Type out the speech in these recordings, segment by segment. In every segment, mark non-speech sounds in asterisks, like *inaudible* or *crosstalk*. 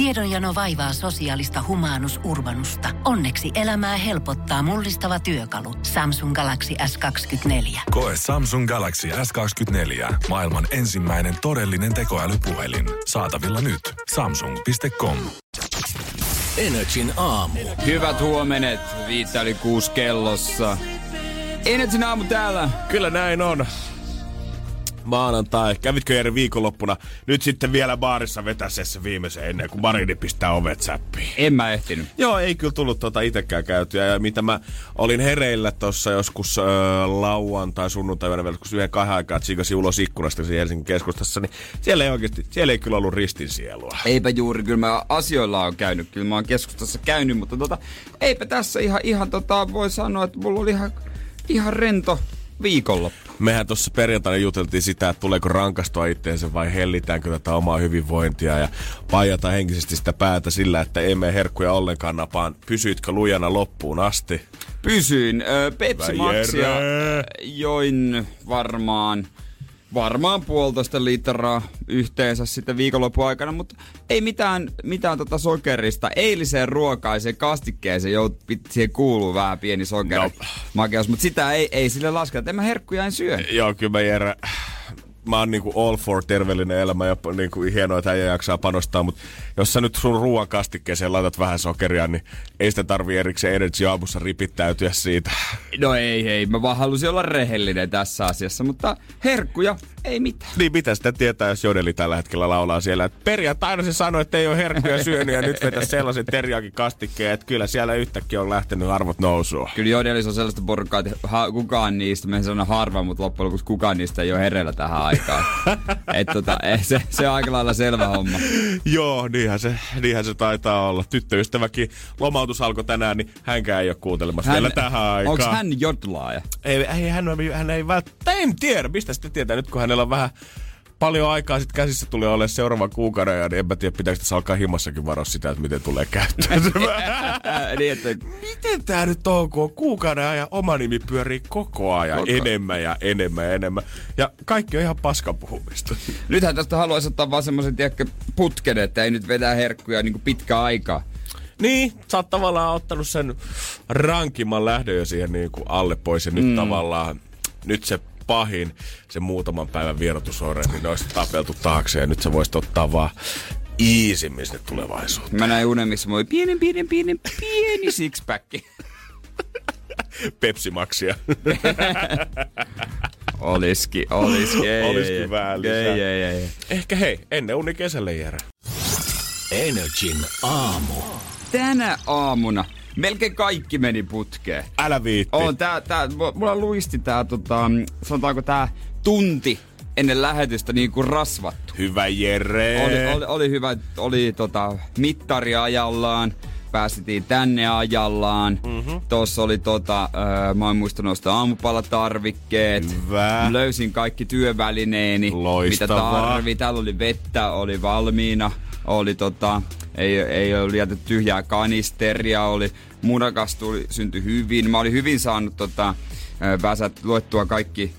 Tiedonjano vaivaa sosiaalista humanus urbanusta. Onneksi elämää helpottaa mullistava työkalu. Samsung Galaxy S24. Koe Samsung Galaxy S24. Maailman ensimmäinen todellinen tekoälypuhelin. Saatavilla nyt. Samsung.com. Energin aamu. Hyvät huomenet, viittä yli kuusi kellossa. Energin aamu täällä. Kyllä näin on. Maanantai. Kävitkö Jere viikonloppuna nyt sitten vielä baarissa vetäsessä viimeisen ennen kuin Marini pistää ovet säppiin? En mä ehtinyt. Joo, ei kyllä tullut tuota itekään käytyä. Ja mitä mä olin hereillä tuossa joskus äh, lauantai, sunnuntai, joskus yhden kahden aikaa tsiikasin ulos ikkunasta Helsingin keskustassa, niin siellä ei oikeasti, siellä ei kyllä ollut ristin sielua. Eipä juuri, kyllä mä asioilla on käynyt, kyllä mä oon keskustassa käynyt, mutta tota, eipä tässä ihan, ihan tota, voi sanoa, että mulla oli ihan, ihan rento viikonloppu. Mehän tuossa perjantaina juteltiin sitä, että tuleeko rankastua itteensä vai hellitäänkö tätä omaa hyvinvointia ja paijata henkisesti sitä päätä sillä, että emme herkkuja ollenkaan napaan. Pysyitkö lujana loppuun asti? Pysyin. Pepsi Maxia join varmaan varmaan puolitoista litraa yhteensä sitten viikonlopun aikana, mutta ei mitään, mitään tota sokerista. Eiliseen ruokaiseen kastikkeeseen jout, siihen kuuluu vähän pieni sokeri. No. Makeus, mutta sitä ei, ei sille lasketa. En mä herkkuja en syö. Joo, kyllä mä Jere, mä oon niinku all for terveellinen elämä ja niinku hienoa, että äijä jaksaa panostaa, mutta jos sä nyt sun ruoan kastikkeeseen laitat vähän sokeria, niin ei sitä tarvii erikseen Energy aamussa ripittäytyä siitä. No ei, ei. Mä vaan halusin olla rehellinen tässä asiassa, mutta herkkuja ei mitään. Niin mitä sitä tietää, jos Jodeli tällä hetkellä laulaa siellä. Että perjantaina se sanoi, että ei ole herkkuja syönyt ja nyt vetä sellaisen teriakin kastikkeen, että kyllä siellä yhtäkkiä on lähtenyt arvot nousuun. Kyllä Jodelis on sellaista porukkaa, että ha- kukaan niistä, me sanon harva, mutta loppujen lopuksi kukaan niistä ei ole hereillä tähän aikaan. *laughs* että tota, se, se on aika lailla selvä homma. Joo, niinhän se, niinhän se taitaa olla. Tyttöystäväkin lomautus alkoi tänään, niin hänkään ei ole kuuntelemassa hän, vielä tähän aikaan. Onko hän jodlaaja? Ei, ei hän, hän ei välttämättä, en tiedä, mistä sitten tietää nyt, kun hänellä on vähän paljon aikaa sitten käsissä tulee olemaan seuraavan kuukauden ja niin en mä tiedä, pitääkö tässä alkaa himmassakin varoa sitä, että miten tulee käyttöön. *laughs* niin, että... Miten tää nyt on, kun on kuukauden ajan oma nimi pyörii koko ajan koko. enemmän ja enemmän ja enemmän. Ja kaikki on ihan paskapuhumista. Nythän tästä haluaisi ottaa vaan semmoisen, putken, että ei nyt vetää herkkuja niin pitkä aikaa. Niin, sä oot tavallaan ottanut sen rankimman lähdön jo siihen niin kuin alle pois ja nyt mm. tavallaan nyt se pahin, se muutaman päivän vierotusoire, niin ne olisi tapeltu taakse ja nyt sä voisit ottaa vaan iisimmin sinne tulevaisuuteen. Mä näin unelmissa, moi pienen, pienen, pienen, pieni sixpack. Pepsi-maksia. *laughs* oliski, oliski. Ei, oliski ei, vähän lisää. Ei, ei, ei. Ehkä hei, ennen uni kesälle jäädä. Energin aamu. Tänä aamuna melkein kaikki meni putkeen. Älä viitti. On, tää, tää, mulla luisti tää, tota, sanotaanko tää tunti ennen lähetystä niin kuin rasvattu. Hyvä Jere. Oli, oli, oli hyvä, oli tota, mittari ajallaan päästiin tänne ajallaan. Mm-hmm. Tuossa oli tota, äh, mä oon muistanut nostaa aamupalatarvikkeet. Hyvä. Löysin kaikki työvälineeni, Loistavaa. mitä tarvii. Täällä oli vettä, oli valmiina. Oli tota, ei, ei ollut jätetty tyhjää kanisteria, oli munakas tuli, syntyi hyvin. Mä olin hyvin saanut tota, väsät luettua kaikki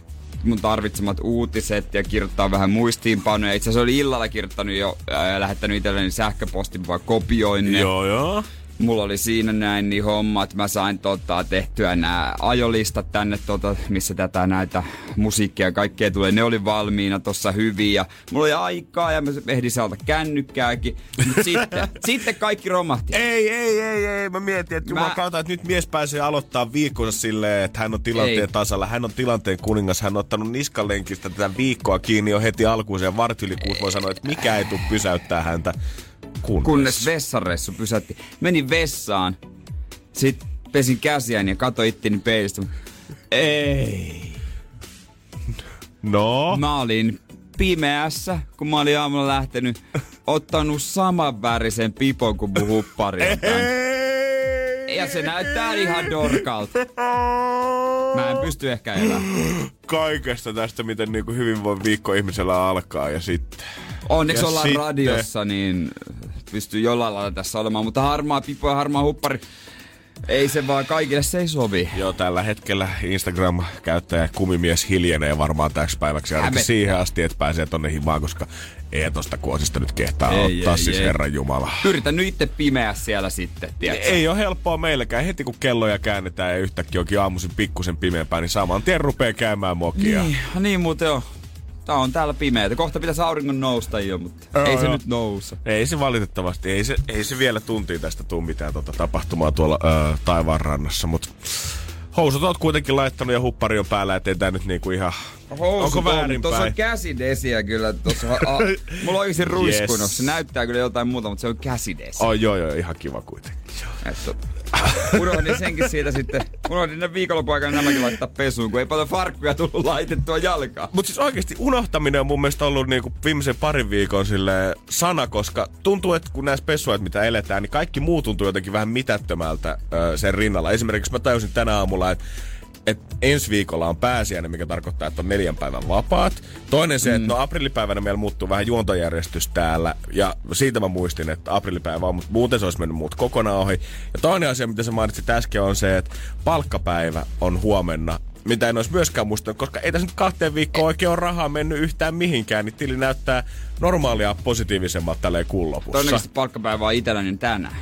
mun tarvitsemat uutiset ja kirjoittaa vähän muistiinpanoja. Itse asiassa oli illalla kirjoittanut jo, ää, lähettänyt itselleni sähköpostin vaan kopioin ne. Joo, joo mulla oli siinä näin niin hommat. Mä sain tota, tehtyä nämä ajolistat tänne, tota, missä tätä näitä musiikkia ja kaikkea tulee. Ne oli valmiina tossa hyvin ja mulla oli aikaa ja mä ehdin saada kännykkääkin. Mut *laughs* sitten, sitten kaikki romahti. Ei, ei, ei, ei. Mä mietin, että mä... kautta, että nyt mies pääsee aloittaa viikkonsa silleen, että hän on tilanteen ei. tasalla. Hän on tilanteen kuningas. Hän on ottanut niskalenkistä tätä viikkoa kiinni jo heti alkuun. Ja vartti yli kuusi voi sanoa, että mikä ei tule pysäyttää häntä. Kunnes, Kunnes vessareissu pysäytti. Menin vessaan, sit pesin käsiäni ja katsoin itteni peilistä. Ei. No? Mä olin pimeässä, kun mä olin aamulla lähtenyt, ottanut saman värisen pipon kuin mun huppari. Ja se näyttää ihan dorkalta. Mä en pysty ehkä elämään. Kaikesta tästä, miten niin kuin hyvinvoin viikko ihmisellä alkaa ja sitten... Onneksi ja ollaan sitten... radiossa, niin pystyy jollain lailla tässä olemaan. Mutta harmaa pipo ja harmaa huppari Ei se vaan kaikille se ei sovi. Joo, tällä hetkellä Instagram-käyttäjä kumimies hiljenee varmaan täksi päiväksi ainakin Hävettää. siihen asti, että pääsee tonne himaan, koska ei tosta kuosista nyt kehtaa Ei, ottaa ei, siis ei. Herran Jumala. Yritä nyt itse pimeä siellä sitten, tiedätkö? Ei ole helppoa meillekään. Heti kun kelloja käännetään ja yhtäkkiä onkin aamuisin pikkusen pimeämpää, niin saman tien rupeaa käymään mokia. Niin, niin muuten on. Tää on täällä pimeätä. Kohta pitäisi auringon nousta jo, mutta Joo, ei se joo. nyt nouse. Ei se valitettavasti, ei se, ei se vielä tuntia tästä tuu mitään tota tapahtumaa tuolla öö, taivaan rannassa, mutta housut oot kuitenkin laittanut ja huppari on päällä, ettei tää nyt niinku ihan... Housut onko on, väärinpäin? Tuossa on käsidesiä kyllä. Tuossa, a, *laughs* mulla on oikeesti ruiskunut. Yes. Se näyttää kyllä jotain muuta, mutta se on käsidesi. Oh, joo, joo, ihan kiva kuitenkin. Et tota, Unohdin senkin siitä sitten. Unohdin ne viikonlopun aikana nämäkin laittaa pesuun, kun ei paljon farkkuja tullut laitettua jalkaan. Mutta siis oikeasti unohtaminen on mun mielestä ollut niinku viimeisen parin viikon sille sana, koska tuntuu, että kun näissä pessuajat, mitä eletään, niin kaikki muu tuntuu jotenkin vähän mitättömältä ö, sen rinnalla. Esimerkiksi mä tajusin tänä aamulla, että et ensi viikolla on pääsiäinen, mikä tarkoittaa, että on neljän päivän vapaat. Toinen se, että no aprillipäivänä meillä muuttuu vähän juontojärjestys täällä. Ja siitä mä muistin, että aprillipäivä on, mutta muuten se olisi mennyt muut kokonaan ohi. Ja toinen asia, mitä sä mainitsit äsken, on se, että palkkapäivä on huomenna mitä en olisi myöskään muistanut, koska ei tässä nyt kahteen viikkoon oikein ole rahaa mennyt yhtään mihinkään, niin tili näyttää normaalia positiivisemmalta tälleen kuun lopussa. Todennäköisesti palkkapäivä on itselläni tänään.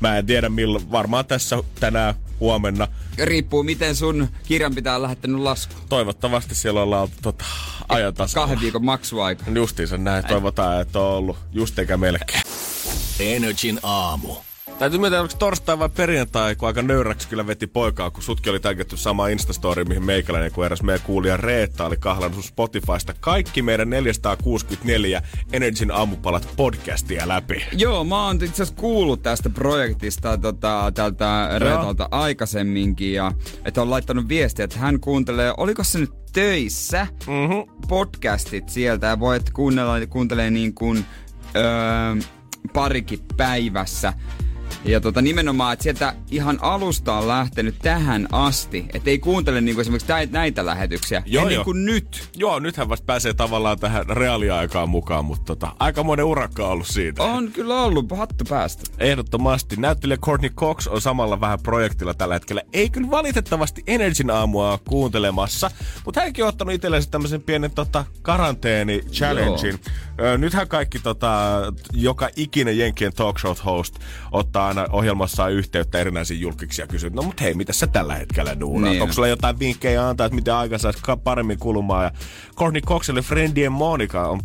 Mä en tiedä milloin, varmaan tässä tänään, huomenna. Riippuu miten sun kirjanpitäjä on lähettänyt lasku. Toivottavasti siellä ollaan tota, ajan tasalla. Kahden viikon maksuaika. Justiinsa näin, toivotaan, että on ollut just eikä melkein. Energin aamu. Täytyy miettiä, oliko torstai vai perjantai, kun aika nöyräksi kyllä veti poikaa, kun sutkin oli tänketty sama Instastory, mihin meikäläinen, kun eräs meidän kuulija Reetta oli kahlannut Spotifysta kaikki meidän 464 Energin aamupalat podcastia läpi. Joo, mä oon itse asiassa kuullut tästä projektista tota, tältä Reetalta aikaisemminkin ja että on laittanut viestiä, että hän kuuntelee, oliko se nyt töissä, Mm-hmm. podcastit sieltä ja voit kuunnella, kuuntelee niin kuin öö, parikin päivässä. Ja tota, nimenomaan, että sieltä ihan alusta on lähtenyt tähän asti. Että ei kuuntele niin kuin esimerkiksi näitä, lähetyksiä. Joo, ennen joo. kuin nyt. Joo, nythän vasta pääsee tavallaan tähän reaaliaikaan mukaan, mutta tota, aikamoinen urakka on ollut siitä. On kyllä ollut hattu päästä. Ehdottomasti. Näyttelijä Courtney Cox on samalla vähän projektilla tällä hetkellä. Ei kyllä valitettavasti Energyn aamua kuuntelemassa, mutta hänkin on ottanut itsellensä tämmöisen pienen tota, karanteeni challengein. Nythän kaikki tota, joka ikinen Jenkkien talk show host ottaa aina ohjelmassaan yhteyttä erinäisiin julkiksi ja kysyy, no mut hei, mitä sä tällä hetkellä duunaat? Niin. Onko sulla jotain vinkkejä antaa, että miten aika saisi paremmin kulumaan? Ja Courtney Cox eli Friendien Monica on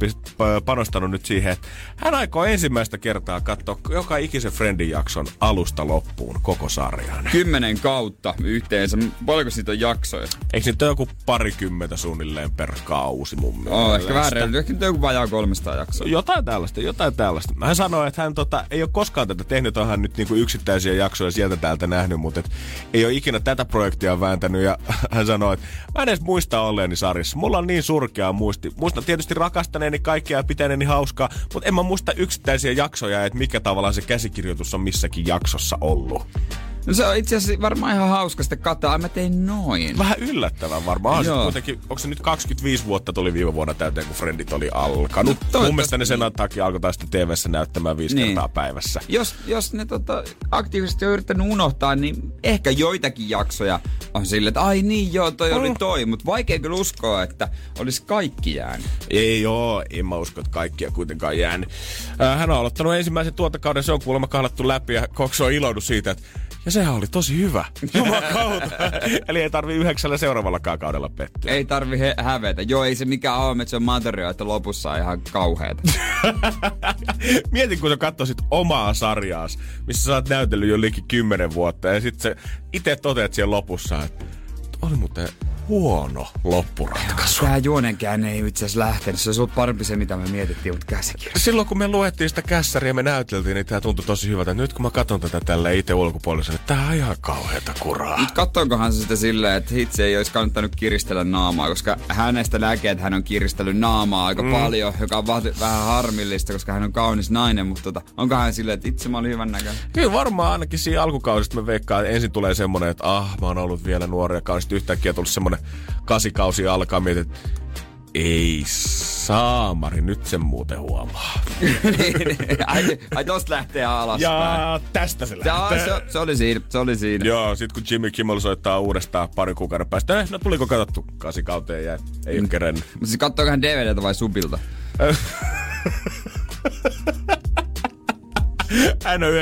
panostanut nyt siihen, että hän aikoo ensimmäistä kertaa katsoa joka ikisen Friendin jakson alusta loppuun koko sarjan. Kymmenen kautta yhteensä. Paljonko siitä on jaksoja? Eikö nyt ole joku parikymmentä suunnilleen per kausi mun mielestä? Oh, ehkä vähän reilu. Ehkä joku vajaa 300 jaksoa. Jotain tällaista, jotain tällaista. Hän sanoi, että hän tota, ei ole koskaan tätä tehnyt, onhan nyt niinku yksittäisiä jaksoja sieltä täältä nähnyt, mutta et ei ole ikinä tätä projektia vääntänyt. Ja *laughs* hän sanoi, että mä en edes muista olleeni sarjassa. Mulla on niin surkea muisti. Muistan tietysti rakastaneeni kaikkea ja pitäneeni hauskaa, mutta en mä muista yksittäisiä jaksoja, että mikä tavallaan se käsikirjoitus on missäkin jaksossa ollut. No se on itse asiassa varmaan ihan hauska sitten katsoa. Ai mä tein noin. Vähän yllättävän varmaan. Joo. kuitenkin, onko se nyt 25 vuotta tuli viime vuonna täyteen, kun Friendit oli alkanut. No, Mun mielestä ne sen takia alkoi taas TV-ssä näyttämään viisi Niin. kertaa päivässä. Jos, jos ne tota, aktiivisesti on yrittänyt unohtaa, niin ehkä joitakin jaksoja on silleen, että ai niin joo, toi oli Mm. toi. Mutta vaikea kyllä uskoa, että olisi kaikki jäänyt. Ei oo, en mä usko, että kaikkia kuitenkaan jäänyt. Äh, Hän on aloittanut ensimmäisen tuotantokauden, se on kuulemma kahlattu läpi ja Cox on iloinut siitä, että ja sehän oli tosi hyvä. *laughs* Jumakauta. Eli ei tarvi yhdeksällä seuraavallakaan kaudella pettyä. Ei tarvi he- hävetä. Joo, ei se mikään ole, että se on materia, että lopussa on ihan kauheeta. *laughs* Mietin, kun sä katsoisit omaa sarjaas, missä sä oot näytellyt jo liki kymmenen vuotta ja sit sä itse toteat siellä lopussa, että oli muuten huono loppuratkaisu. Tää juonenkään ei itse asiassa lähtenyt. Se olisi ollut parempi se, mitä me mietittiin, mutta käsikirja. Silloin kun me luettiin sitä kässäriä ja me näyteltiin, niin tää tuntui tosi hyvältä. Nyt kun mä katson tätä tälle itse ulkopuolisena, että tää on ihan kauheata kuraa. Nyt kattoonkohan se sitä silleen, että itse ei olisi kannattanut kiristellä naamaa, koska hänestä näkee, että hän on kiristellyt naamaa aika mm. paljon, joka on vahti- vähän harmillista, koska hän on kaunis nainen, mutta tota, onko hän silleen, että itse mä olin hyvän näköinen? Kyllä varmaan ainakin siinä alkukausista me veikkaan, että ensin tulee semmonen, että ah, mä oon ollut vielä nuori ja kaunis. Sitten yhtäkkiä tullut semmonen kasikausi alkaa mietit, ei Saamari, nyt sen muuten huomaa. *laughs* ai, ai tosta lähtee alaspäin. Ja tästä se lähtee. se, se, oli siinä, se oli siinä. Joo, sit kun Jimmy Kimmel soittaa uudestaan pari kuukauden päästä, eh, no tuliko katsottu kasikauteen ja ei mm. ole kerennyt. Mutta siis kattooko hän DVDtä vai subilta? *laughs* Hän on 19.30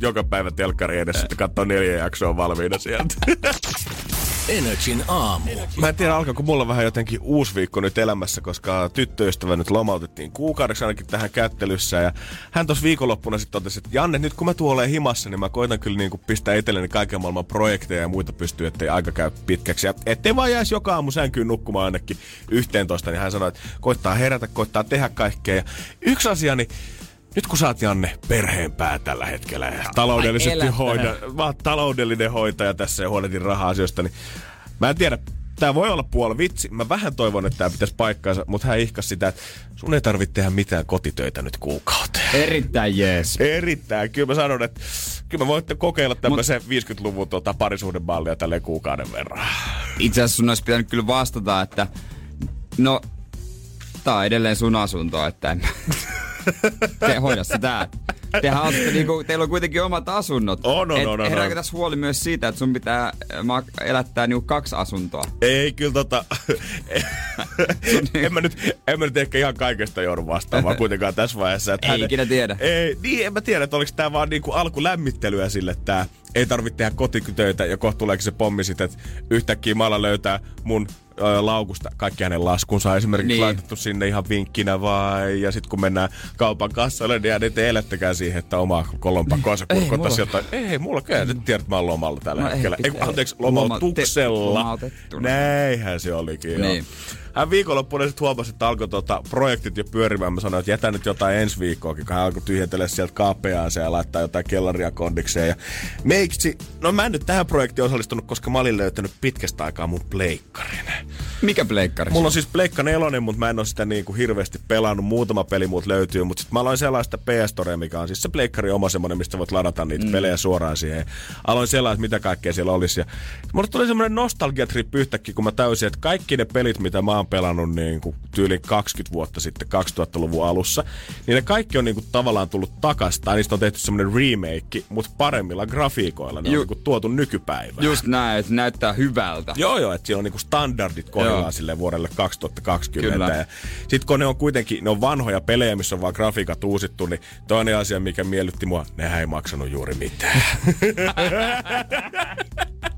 joka päivä telkkari edessä, että katsoo neljä jaksoa valmiina sieltä. *laughs* Energin aamu. Mä en tiedä, alkaako mulla vähän jotenkin uusi viikko nyt elämässä, koska tyttöystävä nyt lomautettiin kuukaudeksi ainakin tähän kättelyssä. Ja hän tuossa viikonloppuna sitten totesi, että Janne, nyt kun mä tuolle himassa, niin mä koitan kyllä niinku pistää itselleni kaiken maailman projekteja ja muita pystyy, ettei aika käy pitkäksi. Ja ettei vaan jäisi joka aamu sänkyyn nukkumaan ainakin 11, niin hän sanoi, että koittaa herätä, koittaa tehdä kaikkea. Ja yksi asia, niin nyt kun oot Janne perheen pää tällä hetkellä ja taloudellisesti hoida, mä oon taloudellinen hoitaja tässä ja huolehdin raha-asioista, niin mä en tiedä, tää voi olla puoli vitsi. Mä vähän toivon, että tää pitäisi paikkaansa, mutta hän ihkas sitä, että sun ei tarvitse tehdä mitään kotitöitä nyt kuukauteen. Erittäin jees. Erittäin. Kyllä mä sanon, että kyllä mä voitte kokeilla tämmöisen 50-luvun tota, parisuhdemallia tälleen kuukauden verran. Itse asiassa sun olisi pitänyt kyllä vastata, että no, tää on edelleen sun asunto, että en *laughs* te hoida sitä. Tehän asutte, niinku, teillä on kuitenkin omat asunnot. On, on, Et on, on, Herääkö on. tässä huoli myös siitä, että sun pitää äh, elättää niinku kaksi asuntoa? Ei kyllä tota... en, mä nyt, en mä nyt ehkä ihan kaikesta joudu vastaamaan kuitenkaan tässä vaiheessa. Että Ei ikinä tiedä. Ei, niin en mä tiedä, että oliko tää vaan niinku alkulämmittelyä sille tää. Ei tarvitse tehdä kotitöitä ja kohta tuleekin se pommi sitten, että yhtäkkiä maalla löytää mun ö, laukusta kaikki hänen laskunsa esimerkiksi Niin. laitettu sinne ihan vinkkinä vai. Ja sitten kun mennään kaupan kassalle, niin ei te elättäkään siihen, että oma kolonpakoansa Ei, kurkottaisi mulla- jotain. Ei, mulla kyllä nyt tiedät, mä oon lomalla tällä No ei hetkellä. Ei, pitää. anteeksi, Loma- lomautuksella. te- lomautettuna. Näinhän se olikin. Niin. Hän viikonloppuna sitten huomasi, että alkoi tota, projektit jo pyörimään. Mä sanoin, että jätä nyt jotain ensi viikkoakin, kun hän alkoi tyhjentele sieltä kaappeaansa ja laittaa jotain kellaria kondikseen. Ja meiksi, no mä en nyt tähän projektiin osallistunut, koska mä olin löytänyt pitkästä aikaa mun pleikkarin. Mikä pleikkari? Mulla on siis Pleikka 4, mutta mä en ole sitä niin kuin hirveästi pelannut. Muutama peli muut löytyy, mutta sitten mä aloin sellaista PS Store, mikä on siis se Pleikkari oma semmonen, mistä voit ladata niitä mm. pelejä suoraan siihen. Aloin sellaista, mitä kaikkea siellä olisi. Ja mulle tuli semmoinen nostalgiatrippi yhtäkkiä, kun mä täysin, että kaikki ne pelit, mitä mä oon pelannut niin kuin tyyliin 20 vuotta sitten, 2000-luvun alussa, niin ne kaikki on niin kuin tavallaan tullut takaisin. Tai niistä on tehty semmoinen remake, mutta paremmilla grafiikoilla. Ne Ju- on niin kuin tuotu nykypäivään. Just näin, että näyttää hyvältä. Joo, joo, että siellä on niinku standardit Joo. kohdillaan sille vuodelle 2020. Kyllä. Ja sit kun ne on kuitenkin, ne on vanhoja pelejä, missä on vaan grafiikat uusittu, niin toinen asia, mikä miellytti mua, nehän ei maksanut juuri mitään. *laughs*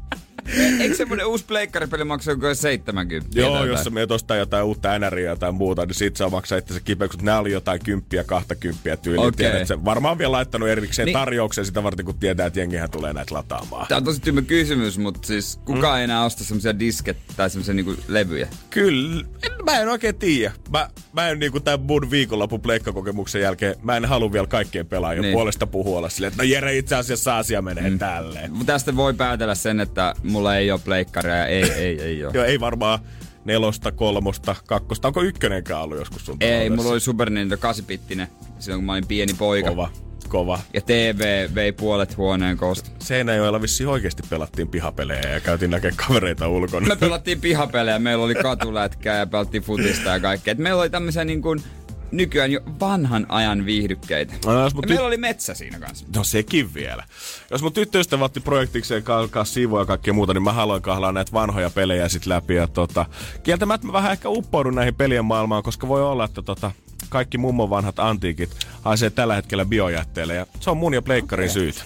Eikö semmonen uusi pleikkaripeli maksaa joku 70? joo, jos sä menet ostaa jotain uutta NRiä tai muuta, niin sit saa maksaa itse se kipeä, kun nämä oli jotain kymppiä, kahta kymppiä tyyliä. Okay. Se varmaan vielä laittanut erikseen Niin. tarjouksen sitä varten, kun tietää, että jengihän tulee näitä lataamaan. Tää on tosi tyhmä kysymys, mutta siis kukaan ei enää osta semmosia disket tai semmosia niinku levyjä. Kyllä, en, mä en oikein tiedä. Mä, mä en niinku tämän mun viikonlopun pleikkakokemuksen jälkeen, mä en halua vielä kaikkien pelaajien Niin. puolesta puhua olla silleen, että no Jere itse asiassa asia menee mm. tälleen. Tästä voi päätellä sen, että mulla ei oo pleikkaria ei, ei, ei oo. *laughs* Joo, ei varmaan nelosta, kolmosta, kakkosta. Onko ykkönenkään ollut joskus sun Ei, mulla oli Super Nintendo 8-bittinen silloin kun mä olin pieni poika. Kova, kova. Ja TV vei puolet huoneen koosta. Seinäjoella vissiin oikeasti pelattiin pihapelejä ja käytiin näkemään kavereita ulkona. Me pelattiin pihapelejä, meillä oli katulätkää ja pelattiin futista ja kaikkea. Et meillä oli tämmöisiä niin kuin nykyään jo vanhan ajan viihdykkeitä. No, jos mun ty- meillä oli metsä siinä kanssa. No sekin vielä. Jos mun tyttöystävä otti projektikseen alkaa siivoa ja kaikkea muuta, niin mä haluan kahlaa näitä vanhoja pelejä sit läpi. Ja tota, kieltämättä mä vähän ehkä uppoudun näihin pelien maailmaan, koska voi olla, että tota, kaikki mummon vanhat antiikit haisee tällä hetkellä biojätteelle. Ja se on mun ja pleikkarin syytä.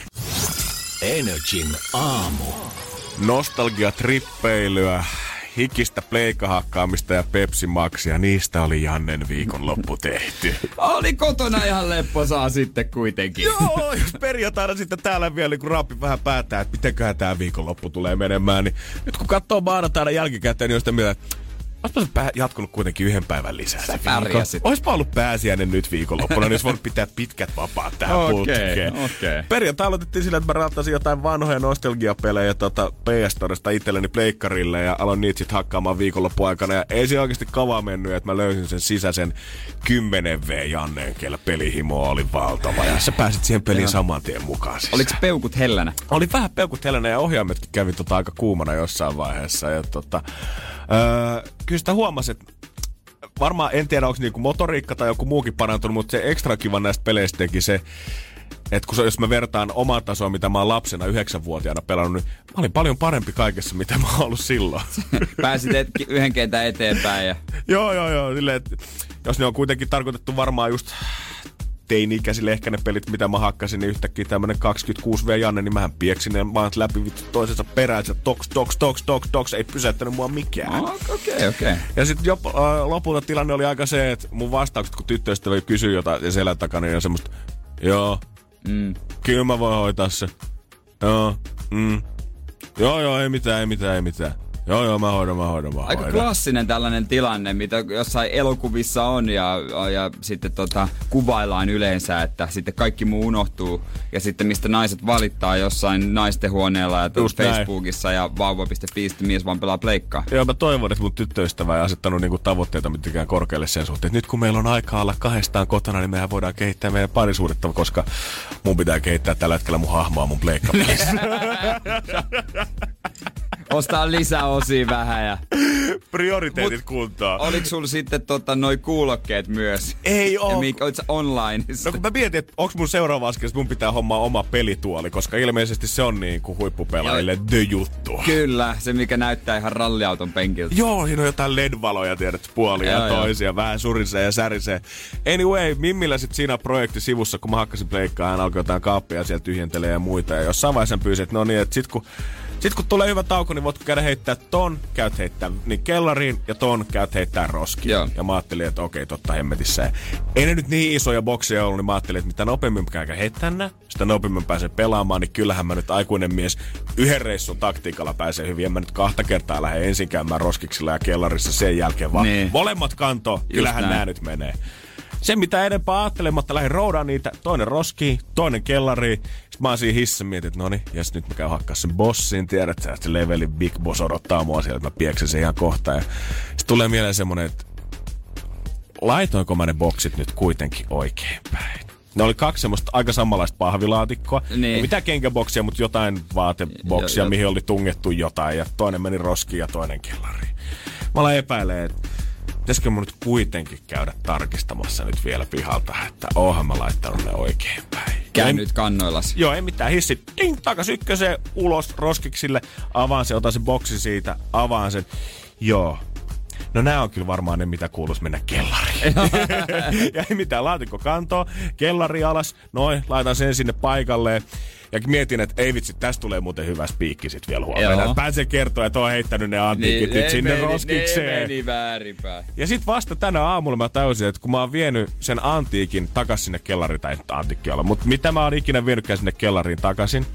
Energin aamu. Nostalgia-trippeilyä, hikistä pleikahakkaamista ja Pepsi Maxia, niistä oli Jannen viikonloppu tehty. *laughs* Oli kotona ihan lepposaa sitten kuitenkin. Joo, jos perjantaina sitten täällä vielä kun raapi vähän päätään, että mitenköhän tää viikonloppu tulee menemään, niin nyt kun katsoo maanantaina jälkikäteen, niin on sitä mieltä, että Olispa se pää- jatkunut kuitenkin yhden päivän lisää. se viikko. pärjäsit. Oispa ollut pääsiäinen nyt viikonloppuna, niin olisi voinut pitää pitkät vapaat tähän Okei, putkeen. okei. Perjantai aloitettiin sillä, että mä rattasin jotain vanhoja nostalgiapelejä tota PS Storesta itselleni pleikkarille ja aloin niitä sitten hakkaamaan viikonloppuaikana. Ja ei se oikeasti kavaa mennyt, että mä löysin sen sisäisen 10V Janneen, kellä pelihimo oli valtava. Ja sä pääsit siihen peliin saman tien mukaan. Siis. Oliko peukut hellänä? Oli vähän peukut helänä ja ohjaimetkin kävi tota aika kuumana jossain vaiheessa. Ja tota, öö, kyllä sitä huomasi, että varmaan en tiedä, onko niinku motoriikka tai joku muukin parantunut, mutta se ekstra kiva näistä peleistä teki se, että kun se, jos mä vertaan omaa tasoa, mitä mä oon lapsena yhdeksänvuotiaana pelannut, niin mä olin paljon parempi kaikessa, mitä mä oon ollut silloin. *laughs* Pääsit et, yhden kentän eteenpäin ja... joo, joo, joo. Silleen, jos ne on kuitenkin tarkoitettu varmaan just teini-ikäisille ehkä ne pelit, mitä mä hakkasin, niin yhtäkkiä tämmönen 26V Janne, niin mähän pieksin ne vaan läpi vittu toisensa perään, että toks, toks, toks, toks, toks, ei pysäyttänyt mua mikään. Okei, okei. Okay, okay. Ja sitten äh, lopulta tilanne oli aika se, että mun vastaukset, kun tyttöystävä kysyy jotain ja selän takana, niin on semmoista, joo, mm. kyllä mä voin hoitaa se. Joo, mm. Joo, joo, ei mitään, ei mitään, ei mitään. Joo, joo, mä hoidan, mä hoidan, mä Aika hoidan. klassinen tällainen tilanne, mitä jossain elokuvissa on ja, ja sitten tota, kuvaillaan yleensä, että sitten kaikki muu unohtuu. Ja sitten mistä naiset valittaa jossain naistenhuoneella ja Just näin. Facebookissa ja vauva.fi, mies vaan pelaa pleikkaa. Joo, mä toivon, että mun tyttöystävä ei asettanut niinku tavoitteita mitenkään korkealle sen suhteen. Että nyt kun meillä on aikaa olla kahdestaan kotona, niin mehän voidaan kehittää meidän parisuudetta, koska mun pitää kehittää tällä hetkellä mun hahmoa mun pleikkapelissä. *laughs* *laughs* Ostaa lisää osia vähän ja... Prioriteetit kuntoon. Oliko sulla sitten tota, noi kuulokkeet myös? Ei Ja oo. mikä, olit online? No kun mä mietin, että onko mun seuraava askel, että mun pitää hommaa oma pelituoli, koska ilmeisesti se on niin kuin huippupelaajille the juttu. Kyllä, se mikä näyttää ihan ralliauton penkiltä. Joo, siinä on jotain LED-valoja, tiedät, puolia Joo, ja joo. toisia, vähän surisee ja särisee. Anyway, Mimmillä sit siinä projekti sivussa, kun mä hakkasin pleikkaa, hän alkoi jotain kaappia siellä tyhjentelee ja muita. Ja jossain vaiheessa pyysi, että no niin, että sit kun sitten kun tulee hyvä tauko, niin voit käydä heittää ton, käyt heittää niin kellariin ja ton käyt heittää roskiin. Joo. Ja mä ajattelin, että okei, totta hemmetissä. Ja ei ne nyt niin isoja bokseja ollut, niin mä ajattelin, että mitä nopeammin käyn heittää nää, sitä nopeammin pääsen pelaamaan, niin kyllähän mä nyt aikuinen mies yhden reissun taktiikalla pääsee hyvin. En mä nyt kahta kertaa lähde ensin käymään roskiksilla ja kellarissa sen jälkeen, vaan Niin. molemmat kanto, kyllähän nämä nyt menee. Se mitä enempää ajattelematta lähdin roudaan niitä, toinen roskiin, toinen kellariin. Sitten mä oon siinä hississä mietin, että no niin, ja sit nyt mä käyn hakkaa sen bossin, tiedät sä, että se levelin big boss odottaa mua siellä, että mä pieksen sen ihan kohta. Ja sit tulee mieleen semmonen, että laitoinko mä ne boksit nyt kuitenkin oikein päin. Ne oli kaksi semmoista aika samanlaista pahvilaatikkoa. Niin. Ei mitään kenkäboksia, mutta jotain vaateboksia, Jo- jo- mihin oli tungettu jotain. Ja toinen meni roskiin ja toinen kellariin. Mä aloin epäilee, että pitäisikö mun nyt kuitenkin käydä tarkistamassa nyt vielä pihalta, että oonhan mä laittanut ne oikein päin. Käy nyt kannoillas. Joo, ei mitään. Hissi, ding, takas ykköseen, ulos roskiksille, avaan se, otan se boksi siitä, avaan sen. Joo. No nämä on kyllä varmaan ne, mitä kuuluisi mennä kellariin. *laughs* ja ei mitään, laatikko kantoa, kellari alas, noin, laitan sen sinne paikalleen. Ja mietin, että ei vitsi, tästä tulee muuten hyvä spiikki sit vielä huomenna. Pääsee kertoa, että on heittänyt ne antiikit nyt ne sinne meni, roskikseen. Ne meni väärinpäin. Ja sit vasta tänä aamulla mä täysin, että kun mä oon vienyt sen antiikin takas sinne kellariin, tai nyt antiikki olla, mutta mitä mä oon ikinä vienytkään sinne kellariin takaisin,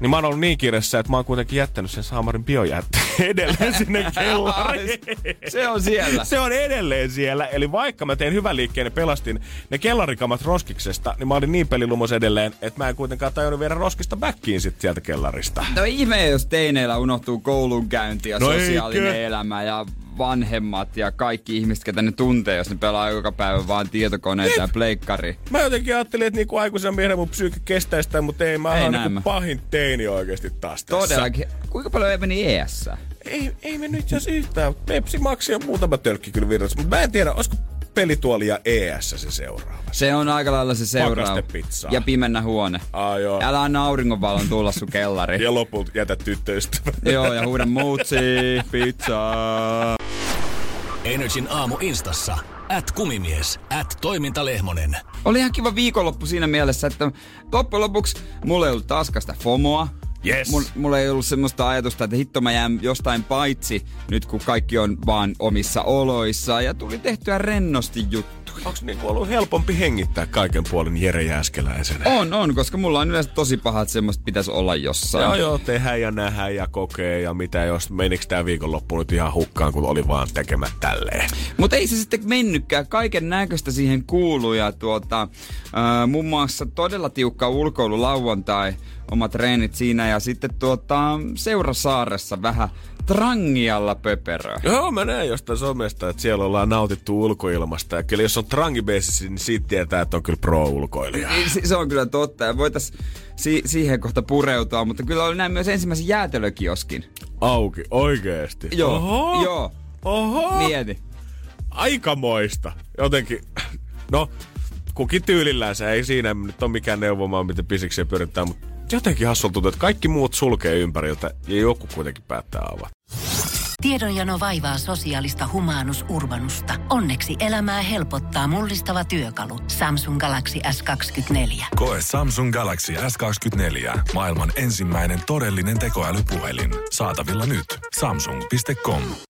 niin mä oon ollut niin kiireessä, että mä oon kuitenkin jättänyt sen saamarin biojätteen *laughs* edelleen sinne *laughs* kellariin. Se on siellä. Se on edelleen siellä. Eli vaikka mä tein hyvän liikkeen ja pelastin ne kellarikamat roskiksesta, niin mä olin niin pelilumos edelleen, että mä en kuitenkaan tajunnut viedä roskista backiin sit sieltä kellarista. No ihme, jos teineillä unohtuu koulunkäynti ja No sosiaalinen eikö? elämä ja vanhemmat ja kaikki ihmiset, ketä ne tuntee, jos ne pelaa joka päivä vaan tietokoneita ja pleikkari. Mä jotenkin ajattelin, että niinku aikuisena miehenä mun psyyke kestää sitä, mutta ei, mä Ei oon niinku pahin teini oikeasti taas tässä. Todellakin. Kuinka paljon meni ES? Ei, ei me nyt jos yhtään. Pepsi Maxi ja muutama tölkki kyllä virrassa, mutta mä en tiedä, olisiko pelituoli ja ES se seuraava. Se on aika lailla se seuraava. Pakastepizzaa. Ja pimennä huone. Aa, joo. Älä anna auringonvalon tulla sun kellariin. Ja lopulta jätä tyttöystävä. Joo, ja huuda muutsi, pizzaa. Energin aamu instassa. At kumimies. At toimintalehmonen. Oli ihan kiva viikonloppu siinä mielessä, että loppujen lopuksi mulla ei ollut taaskaan sitä FOMOa. Yes. Mul, mulla ei ollut semmoista ajatusta, että hitto mä jään jostain paitsi nyt kun kaikki on vaan omissa oloissa ja tuli tehtyä rennosti juttuja. Onko niinku ollut helpompi hengittää kaiken puolin Jere Jääskeläisenä? On, on, koska mulla on yleensä tosi paha, että semmoista pitäisi olla jossain. Joo, joo, tehdään ja nähdään ja kokee ja mitä jos menikö tää viikonloppu nyt ihan hukkaan, kun oli vaan tekemät tälleen. Mutta ei se sitten mennytkään. Kaiken näköistä siihen kuuluu ja tuota, ää, muun muassa todella tiukka ulkoilu lauantai, omat treenit siinä ja sitten tuota, Seurasaaressa vähän trangialla pöperöä. Joo, mä näen jostain somesta, että siellä ollaan nautittu ulkoilmasta. Ja kyllä jos on trangibeisissä, niin siitä tietää, että on kyllä pro-ulkoilija. Niin, Se, se on kyllä totta ja voitais si- siihen kohta pureutua, mutta kyllä oli näin myös ensimmäisen jäätelökioskin. Auki, oikeesti. Joo, Oho. joo. Oho. Mieti. aikamoista. Jotenkin, no, kukin tyylillänsä. Ei siinä nyt ole mikään neuvomaan, miten pisiksiä pyörittää, mutta jotenkin hassulta tuntuu, että kaikki muut sulkee ympäriltä ja joku kuitenkin päättää avata. Tiedonjano vaivaa sosiaalista humanus urbanusta. Onneksi elämää helpottaa mullistava työkalu. Samsung Galaxy S24. Koe Samsung Galaxy S24. Maailman ensimmäinen todellinen tekoälypuhelin. Saatavilla nyt. Samsung.com.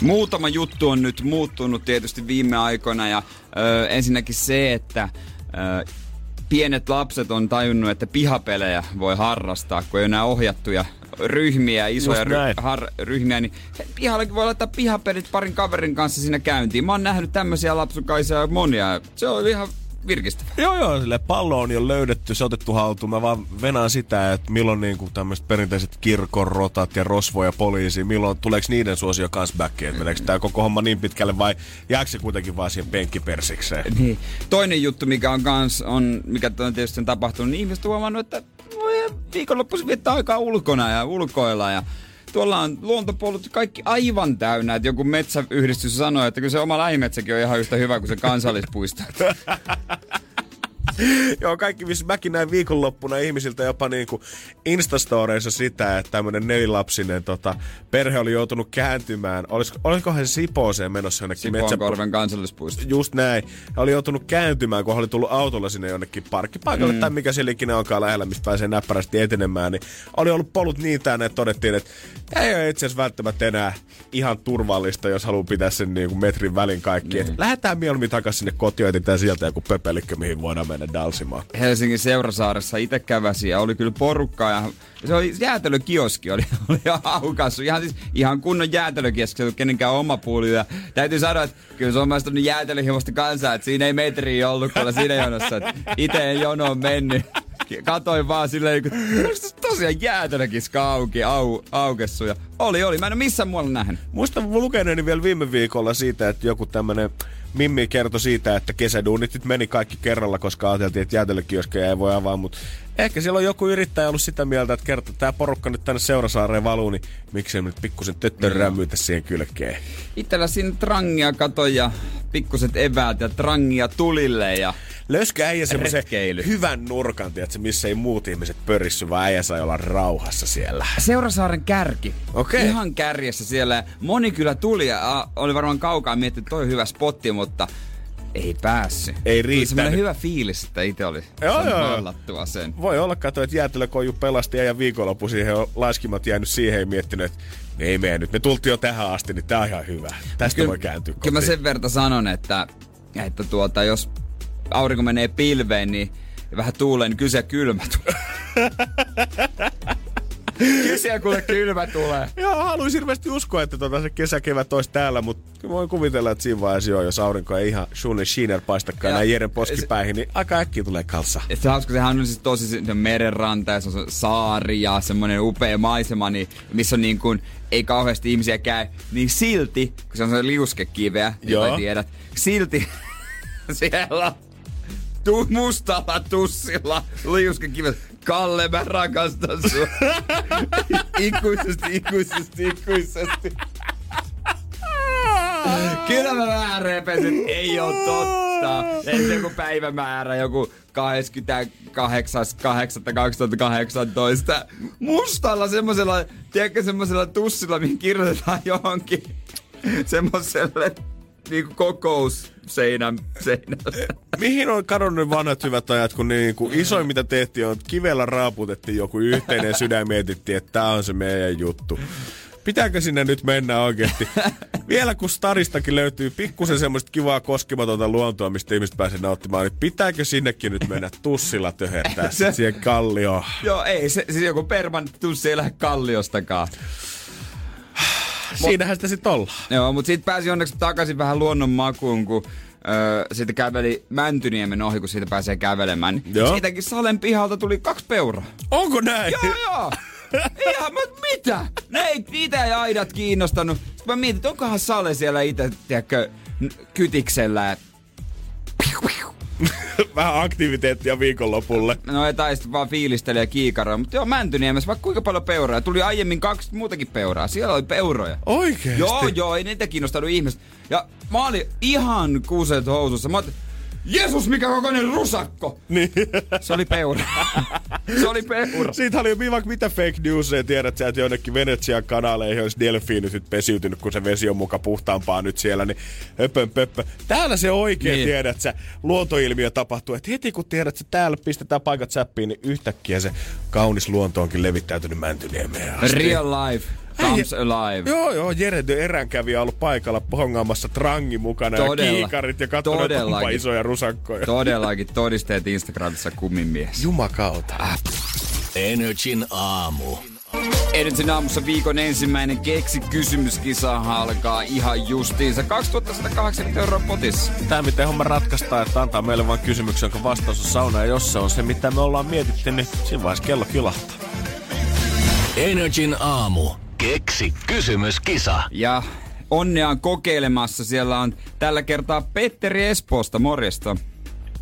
Muutama juttu on nyt muuttunut tietysti viime aikoina ja ö, ensinnäkin se, että ö, pienet lapset on tajunnut, että pihapelejä voi harrastaa, kun ei ole enää ohjattuja ryhmiä, isoja ry- har- ryhmiä, niin pihallakin voi laittaa pihapelit parin kaverin kanssa siinä käyntiin. Mä oon nähnyt tämmöisiä lapsukaisia monia. Se on ihan virkistävä. Joo, joo, sille pallo on jo löydetty, se otettu haltuun. Mä vaan venaan sitä, että milloin niinku tämmöiset perinteiset kirkon rotat ja rosvo ja poliisi, milloin tuleeko niiden suosio kans backiin? Että meneekö tää koko homma niin pitkälle vai jääkö se kuitenkin vaan siihen penkkipersikseen? Niin. Toinen juttu, mikä on kans, on, mikä on tietysti on tapahtunut, niin ihmiset on huomannut, että viikonloppuisin viettää aikaa ulkona ja ulkoilla ja tuolla on luontopollut kaikki aivan täynnä, että joku metsäyhdistys sanoi, että kyllä se oma lähimetsäkin on ihan yhtä hyvä kuin se kansallispuisto. *laughs* *laughs* Joo, kaikki, missä mäkin näin viikonloppuna ihmisiltä jopa niinku Instastoreissa sitä, että tämmönen nelilapsinen tota, perhe oli joutunut kääntymään. Olis, olikohan se Sipooseen menossa jonnekin Sipoonkorven kansallispuisto. Just näin. He oli joutunut kääntymään, kun he oli tullut autolla sinne jonnekin parkkipaikalle mm. tai mikä siellä ikinä onkaan lähellä, mistä pääsee näppärästi etenemään. Niin oli ollut polut niin täynnä, että todettiin, että ei ole itse asiassa välttämättä enää ihan turvallista, jos haluaa pitää sen niin kuin metrin välin kaikki. Mm. Lähdetään mieluummin takaisin sinne kotiin, etsitään sieltä joku pöpelikkö, mihin voidaan mennä dalsimaan. Helsingin Seurasaaressa itse käväsi ja oli kyllä porukkaa ja se oli jäätelökioski, oli, *laughs* oli aukassu. Ihan, siis, ihan kunnon jäätelökioski, kenenkään oma puoli. Ja täytyy sanoa, että kyllä se on myös jäätelöhimosta kansaa, että siinä ei metriä ollut kyllä siinä jonossa. Itse ei jono mennyt. Katoin vaan silleen, kun tosiaan jäätelökiska auki, au, aukessu. Ja oli, oli. Mä en ole missään muualla nähnyt. Muistan lukeneeni vielä viime viikolla siitä, että joku tämmönen Mimmi kertoi siitä, että kesäduunit meni kaikki kerralla, koska ajateltiin, että jäätelökioskeja ei voi avaa, mutta ehkä siellä on joku yrittäjä ollut sitä mieltä, että kerta tämä porukka nyt tänne Seurasaareen valuu, niin miksei nyt pikkusen rämmyytä siihen kylkeen. Itellä siinä trangia kato ja pikkuset eväät ja trangia tulille ja Löskö äijä semmoisen hyvän nurkan, tiedätkö, missä ei muut ihmiset pörissy, vaan äijä sai olla rauhassa siellä. Seurasaaren kärki. Okei. Ihan kärjessä siellä. Moni kyllä tuli ja oli varmaan kaukaa miettinyt, että toi hyvä spotti, mutta ei päässyt. Ei Tuli riittänyt. semmoinen hyvä fiilis, että itse oli Joo, saanut joo. hollattua sen. Voi olla, kato, että jäätelökoju pelasti ja viikonloppu siihen on laiskimat jäänyt siihen ja miettinyt, että ei mene nyt. Me tultiin jo tähän asti, niin tää on ihan hyvä. Tästä Kyllä- voi kääntyä Kyllä mä kotiin. sen verran sanon, että, että tuota, jos aurinko menee pilveen, niin ja vähän tuulee, niin kyllä se kylmä tulee. *laughs* siellä kuule kylmä tulee. Joo, haluaisin hirveästi uskoa, että tota se kesäkevät olisi täällä, mutta voin kuvitella, että siinä vaiheessa joo, jos aurinko ei ihan Shunen Sheener paistakaan näin Jeren poskipäihin, niin aika äkkiä tulee kalsa. Et se hauska, sehän on siis tosi se merenranta ja se on se saari ja semmoinen upea maisema, niin, missä on niin kuin, ei kauheasti ihmisiä käy, niin silti, kun se on se liuskekiveä, niin tiedät, silti *laughs* siellä tu- mustalla tussilla liuskekivet. Kalle, mä rakastan sua. *laughs* ikuisesti, ikuisesti, ikuisesti. Kyllä mä vähän repesin, ei oo totta. Ei se joku päivämäärä, joku 28.8.2018. Mustalla semmosella, tiedätkö semmosella tussilla, mihin kirjoitetaan johonkin semmoselle niinku kokousseinän seinälle. Mihin on kadonnut vanhat hyvät ajat, kun niin kuin isoin mitä tehtiin on, että kivellä raaputettiin joku yhteinen sydän mietittiin, että tämä on se meidän juttu. Pitääkö sinne nyt mennä oikeasti? Vielä kun Staristakin löytyy pikkusen semmoista kivaa koskematonta luontoa, mistä ihmiset pääsee nauttimaan, niin pitääkö sinnekin nyt mennä tussilla töhertää se... siihen kallioon? Joo, ei se, siis joku permanentti tussi ei lähde kalliostakaan. Siinähän sitä sitten ollaan. Joo, mutta sitten pääsi onneksi takaisin vähän luonnon makuun, kun öö, sitten käveli Mäntyniemen ohi, kun siitä pääsee kävelemään. Niin Joo. Siitäkin Salen pihalta tuli kaksi peuraa. Onko näin? Joo, joo. Ihan, mutta mitä? Ne ei, niitä ei aidat kiinnostanut. Sitten mä mietin, että onkohan Sale siellä itse, tiedätkö, kytiksellä. *laughs* Vähän aktiviteettia viikonlopulle. No ei tai sitten vaan fiilisteli ja kiikaroa. Mutta joo, Mäntyniemessä vaikka kuinka paljon peuraa. Tuli aiemmin kaksi muutakin peuraa. Siellä oli peuroja. Oikeesti? Joo, joo, ei niitä kiinnostanut ihmiset. Ja mä olin ihan kuuset housussa. Mä olin, Jeesus, mikä kokoinen rusakko! Niin. Se oli peura. Se oli peura. Siitä oli jo vaikka mitä fake newsia, tiedät sä, että jonnekin Venetsian kanaaleihin olisi delfiinit nyt pesiytynyt, kun se vesi on muka puhtaampaa nyt siellä, niin höpön pöppö. Täällä se oikein, niin. tiedät sä, luontoilmiö tapahtuu, että heti kun tiedät sä, täällä pistetään paikat säppiin, niin yhtäkkiä se kaunis luonto onkin levittäytynyt Mäntyniemeen asti. Real life comes alive. Joo, joo, Jere de eränkävijä on ollut paikalla hongaamassa trangi mukana Todella. ja kiikarit ja katsonut, Todellakin. isoja rusakkoja. Todellakin todisteet Instagramissa kumimies. Jumakauta. Energin aamu. Edellisen aamussa viikon ensimmäinen keksi kysymyskisa alkaa ihan justiinsa. 2180 euroa potissa. Tämä, miten homma ratkaistaan, että antaa meille vain kysymyksen, jonka vastaus on sauna. Ja jos se on se, mitä me ollaan mietitty, niin siinä vaiheessa kello kilahtaa. Energin aamu. Keksi kysymyskisa. Ja onnea on kokeilemassa. Siellä on tällä kertaa Petteri Espoosta. Morjesta.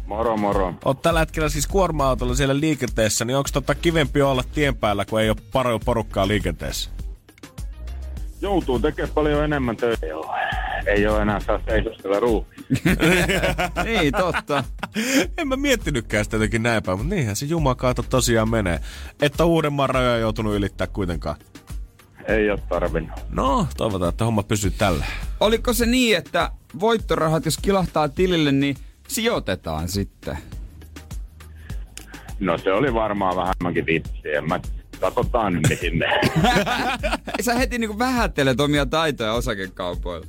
Moro moro. Oot tällä hetkellä siis kuorma-autolla siellä liikenteessä, niin onko tota kivempi olla tien päällä, kun ei ole paljon porukkaa liikenteessä? Joutuu tekemään paljon enemmän töitä. Joo. Ei ole enää saa seisostella ruumiin. *laughs* niin, totta. en mä miettinytkään sitä jotenkin näin päin, mutta niinhän se jumakaato tosiaan menee. Että Uudenmaan rajoja joutunut ylittää kuitenkaan. Ei ole tarvinnut. No, toivotaan, että homma pysyy tällä. Oliko se niin, että voittorahat, jos kilahtaa tilille, niin sijoitetaan sitten? No se oli varmaan vähemmänkin vitsi. En mä katsotaan nyt mihin. *laughs* Sä heti niinku vähättelet omia taitoja osakekaupoilla.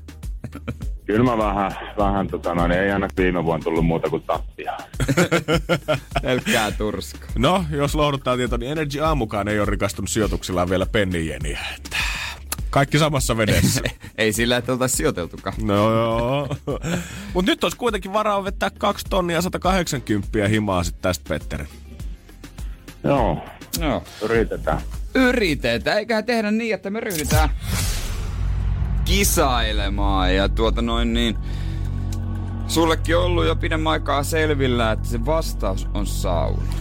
Kyllä mä vähän, vähän tota noin, ei aina viime vuonna tullut muuta kuin tappia. *laughs* Pelkkää turskaa. No, jos lohdutaan tieto, niin Energy Aamukaan ei ole rikastunut sijoituksillaan vielä pennijeniä. Että kaikki samassa vedessä. *laughs* Ei sillä, että oltaisiin sijoiteltukaan. No joo. *laughs* Mut nyt olisi kuitenkin varaa vettää 2 tonnia 180 himaa sit tästä Petteri. Joo, Joo. yritetään. Yritetään, eiköhän tehdä niin, että me ryhdytään kisailemaan. Ja tuota noin niin, sullekin on ollut jo pidemmän aikaa selvillä, että se vastaus on sauna.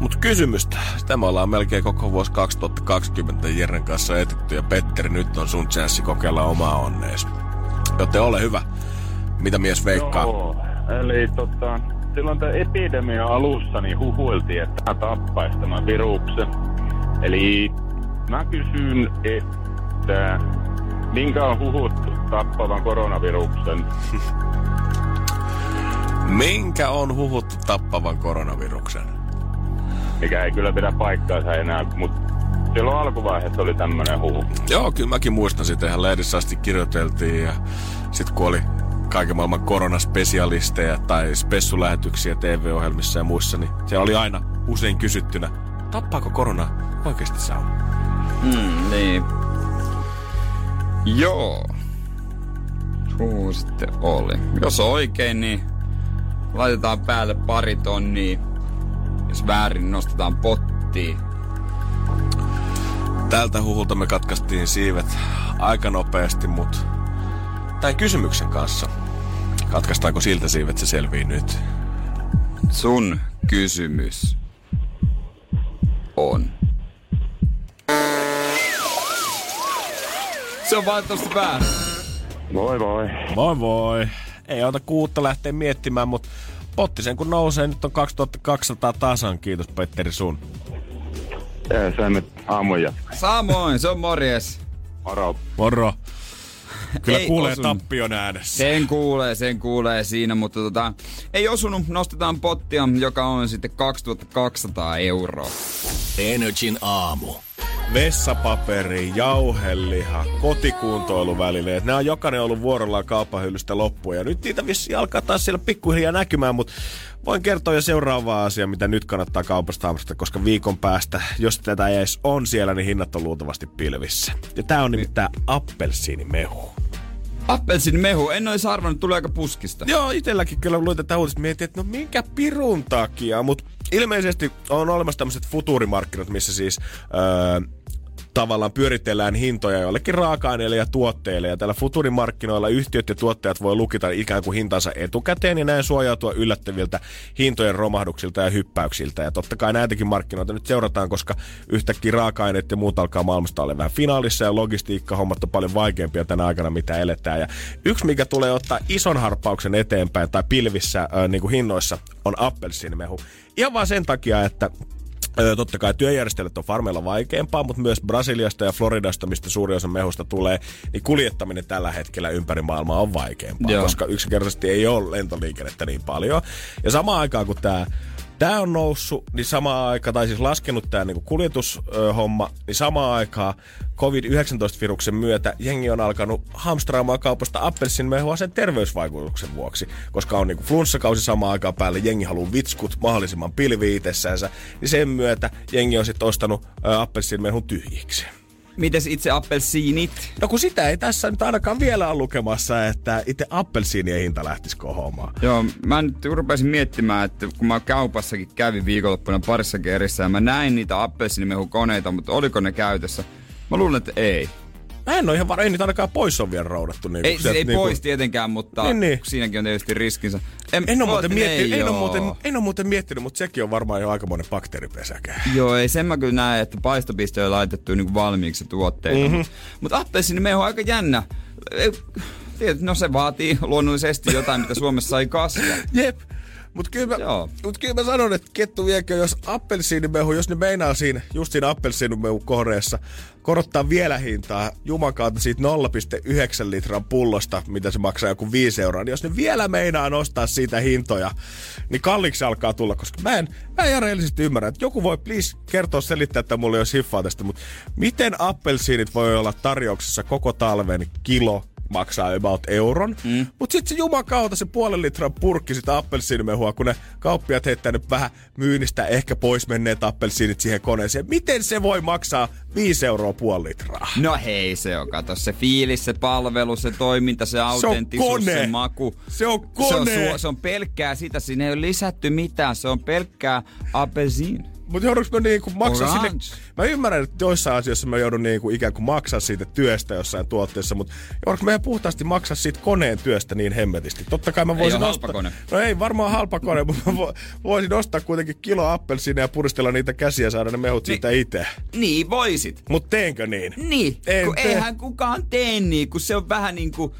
Mut kysymystä. Sitä me ollaan melkein koko vuosi 2020 Jeren kanssa etetty ja Petteri, nyt on sun chanssi kokeilla omaa onnees. Joten ole hyvä. Mitä mies veikkaa? Joo, eli tota, silloin tämän epidemian alussa niin huhuiltiin, että tämä tappaisi tämän viruksen. Eli mä kysyn, että minkä on huhuttu tappavan koronaviruksen? Minkä on huhuttu tappavan koronaviruksen? Mikä ei kyllä pidä paikkaansa enää, mutta silloin alkuvaiheessa oli tämmöinen huhu. Joo, kyllä mäkin muistan sitä. Ihan lehdissä asti kirjoiteltiin ja sitten kun oli kaiken maailman koronaspesialisteja tai spessulähetyksiä TV-ohjelmissa ja muissa, niin se oli aina usein kysyttynä, tappaako korona oikeasti sauna? Mm, niin. Joo. Tuu sitten oli. Jos on oikein, niin laitetaan päälle pari tonnia. Jos väärin, niin nostetaan pottiin. Tältä huhulta me katkaistiin siivet aika nopeasti, mutta tämän kysymyksen kanssa. Katkaistaanko siltä siivet, se selvii nyt. Sun kysymys on. Se on valitettavasti väärin. Voi voi. Voi voi. Ei auta kuutta lähteä miettimään, mutta potti sen kun nousee, nyt on 2200 tasan. Kiitos Petteri sun. Ei se nyt aamun jatka. Samoin, se on morjes. Moro. Moro. Kyllä Ei kuulee osunut. tappion äänessä. Sen kuulee, sen kuulee siinä, mutta tota, ei osunut. Nostetaan pottia, joka on sitten 2200 euroa. Energin aamu. Vessapaperi, jauheliha, kotikuntoiluvälineet. Nämä on jokainen ollut vuorollaan kauppahyllystä loppuun. Ja nyt niitä vissiin alkaa taas siellä pikkuhiljaa näkymään, mutta voin kertoa jo seuraavaa asiaa, mitä nyt kannattaa kaupasta haamasta, koska viikon päästä, jos tätä ei edes on siellä, niin hinnat on luultavasti pilvissä. Ja tää on nimittäin appelsiinimehu. Appelsiinimehu, en olisi arvannut, tulee aika puskista. Joo, itselläkin kyllä luin tätä uutista, mietin, että no minkä pirun takia, mutta ilmeisesti on olemassa tämmöiset futurimarkkinat, missä siis öö, tavallaan pyöritellään hintoja jollekin raaka-aineille ja tuotteille. Ja tällä futurimarkkinoilla yhtiöt ja tuottajat voi lukita ikään kuin hintansa etukäteen ja näin suojautua yllättäviltä hintojen romahduksilta ja hyppäyksiltä. Ja totta kai näitäkin markkinoita nyt seurataan, koska yhtäkkiä raaka-aineet ja muut alkaa maailmasta olla vähän finaalissa ja logistiikka hommat on paljon vaikeampia tänä aikana, mitä eletään. Ja yksi, mikä tulee ottaa ison harppauksen eteenpäin tai pilvissä äh, niin kuin hinnoissa, on appelsiinimehu. Ihan vaan sen takia, että totta kai työjärjestelyt on farmeilla vaikeampaa, mutta myös Brasiliasta ja Floridasta, mistä suuri osa mehusta tulee, niin kuljettaminen tällä hetkellä ympäri maailmaa on vaikeampaa, Joo. koska yksinkertaisesti ei ole lentoliikennettä niin paljon. Ja samaan aikaan, kun tämä Tämä on noussut, niin samaan aikaan, tai siis laskenut tämä niinku kuljetushomma, niin samaan aikaan COVID-19-viruksen myötä jengi on alkanut hamstraamaan kaupasta appelsinmehua sen terveysvaikutuksen vuoksi. Koska on niinku flunssakausi samaan aikaan päälle, jengi haluaa vitskut mahdollisimman pilvi itsessänsä, niin sen myötä jengi on sitten ostanut appelsinmehun tyhjiksi. Mites itse appelsiinit? No kun sitä ei tässä nyt ainakaan vielä ole lukemassa, että itse appelsiinien hinta lähtisi kohoamaan. Joo, mä nyt rupesin miettimään, että kun mä kaupassakin kävin viikonloppuna parissa kerissä ja mä näin niitä appelsiinimehukoneita, mutta oliko ne käytössä? Mä luulen, että ei. Mä en ole ihan varma, ei niitä ainakaan pois on vielä roudattu. Niin ei, sieltä, ei niin pois kuin... tietenkään, mutta niin, niin. siinäkin on tietysti riskinsä. En, en, ole muuten miettinyt, en, ole muuten, en ole muuten miettinyt, mutta sekin on varmaan jo aikamoinen bakteeripesäkä. Joo, ei sen mä kyllä näe, että paistopiste on laitettu niin valmiiksi tuotteita. Mm-hmm. Mutta mut appelsiini on aika jännä. No se vaatii luonnollisesti jotain, mitä Suomessa ei kasva. *laughs* Jep. Mutta kyllä, mä, mut kyllä mä sanon, että kettu viekö, jos appelsiinimehu, jos ne meinaa siinä, just siinä appelsiinimehu kohreessa, korottaa vielä hintaa jumakautta siitä 0,9 litran pullosta, mitä se maksaa joku 5 euroa, niin jos ne vielä meinaa nostaa siitä hintoja, niin kalliksi alkaa tulla, koska mä en, mä en reellisesti ymmärrä, että joku voi please kertoa selittää, että mulla ei ole hiffaa tästä, mutta miten appelsiinit voi olla tarjouksessa koko talven kilo maksaa about euron. Mm. Mutta sitten se jumakauta, se puolen litran purkki sitä appelsiinimehua, kun ne kauppiat heittää nyt vähän myynnistä ehkä pois menneet appelsiinit siihen koneeseen. Miten se voi maksaa 5 euroa puoli litraa? No hei, se on, kato, se fiilis, se palvelu, se toiminta, se autenttisuus, se, se maku. Se on kone! Se on, se on pelkkää sitä, siinä ei ole lisätty mitään, se on pelkkää appelsiin. Mutta joudunko mä niinku maksaa Orange. sinne... Mä ymmärrän, että joissain asioissa mä joudun niinku ikään kuin maksaa siitä työstä jossain tuotteessa, mutta joudunko mä puhtaasti maksaa siitä koneen työstä niin hemmetisti? Totta kai mä voisin ei ostaa... Kone. No ei varmaan halpa kone, *laughs* mutta mä voisin ostaa kuitenkin kilo appelsiineja ja puristella niitä käsiä ja saada ne mehut niin, siitä itse. Niin, voisit. Mutta teenkö niin? Niin, en kun tee. eihän kukaan tee niin, kun se on vähän niin kuin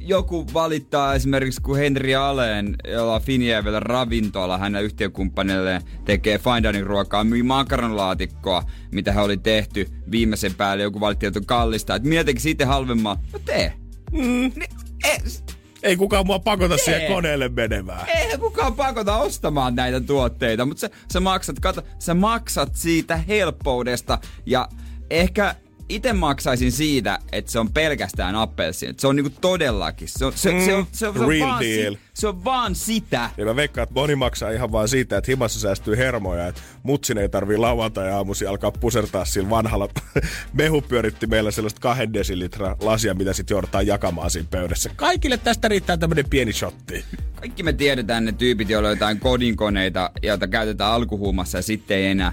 joku valittaa esimerkiksi, kun Henri Aleen, jolla on Finjävellä ravintola, hänen yhtiökumppanille tekee fine dining ruokaa, myy makaronlaatikkoa, mitä hän oli tehty viimeisen päälle. Joku valitti, että on kallista. Että mietinkin siitä halvemmaa. No tee. Mm. Ni, et, ei kukaan mua pakota Tee. siihen koneelle menemään. Ei kukaan pakota ostamaan näitä tuotteita, mutta sä, sä maksat, kato, sä maksat siitä helppoudesta ja ehkä itse maksaisin siitä, että se on pelkästään appelsiin. Se on niinku todellakin. Se on, se, mm, se on, se on, se on real vaan deal. Si, se on vaan sitä. Ja mä veikkaan, että moni maksaa ihan vaan siitä, että himassa säästyy hermoja. Että mutsin ei tarvii lauantai aamusi alkaa pusertaa sillä vanhalla *laughs* mehu pyöritti meillä sellaista kahden desilitra lasia, mitä sitten joudutaan jakamaan siinä pöydässä. Kaikille tästä riittää tämmönen pieni shotti. Kaikki me tiedetään ne tyypit, joilla on jotain kodinkoneita, joita käytetään alkuhuumassa ja sitten ei enää.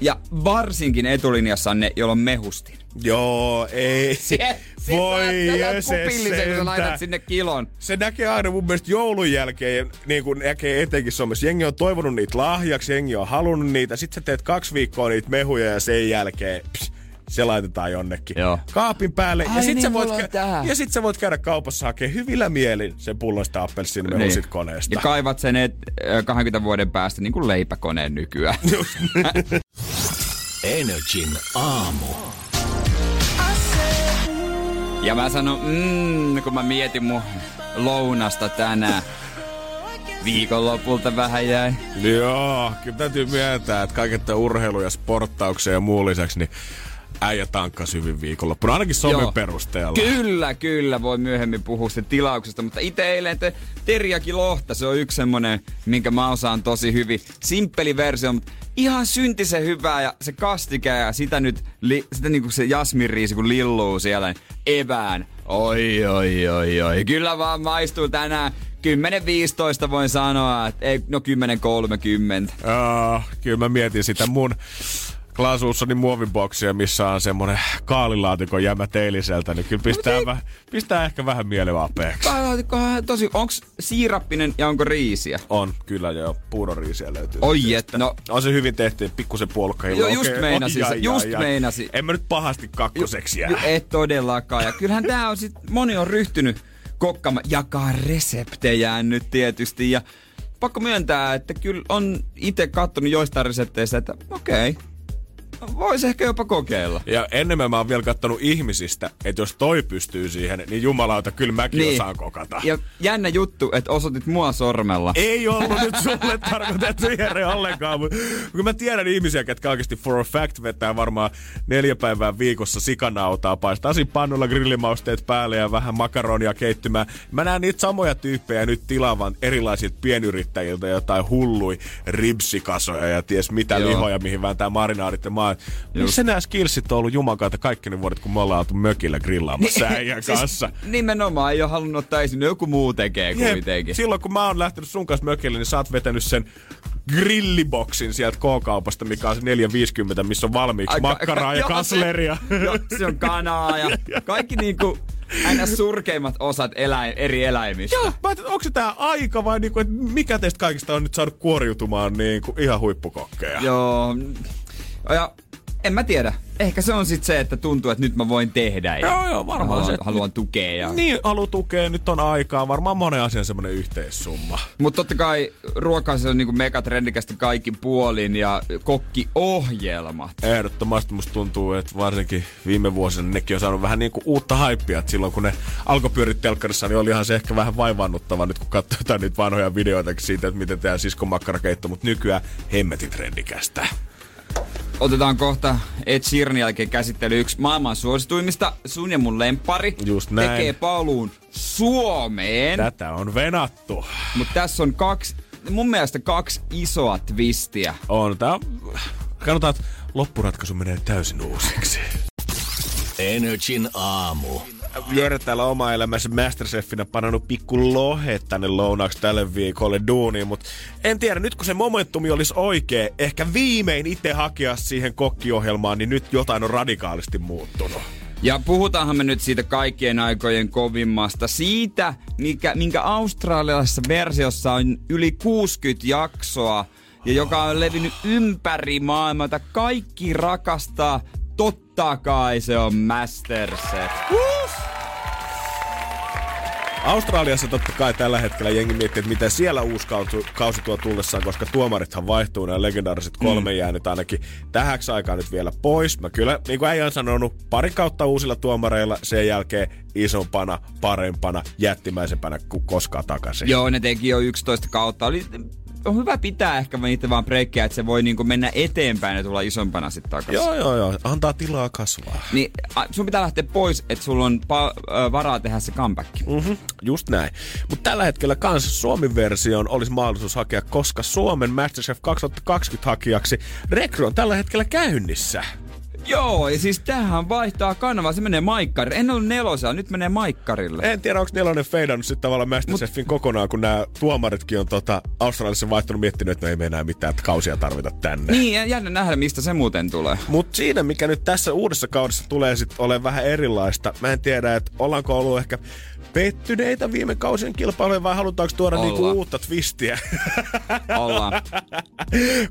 Ja varsinkin etulinjassa on ne, joilla on mehustin. Joo, ei. *laughs* Se, se Voi se kupillisen, kun laitat sinne kilon. Se näkee aina mun mielestä joulun jälkeen, niin kuin näkee etenkin somessa. Jengi on toivonut niitä lahjaksi, jengi on halunnut niitä. Sitten sä teet kaksi viikkoa niitä mehuja ja sen jälkeen... Pss, se laitetaan jonnekin Joo. kaapin päälle. Ai ja sit, niin, sä voit kä- ja sit sä voit käydä kaupassa hakemaan hyvillä mielin sen pullon sitä appelsiinimehu niin. koneesta. Ja kaivat sen et, 20 vuoden päästä niin kuin leipäkoneen nykyään. *laughs* Energin aamu. Ja mä sanon, mm, kun mä mietin mun lounasta tänään. Viikonlopulta vähän jäi. Joo, kyllä täytyy myöntää, että kaiketta urheilu ja sporttauksen ja muun lisäksi, niin äijä tankkasi hyvin viikonloppuna, ainakin somen Joo. perusteella. Kyllä, kyllä, voi myöhemmin puhua sitten tilauksesta, mutta itse eilen te teriyaki lohta, se on yksi semmonen, minkä mä osaan tosi hyvin. Simppeli versio, mutta ihan syntisen hyvää ja se kastike ja sitä nyt, li, sitä niinku se jasminriisi kun lilluu siellä niin evään. Oi, oi, oi, oi. Kyllä vaan maistuu tänään. 10-15 voin sanoa, että ei, no 10-30. Uh, kyllä mä mietin sitä mun Klaas Uussonin muoviboksia, missä on semmonen kaalilaatikon jämä teiliseltä, niin kyllä pistää, ei- väh, pistää ehkä vähän mielivapeeksi. Kahlaatikkohan tosi, onks siirappinen ja onko riisiä? On, kyllä joo, puuroriisiä löytyy. Oi et, no On se hyvin tehty, pikkusen puolukka Joo, just meinasin se, just meinasin. En mä nyt pahasti kakkoseksi jää. Et todellakaan. Ja kyllähän tää on sit, moni on ryhtynyt kokkaamaan, jakaa reseptejään nyt tietysti. Ja pakko myöntää, että kyllä on itse kattonut joistain resepteistä, että okei, okay, voisi ehkä jopa kokeilla. Ja enemmän mä oon vielä kattonut ihmisistä, että jos toi pystyy siihen, niin jumalauta, kyllä mäkin niin. osaan kokata. Ja jännä juttu, että osoitit mua sormella. Ei ollut nyt sulle tarkoitettu Jere ollenkaan, mutta kun mä tiedän ihmisiä, ketkä oikeasti for a fact vetää varmaan neljä päivää viikossa sikanautaa, paistaa siinä pannulla grillimausteet päälle ja vähän makaronia keittymään. Mä näen niitä samoja tyyppejä nyt tilaavan erilaisilta pienyrittäjiltä jotain hullui ribsikasoja ja ties mitä Joo. lihoja, mihin vääntää marinaadit ja maa. Missä nämä skillsit on ollut jumakauta kaikki ne vuodet, kun me ollaan oltu mökillä grillaamassa äijän kanssa? Siis, nimenomaan ei ole halunnut ottaa esiin, joku muu tekee kuitenkin. Silloin kun mä oon lähtenyt sun kanssa mökille, niin sä oot vetänyt sen grilliboksin sieltä K-kaupasta, mikä on se 450, missä on valmiiksi Aika- makkaraa ja joo, se- kasleria. *laughs* Joo, se on kanaa ja *laughs* kaikki niinku aina surkeimmat osat eläin, eri eläimistä. Joo, mä ajattelin, onko se tää aika vai niinku, että mikä teistä kaikista on nyt saanut kuoriutumaan niinku ihan huippukokkeja? Joo. Ja en mä tiedä. Ehkä se on sit se, että tuntuu, että nyt mä voin tehdä. Ja Joo, joo, varmaan haluan, se. haluan tukea. Ja... Niin, halu tukea, nyt on aikaa. Varmaan monen asian semmonen yhteissumma. Mutta totta kai ruoka se on niinku megatrendikästi kaikin puolin ja kokkiohjelmat. Ehdottomasti musta tuntuu, että varsinkin viime vuosina nekin on saanut vähän niinku uutta haippia. Et silloin kun ne alkoi pyörit telkkarissa, niin olihan se ehkä vähän vaivannuttava nyt kun katsoo jotain niitä vanhoja videoita siitä, että miten tehdään siskon makkarakeitto. Mutta nykyään hemmetin trendikästä. Otetaan kohta Ed Sheeranin jälkeen käsittely yksi maailman suosituimmista. Sun ja mun lempari Just näin. tekee paluun Suomeen. Tätä on venattu. Mutta tässä on kaksi, mun mielestä kaksi isoa twistiä. On tää... Katsotaan, että loppuratkaisu menee täysin uusiksi. Energin aamu. Jere täällä oma elämässä Masterchefinä panannut pikku lohet tänne lounaaksi tälle viikolle duuniin, mutta en tiedä, nyt kun se momentumi olisi oikea, ehkä viimein itse hakea siihen kokkiohjelmaan, niin nyt jotain on radikaalisti muuttunut. Ja puhutaanhan me nyt siitä kaikkien aikojen kovimmasta. Siitä, mikä, minkä australialaisessa versiossa on yli 60 jaksoa. Ja joka on levinnyt ympäri maailmaa. Kaikki rakastaa. Totta kai se on Masterchef. Australiassa totta kai tällä hetkellä jengi miettii, että mitä siellä uusi kausi, kausi tuo tullessaan, koska tuomarithan vaihtuu, nämä legendaariset kolme mm. jäänyt ainakin tähäksi aikaa nyt vielä pois. Mä kyllä, niin kuin äijä on sanonut, pari kautta uusilla tuomareilla, sen jälkeen isompana, parempana, jättimäisempänä kuin koskaan takaisin. Joo, ne teki jo 11 kautta. Oli, on hyvä pitää ehkä niitä vaan breikkejä, että se voi niinku mennä eteenpäin ja tulla isompana sitten takaisin. Joo, joo, joo. Antaa tilaa kasvaa. Niin a, sun pitää lähteä pois, että sulla on pa- varaa tehdä se comeback. Mm-hmm, just näin. Mutta tällä hetkellä kans Suomen versioon olisi mahdollisuus hakea, koska Suomen Masterchef 2020 hakijaksi rekry on tällä hetkellä käynnissä. Joo, ja siis tähän vaihtaa kanavaa, se menee maikkarille. En ollut nelosella, nyt menee maikkarille. En tiedä, onko nelonen feidannut sitten tavallaan Masterchefin Mut... kokonaan, kun nämä tuomaritkin on tota, Australiassa vaihtunut miettinyt, että no ei me enää mitään että kausia tarvita tänne. Niin, jännä nähdä, mistä se muuten tulee. Mutta siinä, mikä nyt tässä uudessa kaudessa tulee sitten olemaan vähän erilaista, mä en tiedä, että ollaanko ollut ehkä pettyneitä viime kausien kilpailuja vai halutaanko tuoda Ollaan. niinku uutta twistiä? *laughs* Ollaan.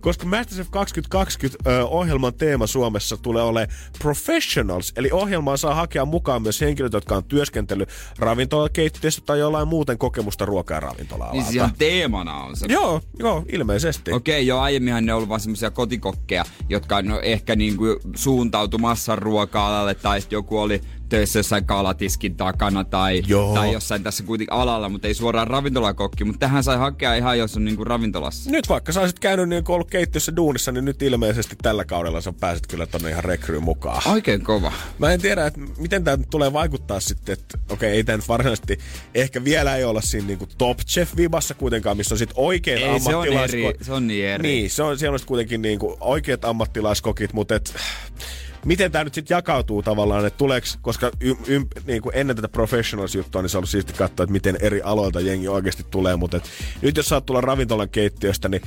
Koska Masterchef 2020 ö, ohjelman teema Suomessa tulee olemaan professionals, eli ohjelmaan saa hakea mukaan myös henkilöt, jotka on työskentellyt ravintolakeittiössä tai jollain muuten kokemusta ruoka- ja ravintola Niin siis ihan teemana on se. Joo, joo, ilmeisesti. Okei, okay, joo, aiemminhan ne on ollut vaan semmoisia kotikokkeja, jotka on no, ehkä niinku suuntautu ruoka-alalle, tai sitten joku oli töissä jossain kalatiskin takana tai, Joo. tai jossain tässä kuitenkin alalla, mutta ei suoraan ravintolakokki. Mutta tähän sai hakea ihan, jos on niinku ravintolassa. Nyt vaikka sä olisit käynyt niin ollut keittiössä duunissa, niin nyt ilmeisesti tällä kaudella sä pääset kyllä tonne ihan rekryyn mukaan. Oikein kova. Mä en tiedä, että miten tämä tulee vaikuttaa sitten, että okei, ei tämä nyt varsinaisesti, ehkä vielä ei olla siinä niinku top chef vibassa kuitenkaan, missä on sitten oikeat Ei, se on eri. Se on niin eri. Niin, se on, siellä on kuitenkin niinku oikeat ammattilaiskokit, mutta et, miten tämä nyt sitten jakautuu tavallaan, että tuleeko, koska y, y, niinku ennen tätä professionals-juttua, niin se on ollut siisti katsoa, että miten eri aloilta jengi oikeasti tulee, mutta et, nyt jos saat tulla ravintolan keittiöstä, niin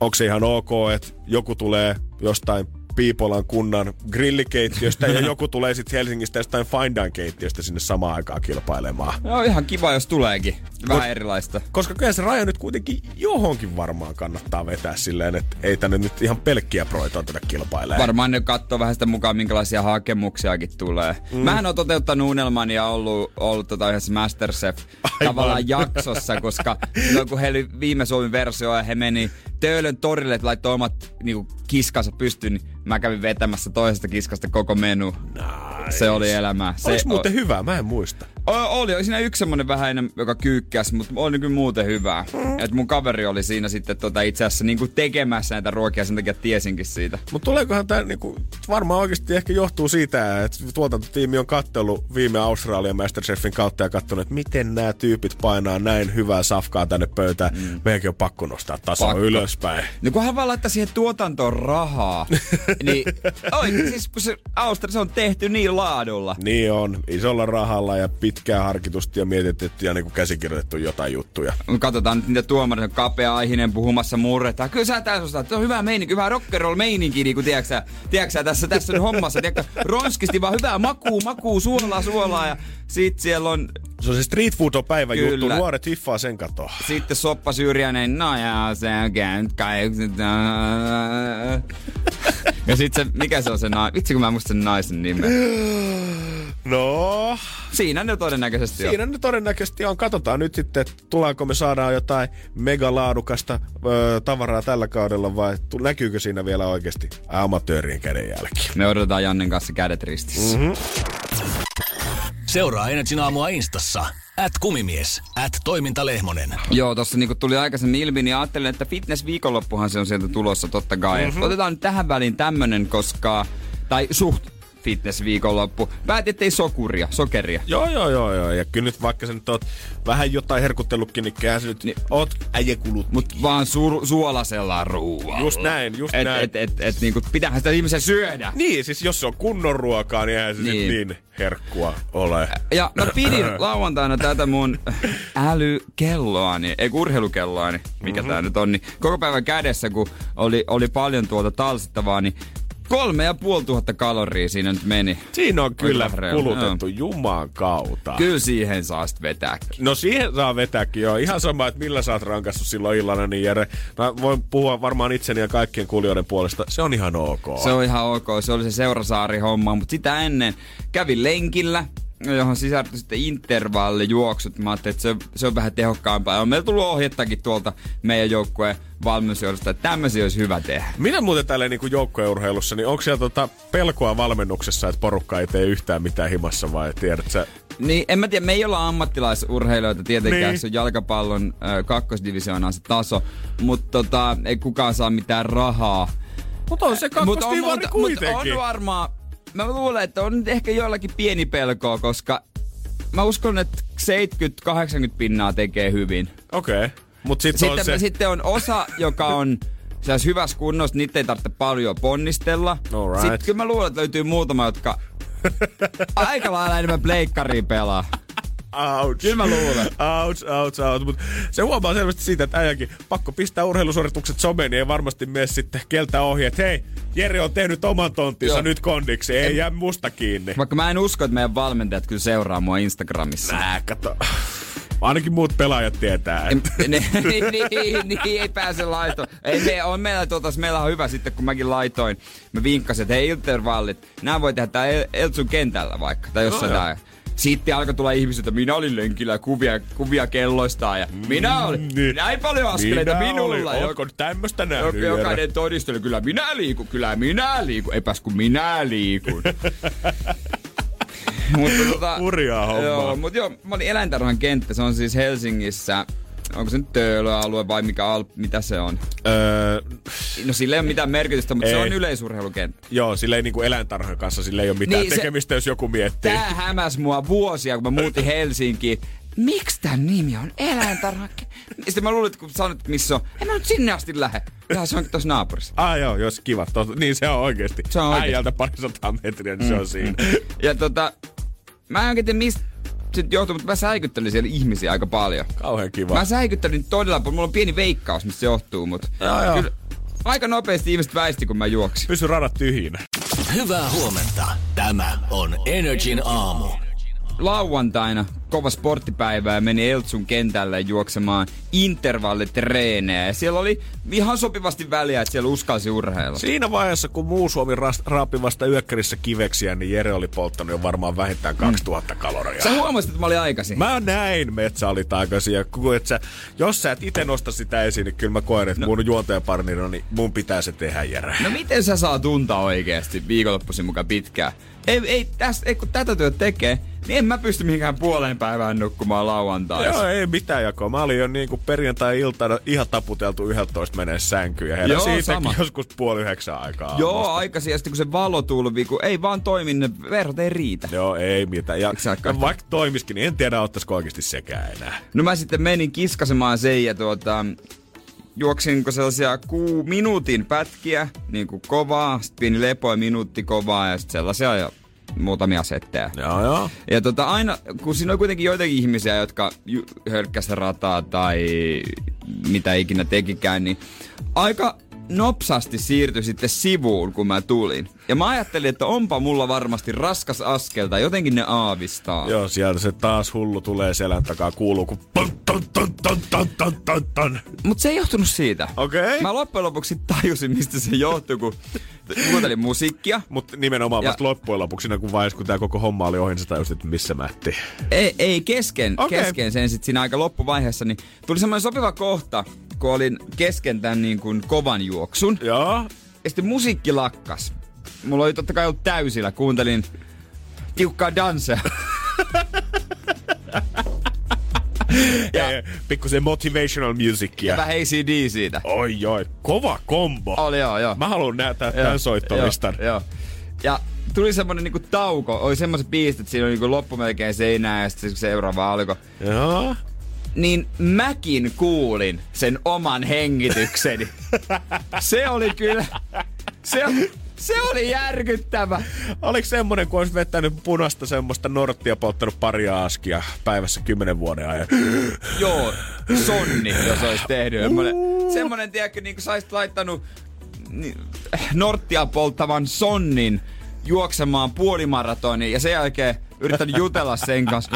onko se ihan ok, että joku tulee jostain Piipolan kunnan grillikeittiöstä ja joku tulee sitten Helsingistä jostain Fine Dine keittiöstä sinne samaan aikaan kilpailemaan. No ihan kiva, jos tuleekin. Vähän Mut- erilaista. Koska kyllä se raja nyt kuitenkin johonkin varmaan kannattaa vetää silleen, että ei tänne nyt ihan pelkkiä proita tätä kilpailee. Varmaan ne katsoo vähän sitä mukaan, minkälaisia hakemuksiakin tulee. Mm. Mähän on toteuttanut unelmani ja ollut, ollut tota yhdessä Masterchef tavallaan jaksossa, koska *laughs* silloin kun he oli viime Suomen versio ja he meni Töölön torille, että laittoi omat niinku, kiskansa pystyyn, niin mä kävin vetämässä toisesta kiskasta koko menu. Nice. Se oli elämää. Se Olis muuten o- hyvä, mä en muista. O- oli, siinä yksi semmonen vähän enemmän, joka kyykkäs, mutta oli kyllä muuten hyvää. Mm. Et mun kaveri oli siinä sitten tota, itse asiassa niinku tekemässä näitä ruokia, sen takia tiesinkin siitä. Mutta tuleekohan tämä niinku, varmaan oikeasti ehkä johtuu siitä, että tuotantotiimi on kattellut viime Australian Masterchefin kautta ja katsonut, että miten nämä tyypit painaa näin hyvää safkaa tänne pöytään. Mm. Meidänkin on pakko nostaa tasoa Pakko. ylöspäin. No kunhan vaan laittaa siihen tuotantoon rahaa, *laughs* niin oi, siis kun se Austria, se on tehty niin laadulla. Niin on, isolla rahalla ja pitkään harkitusti ja mietitty ja niinku käsikirjoitettu jotain juttuja. Katsotaan nyt niitä tuomareita, kapea aihinen puhumassa murretta. Kyllä sä tässä osaat, on hyvä meininki, hyvä rock'n'roll meininki, niin kuin tiedätkö tiedätkö sä tässä, tässä on hommassa, tiedätkö, ronskisti vaan hyvää makuu, makuu, suolaa, suolaa ja sit siellä on Se on se street food on päivä Kyllä. juttu, nuoret hiffaa sen katoa. sitten Soppa Syrjänen, no ja se on käynyt. Ja sitten se, mikä se on se nainen? Vitsi kun mä en muista sen naisen nimen. *gasps* No, Siinä ne todennäköisesti on. siinä nyt todennäköisesti on. Katsotaan nyt sitten, että tullaanko me saadaan jotain megalaadukasta öö, tavaraa tällä kaudella vai tu- näkyykö siinä vielä oikeasti amatöörien kädenjälki. Me odotetaan Jannen kanssa kädet ristissä. Mm-hmm. Seuraa Energin aamua Instassa. At kumimies. At toimintalehmonen. Joo, tossa niinku tuli aikaisemmin ilmi, niin ajattelin, että fitness-viikonloppuhan se on sieltä tulossa totta kai. Mm-hmm. Otetaan nyt tähän väliin tämmönen, koska... Tai suht fitness-viikonloppu. Päätin, ettei sokuria, sokeria. Joo, joo, joo, joo. Ja kyllä nyt vaikka sä nyt oot vähän jotain herkutellutkin, niin kyllähän sä nyt Niin. oot äijäkulut. Mut vaan su- suolasella ruualla. Just näin, just et, näin. Et, et, et, niinku, pitäähän sitä ihmisen syödä. Niin, siis jos se on kunnon ruokaa, niin eihän se niin, Niin. niin herkkua ole. Ja mä pidin *laughs* lauantaina tätä mun älykelloani, ei urheilukelloani, mikä mm-hmm. tää nyt on, niin koko päivän kädessä, kun oli, oli paljon tuota talsittavaa, niin kolme ja puoli tuhatta kaloria siinä nyt meni. Siinä on kyllä Oikein kulutettu juman kautta. Kyllä siihen saa sit vetääkin. No siihen saa vetääkin joo. Ihan sama, että millä sä oot rankassut silloin illana, niin Jere, mä voin puhua varmaan itseni ja kaikkien kuulijoiden puolesta. Se on ihan ok. Se on ihan ok, se oli se Seurasaari-homma, mutta sitä ennen kävin lenkillä, johon sisältyi sitten intervallijuoksut. Mä ajattelin, että se, se on vähän tehokkaampaa. Ja on meillä tullut ohjettakin tuolta meidän joukkueen valmennusjohdosta, että tämmöisiä olisi hyvä tehdä. Minä muuten tälleen niin joukkueurheilussa, niin onko siellä tota pelkoa valmennuksessa, että porukka ei tee yhtään mitään himassa vai tiedät sä? Niin, en mä tiedä, me ei olla ammattilaisurheilijoita tietenkään, Niin. se on jalkapallon äh, kakkosdivisioonaan se taso, mutta tota, ei kukaan saa mitään rahaa. Mutta on se Mut on, kakkosdivari mut, kuitenkin. on varmaan, mä luulen, että on ehkä joillakin pieni pelkoa, koska mä uskon, että 70-80 pinnaa tekee hyvin. Okei. Okay. Mut sit Sitten, on se... sitten on osa, joka on sellaisessa hyvässä kunnossa, niitä ei tarvitse paljon ponnistella. Alright. Sitten kyllä mä luulen, että löytyy muutama, jotka *laughs* aika lailla enemmän pleikkaria pelaa. Ouch. Kyllä mä luulen. Ouch, ouch, ouch. Mut se huomaa selvästi siitä, että äijäkin pakko pistää urheilusuoritukset someen, niin ei varmasti mene sitten keltä ohi, että hei, Jere on tehnyt oman tonttinsa Joo. nyt kondiksi, ei jää musta kiinni. Vaikka mä en usko, että meidän valmentajat kyllä seuraa mua Instagramissa. Nää, kato. Ainakin muut pelaajat tietää. En- ne, niin, *laughs* niin, niin, ei pääse laitoon. Ei, me, on meillä, tuotas, meillä on hyvä sitten, kun mäkin laitoin. Mä vinkkasin, että hei intervallit, nämä voi tehdä tää El- Eltsun kentällä vaikka, tai jossain No tää. Sitten alkoi tulla ihmisiä, että minä olin lenkillä kuvia, kuvia kelloistaan ja minä olin, niin. näin paljon askeleita Minä minulla. olin. tämmöstä jo- nähnyt, Jere? jokainen todisteli, kyllä minä liikun, kyllä minä liikun. Eipäs kun minä liikun. *laughs* mutta tota, Hurjaa hommaa. Joo, mutta joo, mä olin eläintarhan kenttä, se on siis Helsingissä. Onko se nyt Töölö-alue vai mikä Alp, mitä se on? Öö, No sillä ei ole mitään merkitystä, mutta se Ei. on yleisurheilukenttä. joo, sillä ei niinku eläintarhan kanssa sillä ei ole mitään Niin, se- tekemistä, jos joku miettii. Tää hämäs mua vuosia, kun mä muutin Helsinkiin. Miksi tän nimi on eläintarha? Sitten mä luulin, että kun sanot, missä on, en mä nyt sinne asti lähde. Ja se onkin tuossa naapurissa. Ah joo, jos kiva. Tos, niin se on oikeesti. Se on oikeesti. Äijältä parisataa metriä, niin se on siinä. Ja tota, mä en oikein tiedä mistä sit johtuu, mutta mä säikyttelin siellä ihmisiä aika paljon. Kauhean kiva. Mä säikyttelin todella paljon. Mulla on pieni veikkaus, mistä se johtuu, mutta Joo, joo. kyllä aika nopeasti ihmiset väisti, kun mä juoksin. Pysy radat tyhjinä. Hyvää huomenta. Tämä on Energin aamu. Lauantaina kova sporttipäivä ja meni Eltsun kentälle juoksemaan intervallitreenejä. Ja siellä oli ihan sopivasti väliä, että siellä uskalsi urheilla. Siinä vaiheessa, kun muu Suomi ras- raapi vasta yökkärissä kiveksiä, niin Jere oli polttanut jo varmaan vähintään 2000 kaloria. Sä huomasit, että mä olin aikaisin. Mä näin metsäalitaikaisia. Ja kun et sä, jos sä et itse nosta sitä esiin, niin kyllä mä koen, että no. mun juontajapartnerina, niin mun pitää se tehdä, Jere. No miten sä saa tuntaa oikeasti viikonloppuisin mukaan pitkään? Ei, ei, tästä, ei kun tätä työtä tekee, niin en mä pysty mihinkään puoleen päivään nukkumaan lauantaiksi. Joo, ei mitään jakoa. Mä olin jo niinku perjantai-iltana ihan taputeltu 11 menee sänkyyn ja Joo, sama. joskus puoli yhdeksän aikaa. Joo, aamusta. aikaisin ja sitten kun se valo tulvi, kun ei vaan toimi, ne verhot ei riitä. Joo, ei mitään. Ja, ja vaikka toimiskin, niin en tiedä, ottaisiko oikeasti sekään enää. No mä sitten menin kiskasemaan sen ja tuota, juoksinko sellaisia kuu minuutin pätkiä, niin kuin kovaa, sitten pieni lepo ja minuutti kovaa ja sitten sellaisia ja muutamia settejä. Joo, joo. Ja tota, aina, kun siinä on kuitenkin joitakin ihmisiä, jotka hölkkästä rataa tai mitä ikinä tekikään, niin aika nopsasti siirtyi sitten sivuun, kun mä tulin. Ja mä ajattelin, että onpa mulla varmasti raskas askel, tai jotenkin ne aavistaa. Joo, sieltä se taas hullu tulee selän takaa, kuuluu kun ton, ton, ton, ton, ton, ton, ton, ton. Mutta se ei johtunut siitä. Okei. Mä loppujen lopuksi tajusin, mistä se johtui, kun kuuntelin musiikkia. Mutta nimenomaan Ja- vasta loppujen lopuksi, kun vaiheessa, kun tää koko homma oli ohi, niin sä tajusit, että missä mätti. Ei, ei kesken, okay. kesken sen sitten siinä aika loppuvaiheessa, niin tuli semmoinen sopiva kohta, kun olin kesken tämän niin kuin kovan juoksun. Joo. Ja sitten musiikki lakkas. Mulla oli totta kai ollut täysillä, kuuntelin tiukkaa dansea. *laughs* Ja pikkusen motivational ja musicia. vähän ACD siitä. Oi, oi, kova kombo. Oli joo, joo. Mä haluan näyttää tämän soittolistan. Joo, joo. Ja tuli semmonen niinku tauko, oli semmoiset biisit, että siinä oli niinku loppu melkein seinää ja sitten se seuraava alkoi. Joo. Niin mäkin kuulin sen oman hengitykseni. se oli kyllä, se, se oli järkyttävä. Oliko semmonen, kun olisi vettänyt punasta semmoista norttia, polttanut paria askia päivässä kymmenen vuoden ajan? Joo, sonni, jos olisi tehnyt. Semmonen, semmonen tiedätkö, niin kuin saisit laittanut niin, Norttia polttavan sonnin juoksemaan puolimaratonin ja sen jälkeen yrittänyt jutella sen kanssa.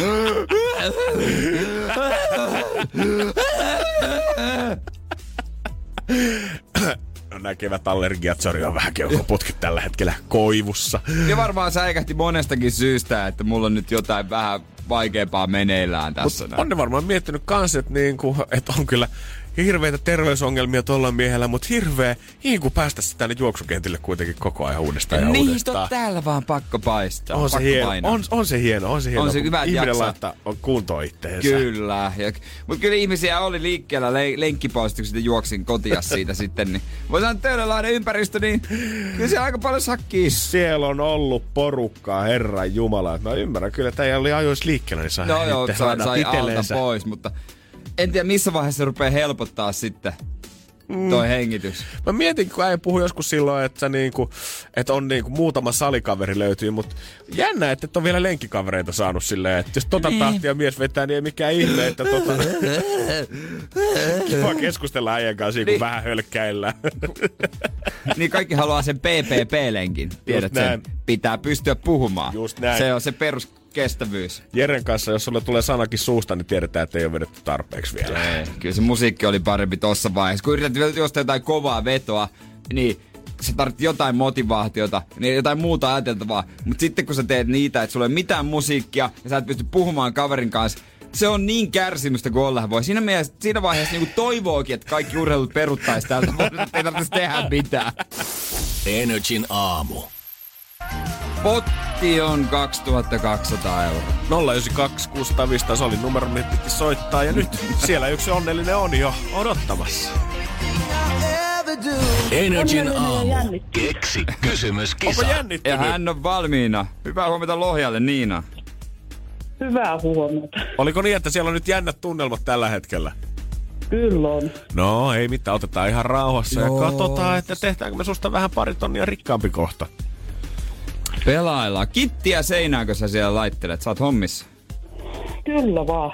No näkevät allergiat, sori on vähän keuhkoputkit tällä hetkellä koivussa. Ja varmaan säikähti monestakin syystä, että mulla on nyt jotain vähän vaikeampaa meneillään tässä. Mut näin. on ne varmaan miettinyt kans, että niinku, et on kyllä hirveitä terveysongelmia tuolla miehellä, mutta hirveä hinku päästä tänne juoksukentille kuitenkin koko ajan uudestaan ja Niin, uudestaan. tot täällä vaan pakko paistaa. On se, hieno, painaa. on, on se hieno, on se hieno. On se hyvä, ihminen jaksaa. laittaa on kuntoon itteensä. Kyllä. Mutta kyllä ihmisiä oli liikkeellä le- lenkkipaustiksi, sitten juoksin kotia siitä *laughs* sitten. Niin. Voi sanoa, Töölönlahden ympäristö, niin kyllä siellä aika paljon sakkii. Siellä on ollut porukkaa, Herran Jumala. Mä ymmärrän kyllä, että ei oli ajoissa liikkeellä, niin sai No joo, sai, sai alta pois, mutta en tiedä missä vaiheessa se rupeaa helpottaa sitten toi hengitys. Mä mietin, kun ei puhu joskus silloin, että, niinku, että on niinku muutama salikaveri löytyy, mutta jännä, että et ole vielä lenkkikavereita saanut silleen, että jos tota Niin. tahtia mies vetää, niin ei mikään ihme, että tota... Kiva keskustella äijän kanssa, kun Niin. vähän hölkkäillään. Niin kaikki haluaa sen PPP-lenkin. Tiedät sen. Pitää pystyä puhumaan. Just näin. Se on se peruskestävyys. Jeren kanssa, jos sulle tulee sanakin suusta, niin tiedetään, että ei ole vedetty tarpeeksi vielä. Ei, kyllä se musiikki oli parempi tossa vaiheessa. Kun yrität jostain jotain kovaa vetoa, niin sä tarvitset jotain motivaatiota, niin jotain muuta ajateltavaa. Mutta sitten kun sä teet niitä, että sulla ei ole mitään musiikkia ja sä et pysty puhumaan kaverin kanssa, se on niin kärsimystä kuin olla voi. Siinä, mielessä, siinä vaiheessa niin toivookin, että kaikki urheilut peruttaisi täältä, mutta ei tarvitsisi tehdä mitään. Energin aamu. Potti on 2200 euroa. 092 605 se oli numero, mihin piti soittaa. Ja nyt siellä yksi onnellinen on jo odottamassa. Energin aamu. Keksi kysymys, Onko kisa. Ja jännittynyt? hän on valmiina. Hyvää huomenta Lohjalle, Niina. Hyvää huomenta. Oliko niin, että siellä on nyt jännät tunnelmat tällä hetkellä? Kyllä on. No, ei mitään, otetaan ihan rauhassa Joo. ja katsotaan, että tehdäänkö me susta vähän pari tonnia rikkaampi kohta. Pelaillaan. Kittiä seinäänkö sä siellä laittelet? Sä oot hommissa. Kyllä vaan.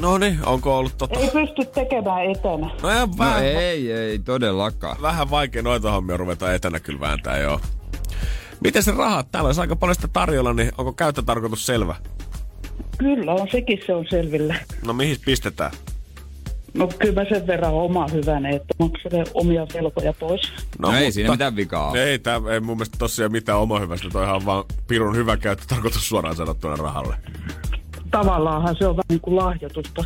No niin, onko ollut tota... Ei pysty tekemään etänä. No, ihan No vähän, ei, ei todellakaan. vähän vaikea noita hommia ruveta etänä kyllä vääntää, joo. Miten se rahat? Täällä olisi aika paljon sitä tarjolla, niin onko käyttötarkoitus selvä? Kyllä on, sekin se on selvillä. No mihin pistetään? No kyllä mä sen verran oma hyvänä, että makselen omia velkoja pois. No ei siinä mitään vikaa ole. Ei, tää, ei mun mielestä tosiaan mitään oma hyvästä. Toihan on vaan pirun hyvä käyttö tarkoitus suoraan sanottuna rahalle. Tavallaanhan se on vähän niin kuin lahjoitusta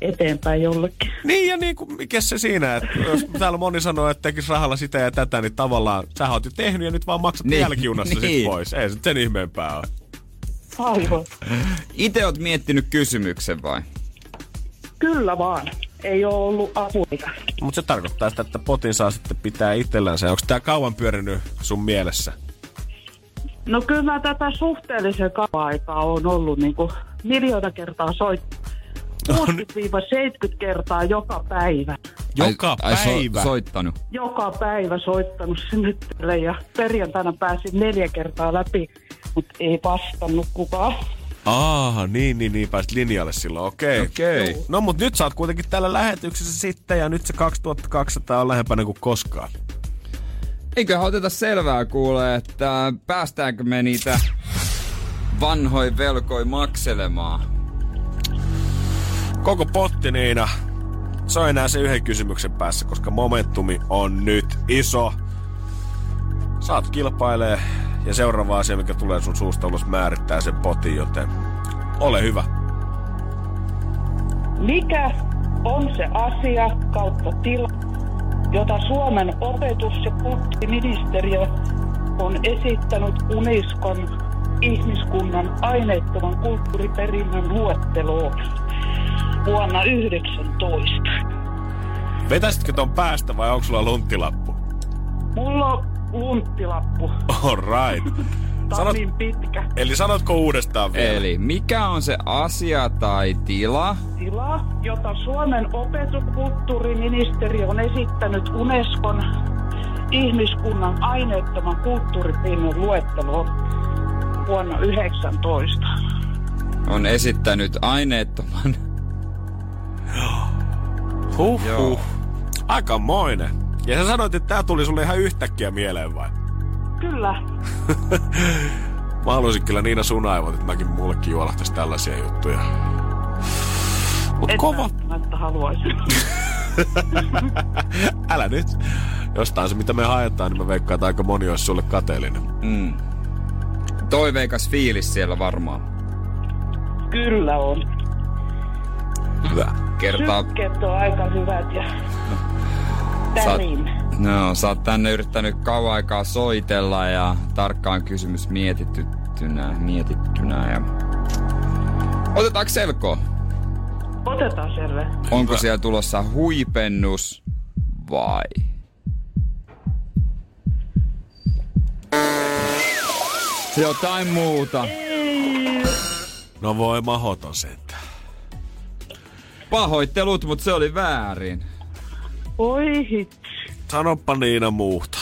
eteenpäin jollekin. Niin ja niin kuin, mikä se siinä, että jos täällä moni sanoo, että tekisi rahalla sitä ja tätä, niin tavallaan sä oot jo tehnyt ja nyt vaan maksat Niin, jälkijunassa niin. sit pois. Ei se sen ihmeempää ole. Aivan. Itse oot miettinyt kysymyksen vai? Kyllä vaan. Ei ole ollut apuja. Mutta se tarkoittaa sitä, että potin saa sitten pitää itsellänsä. Onko tää kauan pyörinyt sun mielessä? No kyllä mä tätä suhteellisen kauan aikaa on ollut niin kuin miljoona kertaa soit. 60-70 kertaa joka päivä. Joka ai, päivä. Ai so, soittanut. joka päivä soittanut sinne ja perjantaina pääsin neljä kertaa läpi, mutta ei vastannut kukaan. Aa, niin, niin, niin, pääsit linjalle silloin, okei. Okay. Okei. Okay. No mut nyt sä oot kuitenkin täällä lähetyksessä sitten ja nyt se 2200 on lähempänä kuin koskaan. Eiköhän oteta selvää kuule, että päästäänkö me niitä vanhoja velkoi makselemaan. Koko potti Niina, se on enää se yhden kysymyksen päässä, koska momentumi on nyt iso. Saat kilpailee ja seuraava asia, mikä tulee sun suusta ulos, määrittää sen potin, joten ole hyvä. Mikä on se asia kautta tila, jota Suomen opetus- ja kulttuuriministeriö on esittänyt Unescon ihmiskunnan aineettoman kulttuuriperinnön luetteloon vuonna 19. Vetäisitkö ton päästä vai onko sulla lunttilappu? Mulla on lunttilappu. All right. *laughs* Tämä Sanot, niin pitkä. eli sanotko uudestaan vielä? Eli mikä on se asia tai tila, tila, jota Suomen opetuskulttuuriministeri on esittänyt Unescon ihmiskunnan aineettoman kulttuuriperinnön luetteloon vuonna 19. on esittänyt aineettoman Huh, huh. Aikamoinen. Ja sä sanoit, että tää tuli sulle ihan yhtäkkiä mieleen vai? Kyllä, *laughs* Mä haluaisin kyllä Niina sun aivot, että mäkin mullekin juolahtaisi tällaisia juttuja. Mut et kova. välttämättä haluaisin. *laughs* Älä nyt. Jostain se, mitä me haetaan, niin mä veikkaan, että aika moni olisi sulle kateellinen. mm, toiveikas fiilis siellä varmaan. Kyllä on. Hyvä. Kertaa, Sykkeet on aika hyvät ja tärin. no, sä oot tänne yrittänyt kauan aikaa soitella ja tarkkaan kysymys mietityttynä, mietittynä ja... Otetaanko selkoa? Otetaan selvä. Onko siellä tulossa huipennus vai? Jotain muuta. No voi mahoton sentään. Pahoittelut, mutta se oli väärin. Oi hitsi. Sanoppa Niina muuta.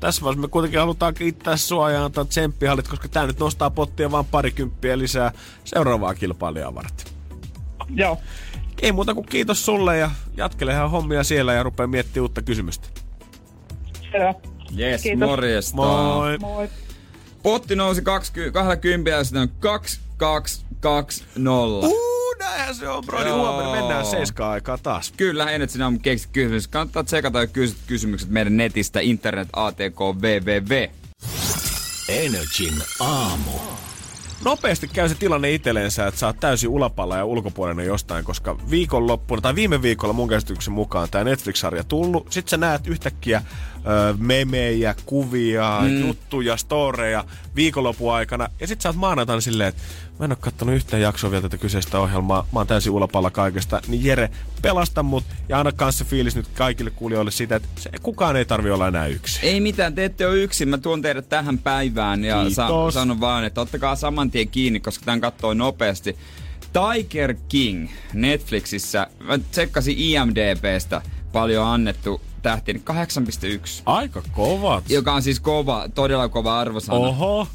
Tässä vaiheessa me kuitenkin halutaan kiittää sua ja antaa tsemppihallit, koska tää nyt nostaa pottia vaan parikymppiä lisää seuraavaa kilpailijaa varten. Joo. Ei muuta kuin kiitos sulle ja jatkelehan hommia siellä ja rupea miettimään uutta kysymystä. Selvä. Yes, Kiitos. morjesta. Moi! Moi. Potti nousi 20, 20 ja sitten on 2220. Uu, näinhän se on, bro. Niin Joo. huomenna mennään seiskaan aikaa taas. Kyllä, Energy on keksit kysymys. Kannattaa tsekata ja kysyt kysymykset meidän netistä internet ATK www. Energin aamu. Nopeasti käy se tilanne itsellensä, että sä oot täysin ulapalla ja ulkopuolinen jostain, koska viikonloppuna tai viime viikolla mun käsityksen mukaan tämä Netflix-sarja tullut. Sitten sä näet yhtäkkiä ö, memejä, kuvia, mm. juttuja, storeja viikonlopun aikana. Ja sit sä oot maanantaina silleen, että mä en oo kattonut yhtään jaksoa vielä tätä kyseistä ohjelmaa. Mä oon täysin ulapalla kaikesta. Niin Jere, pelasta mut ja anna kanssa fiilis nyt kaikille kuulijoille sitä, että se, kukaan ei tarvi olla enää yksin. Ei mitään, te ette ole yksin. Mä tuon teidät tähän päivään ja sa- sanon vaan, että ottakaa saman tien kiinni, koska tämän katsoo nopeasti. Tiger King Netflixissä. Mä tsekkasin IMDBstä paljon annettu tähti, niin 8,1. Aika kovat. Joka on siis kova, todella kova arvosana. Oho.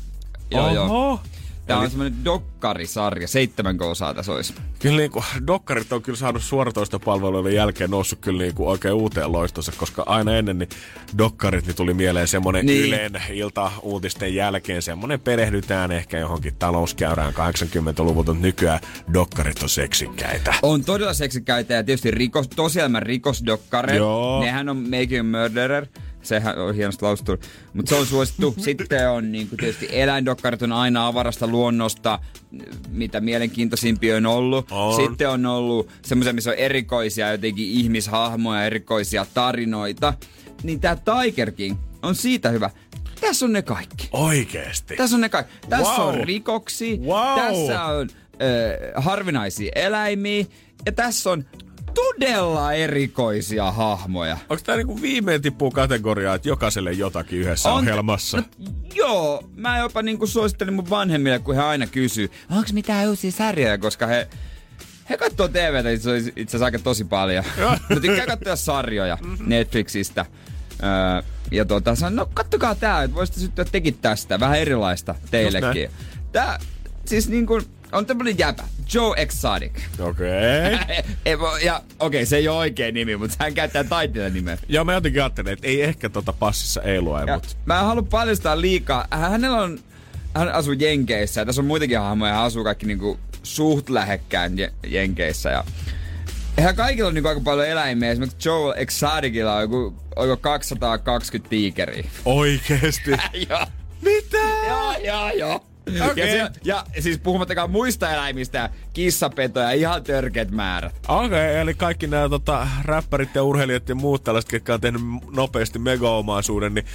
Joo, Oho. joo. Tää on semmonen dokkarisarja, seitsemänkö osaa tässä olisi. Kyllä niinku, dokkarit on kyllä saanut suoratoistopalveluiden jälkeen noussut kyllä niinku oikein uuteen loistossa, koska aina ennen niin dokkarit niin tuli mieleen semmonen Niin. niin. Ylen ilta-uutisten jälkeen semmonen perehdytään ehkä johonkin talouskäyrään 80-luvulta, mutta nykyään dokkarit on seksikkäitä. On todella seksikäitä ja tietysti rikos, tosielämän rikosdokkareita. Joo. Nehän on Making Murderer. Sehän on hienosti lausuttu. Mutta se on suosittu. *laughs* Sitten on niin tietysti eläindokkarit on aina avarasta luonnosta, mitä mielenkiintoisimpia on ollut. On. Sitten on ollut semmoisia, missä on erikoisia jotenkin ihmishahmoja, erikoisia tarinoita. Niin tää Tiger King on siitä hyvä. Tässä on ne kaikki. Oikeesti. Tässä on ne kaikki. Tässä Wow. on rikoksia, Wow. tässä on äh, harvinaisia eläimiä ja tässä on todella erikoisia hahmoja. Onko tää niinku viimein tippuu kategoriaa, että jokaiselle jotakin yhdessä on, ohjelmassa? No, joo, mä jopa niinku suosittelin mun vanhemmille, kun he aina kysyy, onko mitään uusia sarjoja, koska he he katsoo TVtä itse asiassa aika tosi paljon. Mä tykkään katsoa sarjoja Netflixistä. Öö, ja tota, sanon, no kattokaa tää, että voisitte syttyä tekin tästä. Vähän erilaista teillekin. Tää, siis niin kuin, on tämmönen jäpä. Joe Exotic. Okei. *laughs* Okay. Ja okei, okay, se ei ole oikein nimi, mutta hän käyttää taiteilijan nimeä. Joo, mä jotenkin ajattelin, että ei ehkä tota passissa ei lue, mutta... mä en halua paljastaa liikaa. Hänellä on, hän asuu Jenkeissä ja tässä on muitakin hahmoja. Hän asuu kaikki niinku suht lähekkään Je- Jenkeissä ja Eihän kaikilla on niinku aika paljon eläimiä. Esimerkiksi Joel Exoticilla on joku, oiko 220 tiikeriä. Oikeesti? *laughs* joo. Mitä? Joo, joo, joo. Okei. Ja, se, ja siis puhumattakaan muista eläimistä, kissapetoja, ihan törkeät määrät. Okei, okay, eli kaikki nämä tota, räppärit ja urheilijat ja muut tällaiset, jotka on tehnyt nopeasti mega-omaisuuden, niin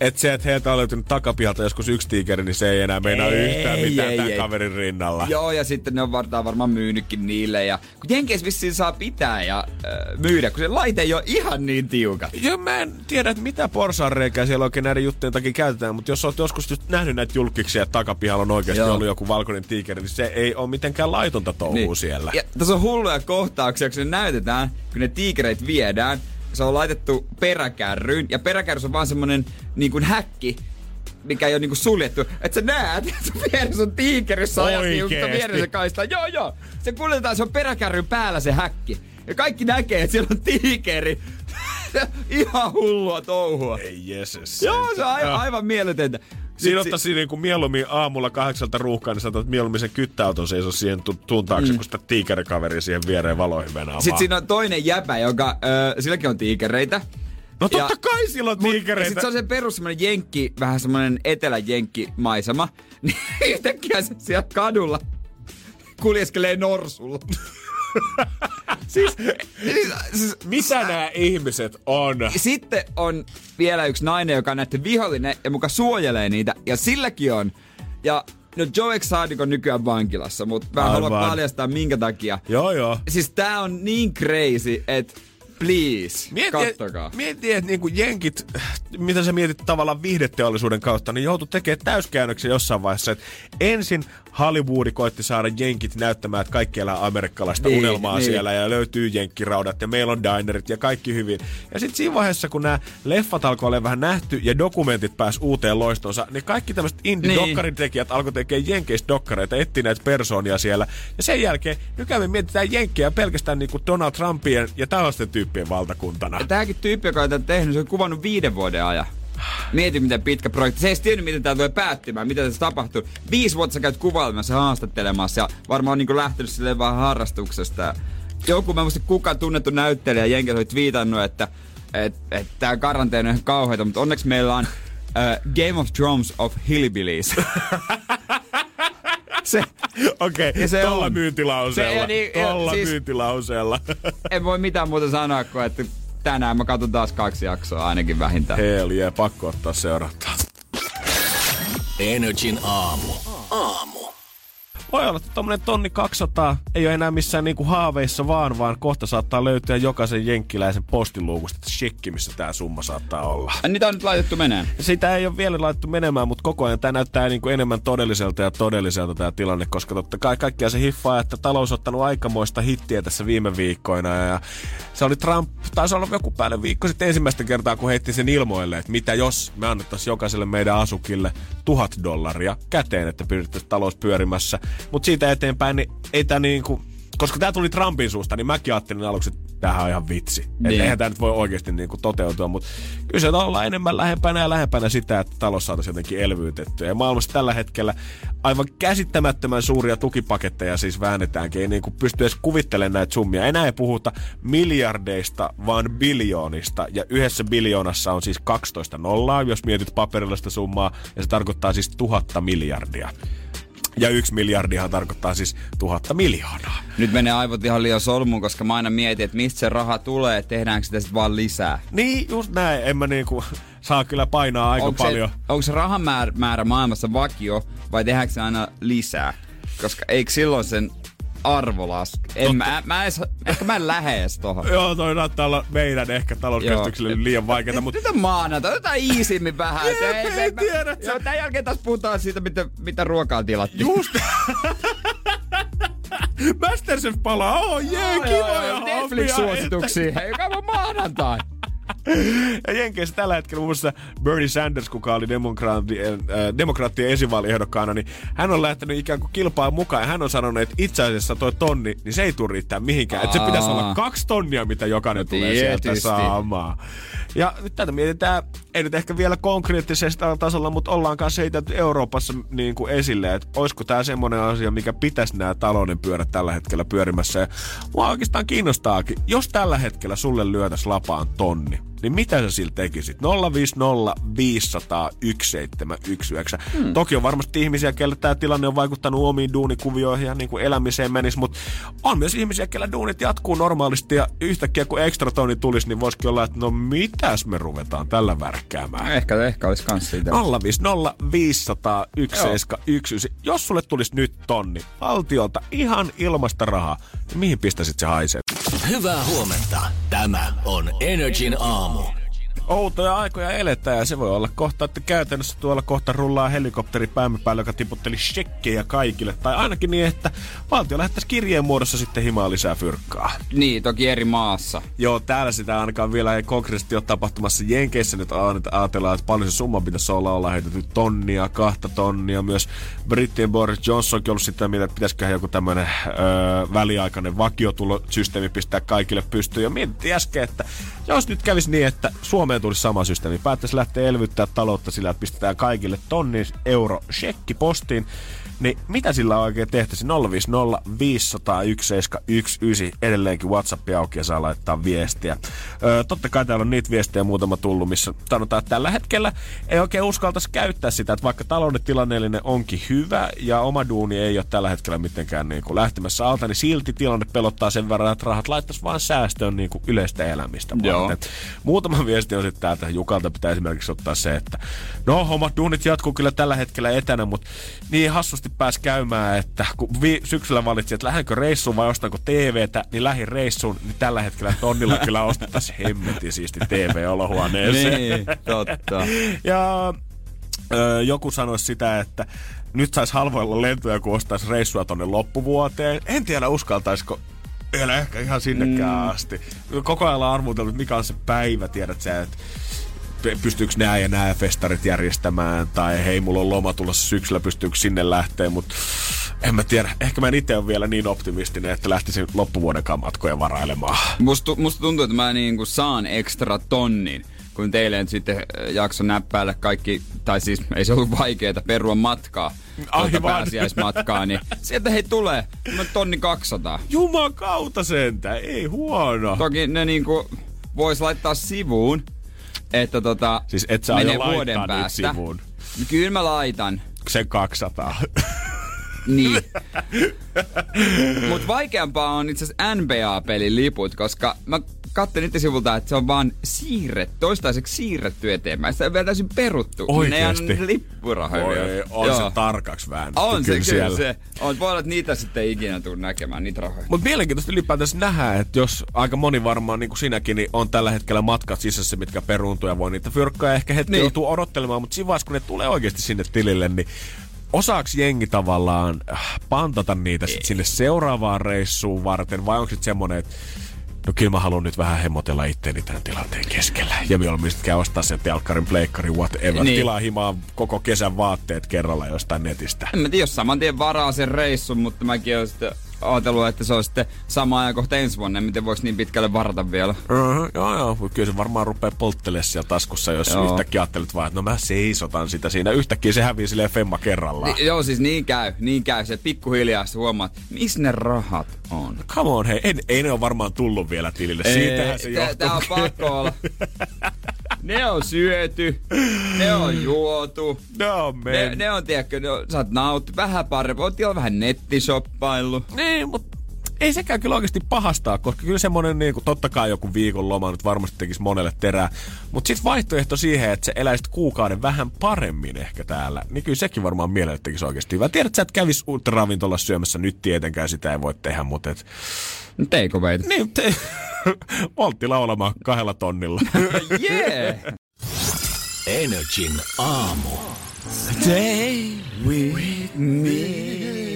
että se, että heiltä on löytynyt takapihalta joskus yksi tiikeri, niin se ei enää meinaa Ei, yhtään mitään ei, tämän ei. kaverin rinnalla. Joo, ja sitten ne on vartaan varmaan myynytkin niille. Ja kun Jenkeissä vissiin saa pitää ja äh, myydä, kun se laite ei ole ihan niin tiukat. Joo, mä en tiedä, että mitä porsaanreikää siellä oikein näiden juttujen takia käytetään, mutta jos olet joskus just nähnyt näitä julkiksia, että takapihalla on oikeasti Joo. ollut joku valkoinen tiikeri, niin se ei ole mitenkään laitonta touhua niin. siellä. Ja tässä on hulluja kohtauksia, kun ne näytetään, kun ne tiikereit viedään. Se on laitettu peräkärryyn, ja peräkärryssä on vaan semmonen niin kuin häkki, mikä ei ole niinku suljettu. Että sä näet, *laughs* että vieressä on tiikerissä ajat niin Oikeesti? vieressä kaistaa. Joo, joo. Se kuljetaan, se on peräkärryn päällä se häkki. Ja kaikki näkee, että siellä on tiikeri. *laughs* Ihan hullua touhua. Ei jeses. Joo, se on aivan, Joo. aivan mieletöntä. Siinä ottaisi niinku mieluummin aamulla kahdeksalta ruuhkaan, niin saatat mieluummin sen kyttäauton seiso siihen tu- tuun taakse, mm. kun sitä tiikerikaveria siihen viereen valoihin Sitten siinä on toinen jäpä, joka, ö, silläkin on tiikereitä. No totta kai sillä on tiikereitä. Ja sit se on se perus semmonen jenkki, vähän semmonen eteläjenkki maisema. *laughs* Niin yhtäkkiä se siellä kadulla kuljeskelee norsulla. Siis, siis, siis, Mitä nämä ihmiset on? sitten on vielä yksi nainen, joka on näiden vihollinen ja muka suojelee niitä. Ja silläkin on. Ja no Joe Exotic on nykyään vankilassa, mutta mä en halua Aivan. paljastaa minkä takia. Joo, joo. Siis tää on niin crazy, että please, kattokaa. Mieti, että niinku jenkit, mitä sä mietit tavallaan viihdeteollisuuden kautta, niin joutui tekemään täyskäännöksen jossain vaiheessa, että ensin Hollywoodi koitti saada jenkit näyttämään, että kaikki elää amerikkalaista Niin, unelmaa niin. siellä ja löytyy jenkkiraudat ja meillä on dinerit ja kaikki hyvin. Ja sitten siinä vaiheessa, kun nämä leffat alkoi olla vähän nähty ja dokumentit pääs uuteen loistonsa, niin kaikki tämmöiset indie-dokkarin tekijät alkoi tekemään jenkeistä dokkareita, etsiä näitä persoonia siellä. Ja sen jälkeen nykyään me mietitään jenkkejä pelkästään niinku Donald Trumpien ja tällaisten tyyppien valtakuntana. Ja tääkin tyyppi, joka on tehnyt, se on kuvannut viiden vuoden ajan. Mieti, miten pitkä projekti. Se ei tiennyt, miten tämä tulee päättymään, mitä tässä tapahtuu. Viisi vuotta sä käyt kuvailemassa ja haastattelemassa ja varmaan niin lähtenyt silleen vähän harrastuksesta. Joku, mä en muista kuka tunnettu näyttelijä Jenkellä oli twiitannut, että et, et tää karanteeni on ihan kauheita, mutta onneksi meillä on uh, Game of Thrones of Hillbillies. *laughs* *laughs* se, Okei, Ja se tolla on. myyntilauseella. Se- niin- ja tolla siis- myyntilauseella. *laughs* en voi mitään muuta sanoa kuin, että tänään. Mä katson taas kaksi jaksoa ainakin vähintään. Hell yeah, pakko ottaa seurataan. Energin aamu. Aamu. Voi olla, että tommonen tonni 200 ei ole enää missään niinku haaveissa vaan, vaan kohta saattaa löytyä jokaisen jenkkiläisen postiluukusta shekki, missä tämä summa saattaa olla. Niitä on nyt laitettu meneen. Sitä ei ole vielä laitettu menemään, mutta koko ajan tämä näyttää niinku enemmän todelliselta ja todelliselta tämä tilanne, koska totta kai kaikkia se hiffaa, että talous on ottanut aikamoista hittiä tässä viime viikkoina. Ja se oli Trump, taisi olla joku päälle viikko sitten ensimmäistä kertaa, kun heitti sen ilmoille, että mitä jos me annettaisiin jokaiselle meidän asukille tuhat dollaria käteen, että pyrittäisiin talous pyörimässä. Mutta siitä eteenpäin, niin ei tämä niinku, koska tämä tuli Trumpin suusta, niin mäkin ajattelin aluksi, että tämähän on ihan vitsi. Niin. Niin. Että eihän tämä nyt voi oikeasti niinku toteutua, mutta kyllä se ollaan enemmän lähempänä ja lähempänä sitä, että talous saataisiin jotenkin elvyytettyä. Ja maailmassa tällä hetkellä aivan käsittämättömän suuria tukipaketteja siis väännetäänkin. Ei niinku pysty edes kuvittelemaan näitä summia. Enää ei puhuta miljardeista, vaan biljoonista. Ja yhdessä biljoonassa on siis 12 nollaa, jos mietit paperilla sitä summaa. Ja se tarkoittaa siis tuhatta miljardia. Ja yksi miljardihan tarkoittaa siis tuhatta miljoonaa. Nyt menee aivot ihan liian solmuun, koska mä aina mietin, että mistä se raha tulee, että tehdäänkö sitä sitten vaan lisää. Niin, just näin. En mä niinku *laughs* saa kyllä painaa aika onko paljon. Se, onko se rahan määrä, määrä maailmassa vakio vai tehdäänkö se aina lisää? Koska eikö silloin sen arvo laske? En, mä, mä edes, ehkä mä en lähde edes tohon. *laughs* Joo, toi näyttää olla meidän ehkä talouskäsitykselle Joo. liian vaikeaa, mutta Nyt on maanantai, otetaan iisimmin vähän. Jep, että ei tiedä, Joo, tämän jälkeen taas puhutaan siitä, mitä, mitä ruokaa tilattiin. just... *laughs* Masterchef palaa, oh jee, Joo, kiva joo, Netflix-suosituksia. Hei, joka maanantai. *laughs* Ja Jenkeissä tällä hetkellä muun muassa Bernie Sanders, kuka oli demokraattien, äh, demokraattien esivaaliehdokkaana, niin hän on lähtenyt ikään kuin kilpaan mukaan. Ja hän on sanonut, että itse asiassa toi tonni, niin se ei tule riittää mihinkään. Että se pitäisi olla kaksi tonnia, mitä jokainen No tulee sieltä saamaan. Ja nyt tätä mietitään, ei nyt ehkä vielä konkreettisesta tasolla, mutta ollaan kanssa heitetty Euroopassa niin kuin esille, että olisiko tämä semmoinen asia, mikä pitäisi nämä talouden pyörät tällä hetkellä pyörimässä. Ja mua oikeastaan kiinnostaakin, jos tällä hetkellä sulle lyötäisi lapaan tonni, niin mitä sä sillä tekisit? 050 500 1719. Hmm. Toki on varmasti ihmisiä, kelle tämä tilanne on vaikuttanut omiin duunikuvioihin ja niin kuin elämiseen menisi, mutta on myös ihmisiä, kelle duunit jatkuu normaalisti ja yhtäkkiä kun ekstra tonni tulisi, niin voisikin olla, että no mitäs me ruvetaan tällä värkkäämään. Ehkä, ehkä olisi kans siitä. 050 500 1719. Jos sulle tulisi nyt tonni valtiolta ihan ilmasta rahaa, mihin pistäisit se haisee? Hyvää huomenta. Tämä on Energin aamu. Outoja aikoja eletään ja se voi olla kohta, että käytännössä tuolla kohta rullaa helikopteri päämme päällä, joka tiputteli shekkejä kaikille. Tai ainakin niin, että valtio lähettäisi kirjeen muodossa sitten himaa lisää fyrkkaa. Niin, toki eri maassa. Joo, täällä sitä ainakaan vielä ei konkreettisesti ole tapahtumassa. Jenkeissä nyt ajatellaan, että paljon se summa pitäisi olla. Ollaan heitetty tonnia, kahta tonnia. Myös brittien Boris Johnson on ollut sitä mieltä, että pitäisiköhän joku tämmöinen öö, väliaikainen vakiotulosysteemi pistää kaikille pystyyn. Ja mietittiin äsken, että jos nyt kävisi niin, että Suomeen tulisi sama systeemi, päättäisi lähteä elvyttää taloutta sillä, että pistetään kaikille tonni euro shekki postiin, niin mitä sillä oikein tehtäisiin? 050 500 1719 edelleenkin WhatsApp auki ja saa laittaa viestiä. Öö, totta kai täällä on niitä viestejä muutama tullut, missä sanotaan, että tällä hetkellä ei oikein uskaltaisi käyttää sitä, että vaikka talouden tilanneellinen onkin hyvä ja oma duuni ei ole tällä hetkellä mitenkään niin kuin lähtemässä alta, niin silti tilanne pelottaa sen verran, että rahat laittaisi vaan säästöön niin kuin yleistä elämistä. Joo. Muutama viesti on sitten täältä Jukalta pitää esimerkiksi ottaa se, että no hommat duunit jatkuu kyllä tällä hetkellä etänä, mutta niin hassusti pääsi käymään, että kun vi- syksyllä valitsi, että lähdenkö reissuun vai ostanko TVtä, niin lähin reissuun, niin tällä hetkellä tonnilla kyllä ostettaisiin hemmetin siisti TV olohuoneeseen. Niin, totta. *laughs* Ja ö, joku sanoi sitä, että nyt saisi halvoilla lentoja, kun ostaisi reissua tonne loppuvuoteen. En tiedä, uskaltaisiko vielä ehkä ihan sinnekään mm. asti. Koko ajan on arvutellut, että mikä on se päivä, tiedät sä, että pystyykö nämä ja nämä festarit järjestämään, tai hei, mulla on loma tulossa syksyllä, pystyykö sinne lähteä, mutta en mä tiedä. Ehkä mä en itse ole vielä niin optimistinen, että lähtisin loppuvuodenkaan matkoja varailemaan. Musta, musta tuntuu, että mä niinku saan ekstra tonnin, kun teille nyt sitten äh, jakso näppäillä kaikki, tai siis ei se ollut vaikeeta perua matkaa, tuota pääsiäismatkaa, niin sieltä hei tulee tonni 200. Juman kautta sentä, ei huono. Toki ne niinku vois laittaa sivuun, että tota, Siis et sä menee vuoden päästä. sivuun. Kyllä mä laitan. Sen 200. *laughs* Niin. *laughs* Mut vaikeampaa on itse asiassa NBA-pelin liput, koska mä katselin niiden sivulta, että se on vaan siirretty, toistaiseksi siirretty eteenpäin. Sitä on vielä täysin peruttu. Oikeesti? Ne lippurahoja. Oi, on Joo. se tarkaksi väännetty. On se, kyllä siellä. se. On, voi olla, että niitä sitten ei ikinä tule näkemään, niitä rahoja. Mutta mielenkiintoista ylipäätänsä nähdä, että jos aika moni varmaan, niin kuin sinäkin, niin on tällä hetkellä matkat sisässä, mitkä peruuntuu ja voi niitä fyrkkaa ehkä hetki Niin. joutuu odottelemaan, mutta siinä vaiheessa, kun ne tulee oikeasti sinne tilille, niin osaaks jengi tavallaan äh, pantata niitä sit sinne seuraavaan reissuun varten, vai onko sitten semmoinen, että no kyllä mä haluan nyt vähän hemmotella itteeni tämän tilanteen keskellä. Ja mieluummin sitten käy ostaa sen telkkarin, pleikkarin, whatever. Niin. Niin. Tilaa himaa koko kesän vaatteet kerralla jostain netistä. En mä tiedä, jos saman tien varaa sen reissun, mutta mäkin olen sitten ajatellut, että se on sitten sama ajankohta ensi vuonna. Miten voisi niin pitkälle varata vielä? Uh-huh, joo, joo. Kyllä se varmaan rupeaa polttelemaan siellä taskussa, jos Joo. yhtäkkiä ajattelet vaan, että no mä seisotan sitä siinä. Yhtäkkiä se hävii silleen femma kerrallaan. Ni, joo, siis niin käy, niin käy. Se pikkuhiljaa sä huomaat, missä ne rahat on. Come on, hei. Ei, ei ne ole varmaan tullut vielä tilille. Siitähän se johtuu. Tää on pakko olla. *laughs* Ne on syöty, ne on juotu. No, man. Ne, ne on, tiedätkö, ne on, sä oot nautti vähän parempi. Oot jo vähän nettishoppailu. Niin, mutta ei sekään kyllä oikeasti pahastaa, koska kyllä semmonen niin kuin, totta kai joku viikon loma nyt varmasti tekisi monelle terää. Mutta sitten vaihtoehto siihen, että sä eläisit kuukauden vähän paremmin ehkä täällä, niin kyllä sekin varmaan mielelle tekisi oikeasti hyvä. Tiedät, että sä et kävis uutta ravintolassa syömässä, nyt tietenkään sitä ei voi tehdä, mutta et, Teikö meitä? niin, te, voltti *laughs* laulamaan kahdella tonnilla. *laughs* Yeah! Energin aamu. Stay with me.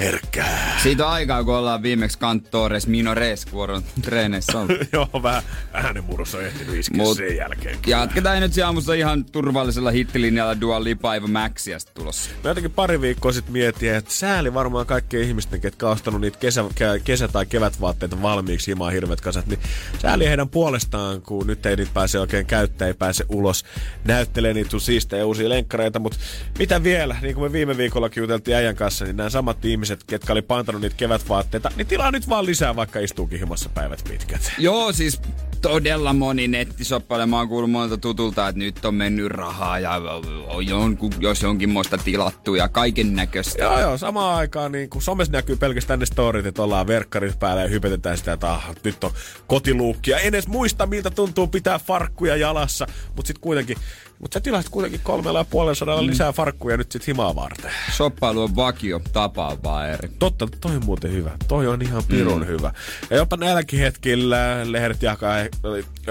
Herkkää. Siitä on aikaa, kun ollaan viimeksi kanttoores minores vuoron treeneissä ollut. *laughs* Joo, vähän äänenmurros on ehtinyt iskeä Mut- sen jälkeen. Jatketaan nyt aamussa ihan turvallisella hittilinjalla Dua Lipa Aiva Maxia tulossa. Mä jotenkin pari viikkoa sitten mietin, että sääli varmaan kaikkien ihmisten, ketkä on ostanut niitä kesä, kesä- tai kevätvaatteita valmiiksi himaan hirvet kasat, niin sääli heidän puolestaan, kun nyt ei niitä pääse oikein käyttää, ei pääse ulos, näyttelee niitä sun siistejä uusia lenkkareita, mutta mitä vielä, niin kuin me viime viikollakin juteltiin äijän kanssa, niin nämä samat ihmiset, ketkä oli pantanut niitä kevätvaatteita, niin tilaa nyt vaan lisää, vaikka istuukin himassa päivät pitkät. Joo, siis todella moni nettisoppaile. Mä oon kuullut monelta tutulta, että nyt on mennyt rahaa ja on jonkun, jos jonkinmoista tilattu ja kaiken näköistä. Joo, joo, samaan aikaan niin kun somessa näkyy pelkästään ne storit, että ollaan verkkarit päällä ja hypetetään sitä, että ah, nyt on kotiluukki. Ja en edes muista, miltä tuntuu pitää farkkuja jalassa. Mutta sitten kuitenkin, mutta sä tilasit kuitenkin kolmella ja puolella sadalla mm. lisää farkkuja nyt sit himaa varten. Shoppailu on vakio, tapa on vaan eri. Totta, toi on muuten hyvä. Toi on ihan pirun mm. hyvä. Ja jopa näilläkin hetkillä lehdet jakaa,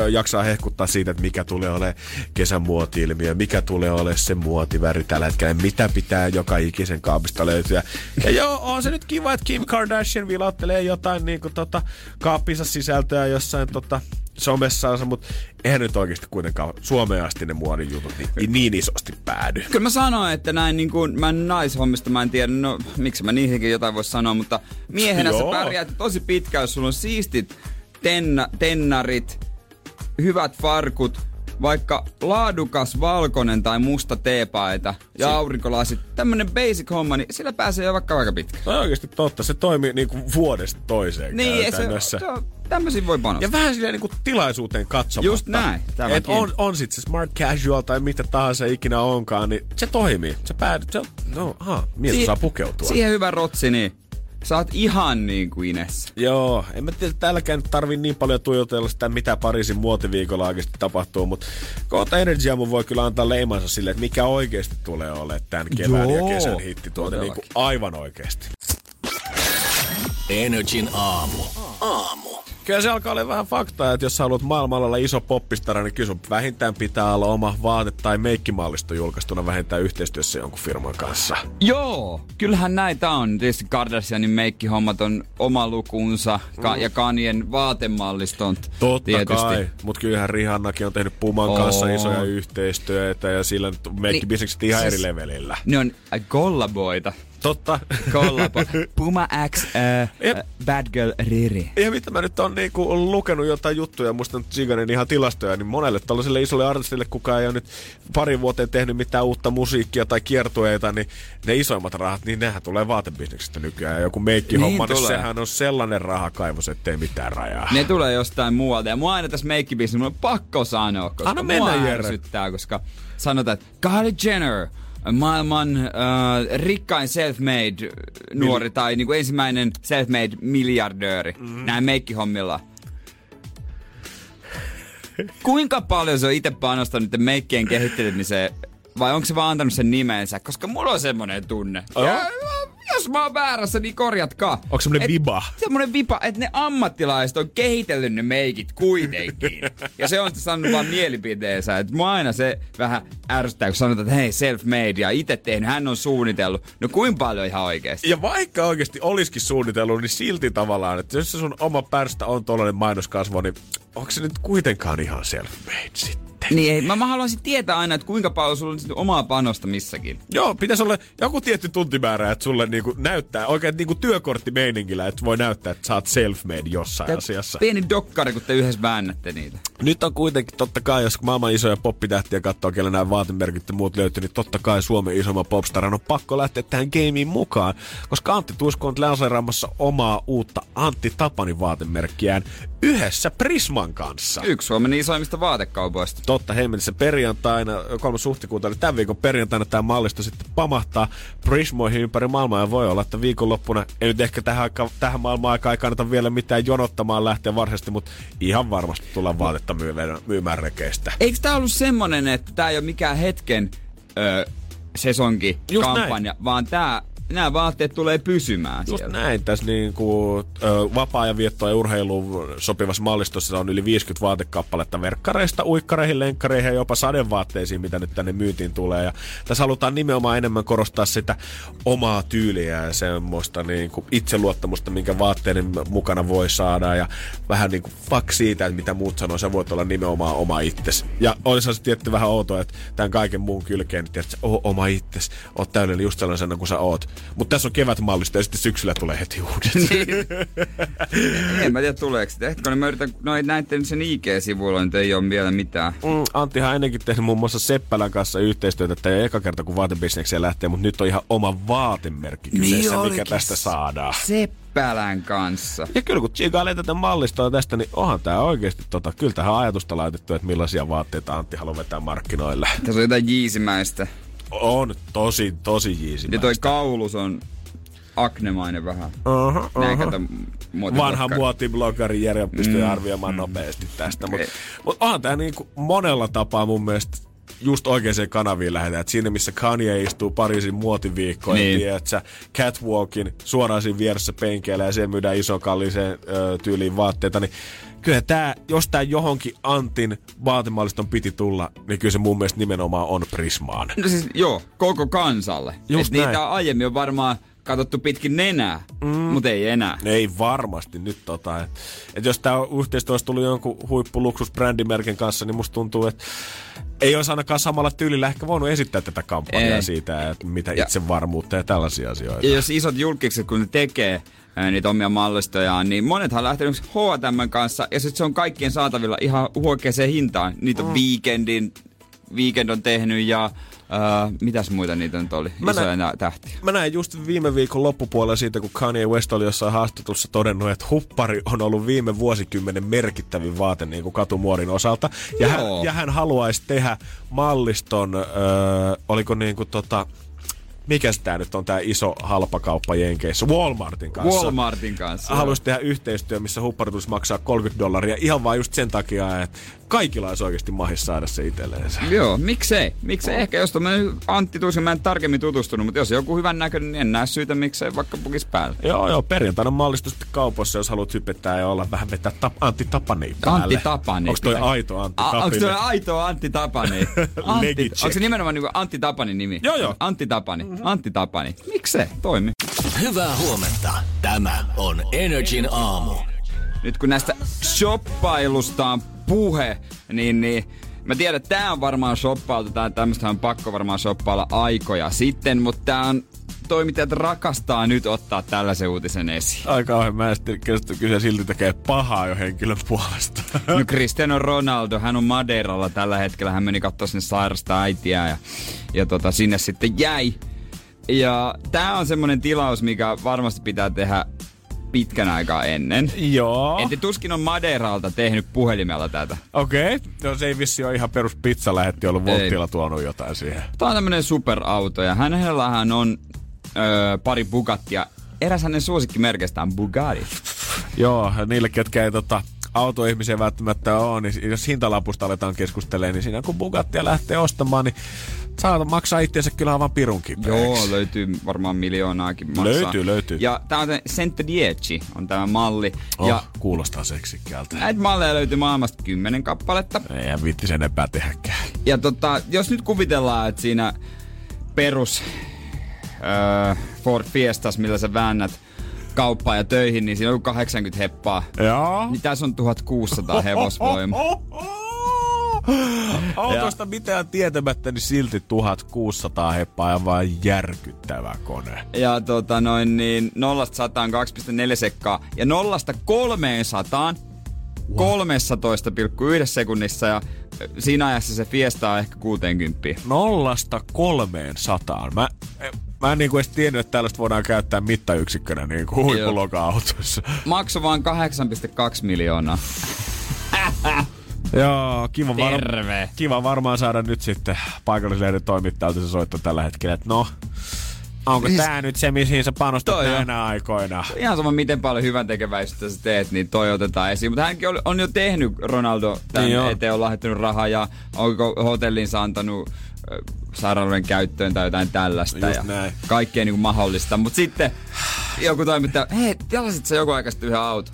jaksaa hehkuttaa siitä, että mikä tulee olemaan kesän muoti-ilmiö, mikä tulee olemaan se muotiväri tällä hetkellä, mitä pitää joka ikisen kaapista löytyä. Ja joo, on se nyt kiva, että Kim Kardashian vilauttelee jotain niin kuin, tota, kaappinsa sisältöä jossain tota, somessaansa, mutta eihän nyt oikeasti kuitenkaan Suomeen asti ne muodin jutut niin, niin isosti päädy. Kyllä mä sanoin, että näin niin kuin, mä en naishommista, mä en tiedä, no miksi mä niihinkin jotain voisi sanoa, mutta miehenä sä Joo. pärjäät tosi pitkään, jos sulla on siistit tenna, tennarit, hyvät farkut, vaikka laadukas valkoinen tai musta teepaita ja aurinkolasit, tämmönen basic homma, niin sillä pääsee jo vaikka vaikka pitkä. Se on oikeasti totta. Se toimii niin kuin vuodesta toiseen Niin, se, käytännössä. se, on- tämmöisiin voi panostaa. Ja vähän silleen niin kuin tilaisuuteen katsomatta. Just näin, tämäkin. Et on, on sit se smart casual tai mitä tahansa ikinä onkaan, niin se toimii. Se päädyt, se on, no, aha, mies Si- saa pukeutua. Siihen hyvä rotsi, niin sä oot ihan niin kuin Ines. Joo, en mä tiedä, täälläkään tarvii niin paljon tuijotella sitä, mitä Pariisin muotiviikolla oikeasti tapahtuu, mutta kohta Energy Aamu voi kyllä antaa leimansa sille, että mikä oikeasti tulee olemaan tämän kevään Joo, ja kesän hitti tuote niin kuin aivan oikeasti. Energin aamu. Aamu. Kyllä se alkaa olla vähän faktaa, että jos sä haluat maailmalla olla iso poppistara, niin kyllä sun vähintään pitää olla oma vaate- tai meikkimallisto julkaistuna vähintään yhteistyössä jonkun firman kanssa. Joo, kyllähän näitä on. Tietysti Kardashianin meikkihommat on oma lukunsa ka- ja Kanien vaatemallisto on Mm. Totta tietysti. kai, mutta kyllähän Rihannakin on tehnyt Puman Oo. kanssa isoja yhteistyötä ja sillä nyt meikkibisnekset ihan siis- eri levelillä. Ne on äh, kollaboita. Totta. *laughs* Kollabo. Puma X, äh, Jep. äh, Bad Girl Riri. Ja mitä mä nyt on niinku lukenut jotain juttuja, musta nyt Ziganen ihan tilastoja, niin monelle tällaiselle isolle artistille, kuka ei ole nyt pari vuoteen tehnyt mitään uutta musiikkia tai kiertueita, niin ne isoimmat rahat, niin nehän tulee vaatebisneksestä nykyään. Joku meikkihomma, Niin niin, sehän on sellainen rahakaivos, ettei mitään rajaa. Ne tulee jostain muualta. Ja mua aina tässä meikkibisnessä mun on pakko sanoa, koska Anna mennä, mua ärsyttää, koska sanotaan, että Kylie Jenner, maailman uh, rikkain self-made nuori Mil- tai niin kuin ensimmäinen self-made miljardööri mm. näin meikkihommilla. Kuinka paljon se on itse panostanut meikkien kehittelemiseen vai onko se vaan antanut sen nimensä? Koska mulla on semmoinen tunne. Oh. Ja, jos mä oon väärässä, niin korjatkaa. Onko semmonen viba? Semmonen vipa, että ne ammattilaiset on kehitellyt ne meikit kuitenkin. *laughs* ja se on sanonut vaan mielipiteensä. Että mua aina se vähän ärsyttää, kun sanotaan, että hei, self-made ja itse tehnyt, hän on suunnitellut. No kuinka paljon ihan oikeesti? Ja vaikka oikeasti olisikin suunnitellut, niin silti tavallaan, että jos se sun oma pärstä on tollainen mainoskasvo, niin onko se nyt kuitenkaan ihan self-made sitten? Niin ei, mä, mä haluaisin tietää aina, että kuinka paljon sulla on omaa panosta missäkin. Joo, pitäisi olla joku tietty tuntimäärä, että sulle niinku näyttää, oikein niinku työkorttimeiningillä, että voi näyttää, että sä oot self-made jossain asiassa. Pieni dokkari, kun te yhdessä väännätte niitä. Nyt on kuitenkin totta kai, jos maailman isoja poppitähtiä katsoo, kellä nämä vaatemerkit ja muut löytyy, niin totta kai Suomen isomman popstaran on pakko lähteä tähän gameen mukaan, koska Antti Tuisko on lanseeraamassa omaa uutta Antti Tapanin vaatemerkkiään yhdessä Prisman kanssa. Yksi Suomen isoimmista vaatekaupoista. Totta hemmetissä perjantaina, 3. huhtikuuta, eli tämän viikon perjantaina tämä mallisto sitten pamahtaa Prismoihin ympäri maailmaa ja voi olla, että viikonloppuna, ei nyt ehkä tähän, aika, tähän maailmaan aikaan ei kannata vielä mitään jonottamaan lähteä varsinaisesti, mutta ihan varmasti tullaan vaatetta myymään, myymään rekeistä. Eikö tää ollut semmonen, että tää ei ole mikään hetken ö, sesonki kampanja, vaan tää, nämä vaatteet tulee pysymään Just siellä. näin, tässä niin kuin, ö, vapaa-ajan viettoa ja urheiluun sopivassa mallistossa on yli 50 vaatekappaletta verkkareista, uikkareihin, lenkkareihin ja jopa sadevaatteisiin, mitä nyt tänne myytiin tulee. Ja tässä halutaan nimenomaan enemmän korostaa sitä omaa tyyliä ja semmoista niin kuin itseluottamusta, minkä vaatteiden mukana voi saada ja vähän niin kuin fuck siitä, että mitä muut sanoo, sä voit olla nimenomaan oma itsesi. Ja olisi se tietty vähän outoa, että tämän kaiken muun kylkeen, että oma itsesi, oot täydellinen just sellaisena kuin sä oot. Mutta tässä on kevätmallista ja sitten syksyllä tulee heti uudet. *laughs* en mä tiedä tuleeko sitä. Hetkonen mä yritän, no näitten sen IG-sivuilla nyt ei ole vielä mitään. Mm, Anttihan ennenkin tehnyt muun muassa Seppälän kanssa yhteistyötä. Tämä ei eka kerta, kun vaatebisnekseen lähtee, mutta nyt on ihan oma vaatemerkki kyseessä, mikä olikin. tästä saadaan. Seppälän kanssa. Ja kyllä kun tsiikailee tätä mallistoa tästä, niin onhan tämä oikeasti tota, kyllä tähän ajatusta laitettu, että millaisia vaatteita Antti haluaa vetää markkinoille. Tässä on jotain jiisimäistä. On tosi, tosi Ja jiisimäistä. toi kaulus on aknemainen vähän. Näin kato muoti- Vanha muotiblogari Jere pystyy Mm, arvioimaan nopeasti tästä. Mutta Okei. mut onhan tämä niinku monella tapaa mun mielestä just oikeaan kanaviin lähdetään. Et siinä missä Kanye istuu Pariisin muotiviikkoon niin. Ja tiedät sä catwalkin suoraan siinä vieressä penkeillä ja siellä myydään iso kalliseen ö, tyyliin vaatteita, niin kyllä tää, jos tää johonkin Antin vaatemalliston piti tulla, niin kyllä se mun mielestä nimenomaan on Prismaan. No siis joo, koko kansalle. Just Et niitä näin. aiemmin on varmaan katsottu pitkin nenää, mm. mutta ei enää. Ei varmasti nyt tota, että et jos tämä yhteistyö olisi tullut jonkun huippuluksusbrändimerkin kanssa, niin musta tuntuu, että ei olisi ainakaan samalla tyylillä ehkä voinut esittää tätä kampanjaa Ei. siitä, että mitä Ja- itsevarmuutta ja tällaisia asioita. Ja jos isot julkikset, kun ne tekee niitä omia mallistojaan, niin monethan on lähtenyt H&M kanssa, ja sitten se on kaikkien saatavilla ihan huokeeseen hintaan. Niitä on Weekendin, Weekend on tehnyt, ja ää, mitäs muita niitä nyt oli? Mä Isoja näin- tähtiä. Mä näin just viime viikon loppupuolella siitä, kun Kanye West oli jossain haastattelussa todennut, että huppari on ollut viime vuosikymmenen merkittävin vaate niin kuin katumuodin osalta. Ja hän, ja hän haluaisi tehdä malliston, öö, oliko niin kuin tota, mikä tämä nyt on tämä iso halpakauppa Jenkeissä, Walmartin kanssa. Walmartin kanssa. Haluaisi tehdä yhteistyö, missä huppari tulisi maksaa 30 dollaria ihan vain just sen takia, että kaikilla olisi oikeasti mahis saada se itselleensä. Joo, miksei? Miksei? Ehkä jos tämmönen Antti Tuusen, mä en tarkemmin tutustunut, mutta jos joku hyvän näköinen, niin en näe syytä, miksei vaikka pukis päälle. Joo, joo, perjantaina mallistu sitten kaupoissa, jos haluat hypettää ja olla vähän vetää tap, Antti Tapani päälle. Antti Tapani. Onko toi aito Antti Tapani? Onko toi aito Antti Tapani? Antti, onko se nimenomaan niinku Antti Tapanin nimi? Joo, joo. Antti Tapani. Mm-hmm. Antti Tapani. Miksei? Toimi. Hyvää huomenta. Tämä on Energin aamu. Nyt kun näistä shoppailusta on puhe, niin, niin mä tiedän, että tää on varmaan shoppailtu, tää tämmöistä on pakko varmaan shoppailla aikoja sitten, mutta tää on toimittajat rakastaa nyt ottaa tällaisen uutisen esiin. Ai kauhean, mä en sitten kestä kysyä silti tekee pahaa jo henkilön puolesta. No Cristiano Ronaldo, hän on Madeiralla tällä hetkellä. Hän meni katsoa sinne sairasta äitiä ja, ja tota, sinne sitten jäi. Ja tää on semmonen tilaus, mikä varmasti pitää tehdä pitkän aikaa ennen. Joo. Ette tuskin on Madeiralta tehnyt puhelimella tätä. Okei. Okay. No se ei vissi ole ihan perus pizza lähetti ollut Voltilla tuonut jotain siihen. Tää on tämmönen superauto ja hänellähän on öö, pari Bugattia. Eräs hänen suosikkimerkeistään Bugatti. Joo, niille, ketkä ei tota, autoihmisiä välttämättä ole, niin jos hintalapusta aletaan keskustelemaan, niin siinä kun Bugattia lähtee ostamaan, niin saa maksaa itseensä kyllä aivan pirun kipeäksi. Joo, löytyy varmaan miljoonaakin maksaa. Löytyy, löytyy. Ja tää on Sento Dieci, on tämä malli. Oh, Ja kuulostaa seksikkäältä. näitä malleja löytyy maailmasta kymmenen kappaletta. Ei vitti sen enempää tehdäkään. Ja tota, jos nyt kuvitellaan, että siinä perus öö, Ford Fiestas, millä sä väännät kauppaan ja töihin, niin siinä on 80 heppaa. Joo. Niin tässä on 1600 hevosvoimaa. *laughs* *gasps* Autosta mitään tietämättä, niin silti 1600 heppaa ja vaan järkyttävä kone. Ja tota noin niin, 0 100 on 2,4 sekkaa. Ja 0 300 13,1 sekunnissa ja siinä ajassa se Fiesta on ehkä 60. Nollasta kolmeen sataan. Mä, mä en niinku edes tiennyt, että tällaista voidaan käyttää mittayksikkönä niinku huippuluokan autoissa. Makso vaan 8,2 miljoonaa. *laughs* Joo, kiva, var- Terve. kiva varmaan saada nyt sitten paikallislehden toimittajalta se soitto tällä hetkellä, että no, onko Siis- tää nyt se, mihin sä panostat on. näinä aikoina? Ihan sama, miten paljon hyvän tekeväisyyttä sä teet, niin toi otetaan esiin. Mutta hänkin on, on jo tehnyt, Ronaldo, tämän Niin on. eteen on lahjoittanut rahaa ja onko hotellinsa antanut sairaaloiden käyttöön tai jotain tällaista. Just ja näin. Kaikkea niin mahdollista. Mutta sitten joku toimittaja, hei, tilasit sä joku aika sitten yhden auton?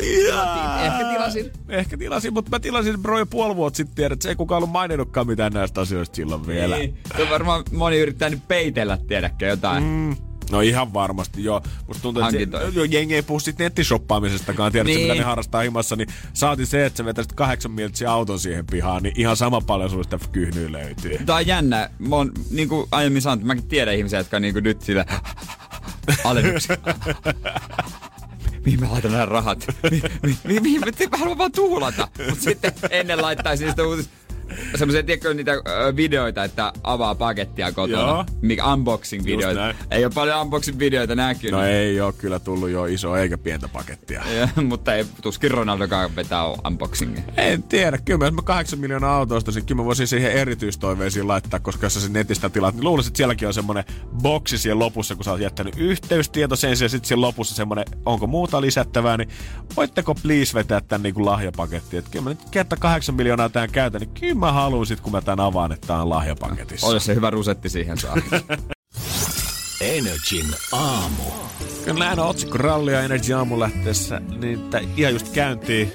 Tilasin, ehkä tilasin. Ehkä tilasin, mutta mä tilasin bro jo puoli vuotta sitten tiedät, että se ei kukaan ollut maininnutkaan mitään näistä asioista silloin vielä. Niin. Se on varmaan moni yrittää nyt peitellä, tiedäkö jotain. Mm. No ihan varmasti, joo. Musta tuntuu, että se, jo, jengi ei puhu sit nettishoppaamisestakaan, tiedätkö, Niin. mitä ne harrastaa himassa, niin saati se, että sä vetäisit kahdeksan miltsiä auton siihen pihaan, niin ihan sama paljon sulle sitä kyhnyä löytyy. Tää on jännä. Mä oon niin kuin aiemmin sanonut, mäkin tiedän ihmisiä, jotka on niin kuin nyt sillä *laughs* alennuksia. *laughs* Mihin mä laitan nämä rahat? Mi- mi- mi- Mihin mä, haluan vaan tuhlata. Mutta sitten ennen laittaisin sitä uutis... Semmoisia, tiedätkö, niitä videoita, että avaa pakettia kotona. Joo. Mikä unboxing-videoita. Ei ole paljon unboxing-videoita näkynyt. No ei oo kyllä tullut jo iso eikä pientä pakettia. Ja, *laughs* mutta ei tuskin Ronaldokaan vetää unboxingia. En tiedä, kyllä jos mä kahdeksan miljoonaa autosta, niin kyllä mä voisin siihen erityistoiveisiin laittaa, koska jos sä sen netistä tilaat, niin luulisin, että sielläkin on semmonen boksi siellä lopussa, kun sä oot jättänyt yhteystieto sen ja sitten siellä lopussa semmonen, onko muuta lisättävää, niin voitteko please vetää tän niinku lahjapaketti. Että kyllä mä nyt kerta kahdeksan miljoonaa tähän käytän, niin kyllä mä haluan sit, kun mä tän avaan, että tää on lahjapaketissa. Olisi se hyvä rusetti siihen saa. *laughs* Energin aamu. Kyllä näin on otsikko ralli ja Energy aamu lähteessä, niin tää ihan just käyntiin.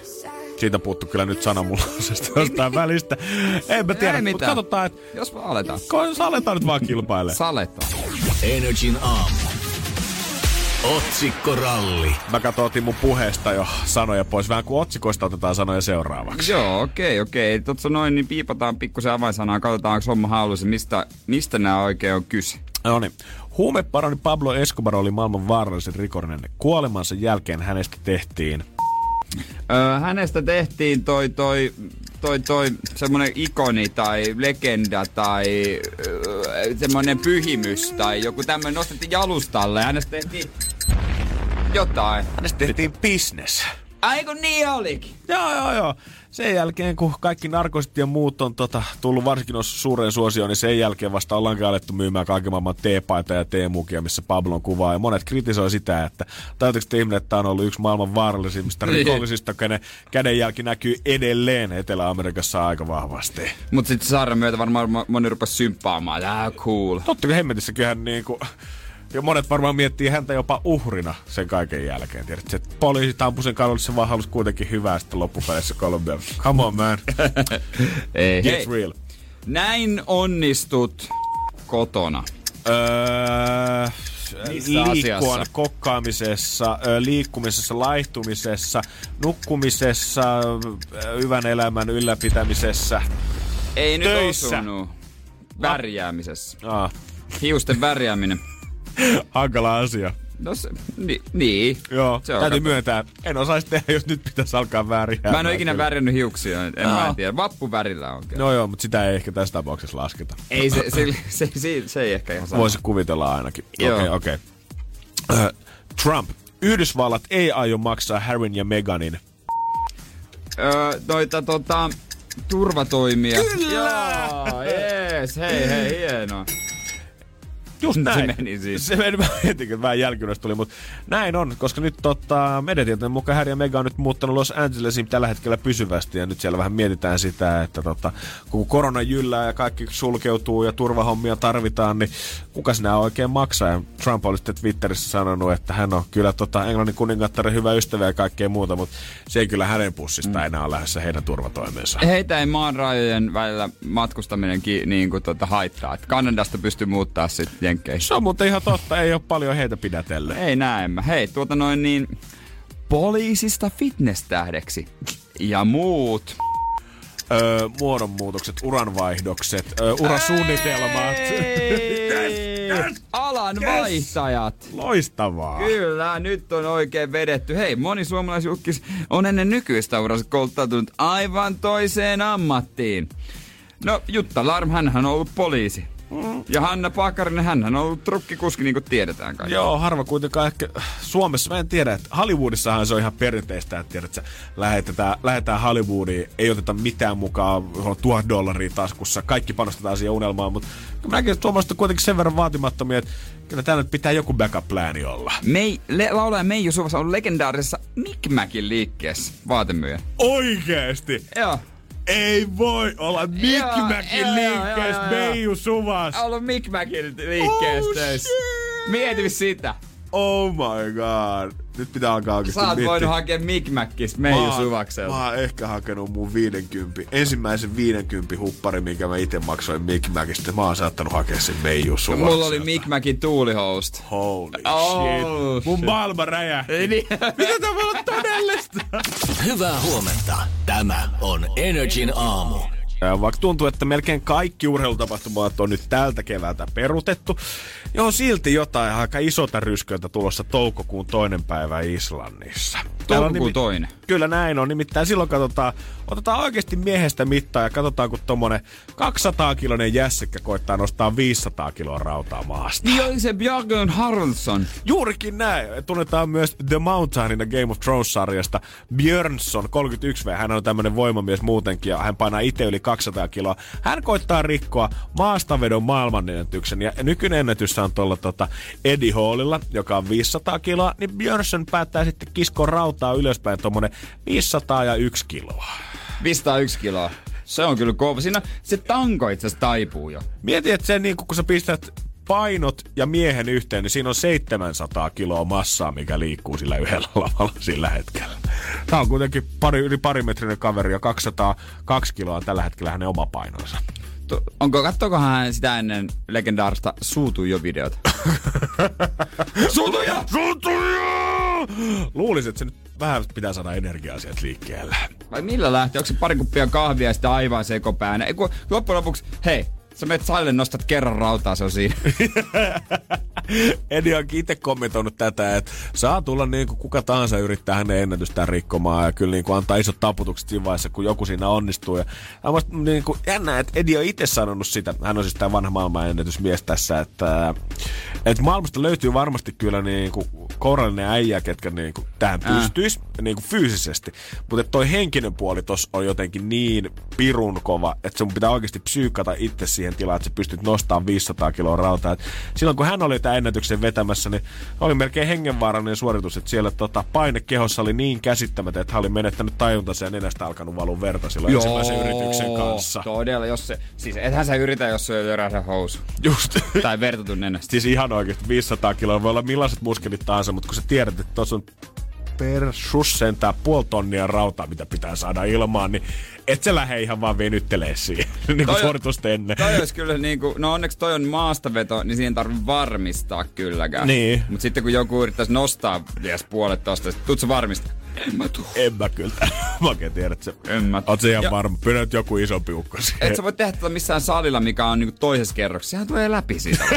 Siitä puuttu kyllä nyt sananmullaisesta *laughs* jostain välistä. En mä tiedä, Ei mutta katsotaan, että Jos me aletaan. ko- aletaan nyt vaan kilpailemaan. Saletaan. Energin aamu. Otsikkoralli. Mä katsoin, otin mun puheesta jo sanoja pois. Vähän kuin otsikoista otetaan sanoja seuraavaksi. Joo, okei, okei. Tuossa noin, niin piipataan pikkusen avainsanaa, katsotaan, onko homma haulussa, mistä, mistä nämä oikein on kyse. No niin. Huumeparoni Pablo Escobar oli maailman vaarallisin rikollinen. Kuolemansa jälkeen hänestä tehtiin Öö, hänestä tehtiin toi, toi, toi, toi semmonen ikoni tai legenda tai öö, semmonen pyhimys tai joku tämmönen nostettiin jalustalle ja hänestä tehtiin jotain. Hänestä tehtiin business. Ai kun niin olikin. Joo, joo, joo. Sen jälkeen, kun kaikki narkosit ja muut on tota, tullut varsinkin suureen suosioon, niin sen jälkeen vasta ollaankin alettu myymään kaiken maailman teepaita ja teemukia, missä Pablon kuvaa. Ja monet kritisoi sitä, että tajutteko te ihminen, että tämä on ollut yksi maailman vaarallisimmista Niin. rikollisista, kenen kädenjälki näkyy edelleen Etelä-Amerikassa aika vahvasti. Mut sit saaren myötä varmaan mo- moni rupes symppaamaan. On cool. Totta kai hemmetissäkin niinku, ja monet varmaan miettii häntä jopa uhrina sen kaiken jälkeen. Tiedätkö, että poliisit ampui sen kadulle, se vaan halusi kuitenkin hyvää sitten loppupeleissä Colombia. Come on, man. *laughs* Ei, Get hei. real. Näin onnistut kotona. Öö, Missä liikkua asiassa? kokkaamisessa, ö, liikkumisessa, laihtumisessa, nukkumisessa, ö, hyvän elämän ylläpitämisessä. Ei nyt Töissä. osunut. Värjäämisessä. Ah, Hiusten värjääminen. *laughs* hankala asia. No se, ni, niin. Joo, Se on täytyy kato. myöntää. En osaisi tehdä, jos nyt pitäisi alkaa väärin. Mä en ole ikinä värjännyt hiuksia, en, en mä en tiedä. Vappuvärillä on kyllä. No joo, mutta sitä ei ehkä tässä tapauksessa lasketa. Ei se, se, se, se, se ei ehkä ihan sama. Voisi kuvitella ainakin. Okei, okei. Okay, okay. Trump. Yhdysvallat ei aio maksaa Harryn ja Meganin Öö, noita tota, turvatoimia. Kyllä! Joo, jees, hei hei, hienoa. Just näin. Se meni siis. Se meni, mä mietin, että vähän jälkijunasta tuli, mutta näin on, koska nyt tota, mediatietojen mukaan Harry ja Mega on nyt muuttanut Los Angelesiin tällä hetkellä pysyvästi ja nyt siellä vähän mietitään sitä, että tota, kun korona jyllää ja kaikki sulkeutuu ja turvahommia tarvitaan, niin kuka sinä oikein maksaa? Ja Trump oli sitten Twitterissä sanonut, että hän on kyllä tota, Englannin kuningattaren hyvä ystävä ja kaikkea muuta, mutta se ei kyllä hänen pussista mm. enää ole lähdössä heidän turvatoimensa. Heitä ei maan rajojen välillä matkustaminenkin niin kuin, tota, haittaa. Et Kanadasta pystyy muuttaa sitten jenkkeihin. Se on muuten ihan totta, ei ole paljon heitä pidätellyt. Ei näemmä. Hei, tuota noin niin poliisista fitness-tähdeksi ja muut. Öö, muodonmuutokset, uranvaihdokset, öö, urasuunnitelmat. Alan vaihtajat. Loistavaa. Kyllä, nyt on oikein vedetty. Hei, moni suomalaisjukkis on ennen nykyistä uransa kouluttautunut aivan toiseen ammattiin. No, Jutta Larm, hän on ollut poliisi. Ja Hanna Pakarinen, hän on ollut trukkikuski, niin kuin tiedetään kai. Joo, harva kuitenkaan ehkä Suomessa, mä en tiedä, että Hollywoodissahan se on ihan perinteistä, että tiedät, että lähetetään, lähdetään Hollywoodiin, ei oteta mitään mukaan, on tuhat dollaria taskussa, kaikki panostetaan siihen unelmaan, mutta mä näkin, että suomalaiset on kuitenkin sen verran vaatimattomia, että kyllä täällä nyt pitää joku backup-plääni olla. Mei, le, laulaja Meiju Suvassa on legendaarisessa Micmacin liikkeessä vaatemyyjä. Oikeesti? Joo. Ei voi olla Micmacin liikkeessä Beiju Suvas. Ollut Micmacin liikkeessä Oh, töissä. Mieti sitä. Oh my god. Nyt pitää alkaa oikeesti Sä oot miettiä. voinut hakea Micmacista Mä Meiju Suvakselta. Mä oon ehkä hakenut mun 50, ensimmäisen 50 huppari, minkä mä itse maksoin Micmacista. Mä oon saattanut hakea sen Meiju Suvakselta. Mulla oli Micmacin tuulihost. Holy Oh, shit. Mun shit. maailma räjähti. Ei niin. *laughs* Mitä tämä on todellista? Hyvää huomenta. Tämä on Energin aamu. Vaikka tuntuu, että melkein kaikki urheilutapahtumat on nyt tältä keväältä perutettu, johon silti jotain aika isota rysköitä tulossa toukokuun toinen päivä Islannissa. Täällä on Toukokuun toinen. Kyllä näin on. Nimittäin silloin katsotaan, otetaan oikeasti miehestä mittaa ja katsotaan, kun tommonen 200-kilonen jässikkä koittaa nostaa 500 kiloa rautaa maasta. Niin oli se Björn Haraldsson. Juurikin näin. Tunnetaan myös The Mountainina Game of Thrones-sarjasta. Björnsson, 31V, hän on tämmönen voimamies muutenkin ja hän painaa itse yli 200 kiloa. Hän koittaa rikkoa maastavedon maailmanennätyksen ja nykyinen ennätys on tuolla tota Eddie Hallilla, joka on 500 kiloa, niin Björnsson päättää sitten kiskoa rautaa ylöspäin tommonen 501 kiloa. 501 kiloa. Se on kyllä kova. Siinä se tanko itse asiassa taipuu jo. Mieti, että sen niin kun sä pistät painot ja miehen yhteen, niin siinä on 700 kiloa massaa, mikä liikkuu sillä yhdellä *laughs* lavalla sillä hetkellä. Tämä on kuitenkin pari, yli parimetrinen kaveri ja 202 kiloa on tällä hetkellä hänen oma painonsa. To, onko, kattokohan hän sitä ennen legendaarista Suutujo-videota? *laughs* Suutuja! Suutuja! Luulisin, että se nyt vähän pitää saada energiaa sieltä liikkeelle. Vai millä lähtee? Onko se pari kuppia kahvia ja sitten aivan sekopäänä? Ei, kun loppujen lopuksi, hei, sä menet salille, nostat kerran rautaa, se on siinä. *laughs* Edi onkin itse kommentoinut tätä, että saa tulla niin kuin kuka tahansa yrittää hänen ennätystään rikkomaan ja kyllä niin kuin antaa isot taputukset siinä vaiheessa, kun joku siinä onnistuu. Ja on musta niin kuin jännä, että Edi on itse sanonut sitä, hän on siis tämä vanha maailmanennätysmies tässä, että, että maailmasta löytyy varmasti kyllä niin kuin kourallinen äijä, ketkä niin kuin tähän pystyisi niin kuin fyysisesti. Mutta toi henkinen puoli tossa on jotenkin niin pirun kova, että sun pitää oikeasti psyykata itse siihen tilaan, että sä pystyt nostamaan 500 kiloa rautaa. Et silloin kun hän oli tämän ennätyksen vetämässä, niin oli melkein hengenvaarallinen suoritus, että siellä tota, paine kehossa oli niin käsittämätön, että hän oli menettänyt tajuntansa ja nenästä alkanut valua verta silloin ensimmäisen yrityksen kanssa. Todella, jos se, siis ethän sä yritä, jos se on se housu. Just. Tai vertatun nenästä. Siis ihan oikeasti 500 kiloa voi olla millaiset muskelit tahansa, mutta kun sä tiedät, että tuossa on per sus sentään puoli tonnia rautaa, mitä pitää saada ilmaan, niin et sä lähde ihan vaan venyttelee siihen, *laughs* niin kuin suoritusta ennen. Toi olisi kyllä niinku, no onneksi toi on maastaveto, niin siihen tarvii varmistaa kylläkään. Niin. Mut sitten kun joku yrittäisi nostaa ties puolet tosta, tuut sä varmistaa. En mä tuu. En mä kyllä. *laughs* Mä oikein tiedä, että se... En mä Oot se ihan Ja- varma. Pyydä nyt joku isompi ukko siihen. Et sä voi tehdä tätä missään salilla, mikä on niinku toisessa kerroksessa. Sehän tulee läpi siitä. *laughs*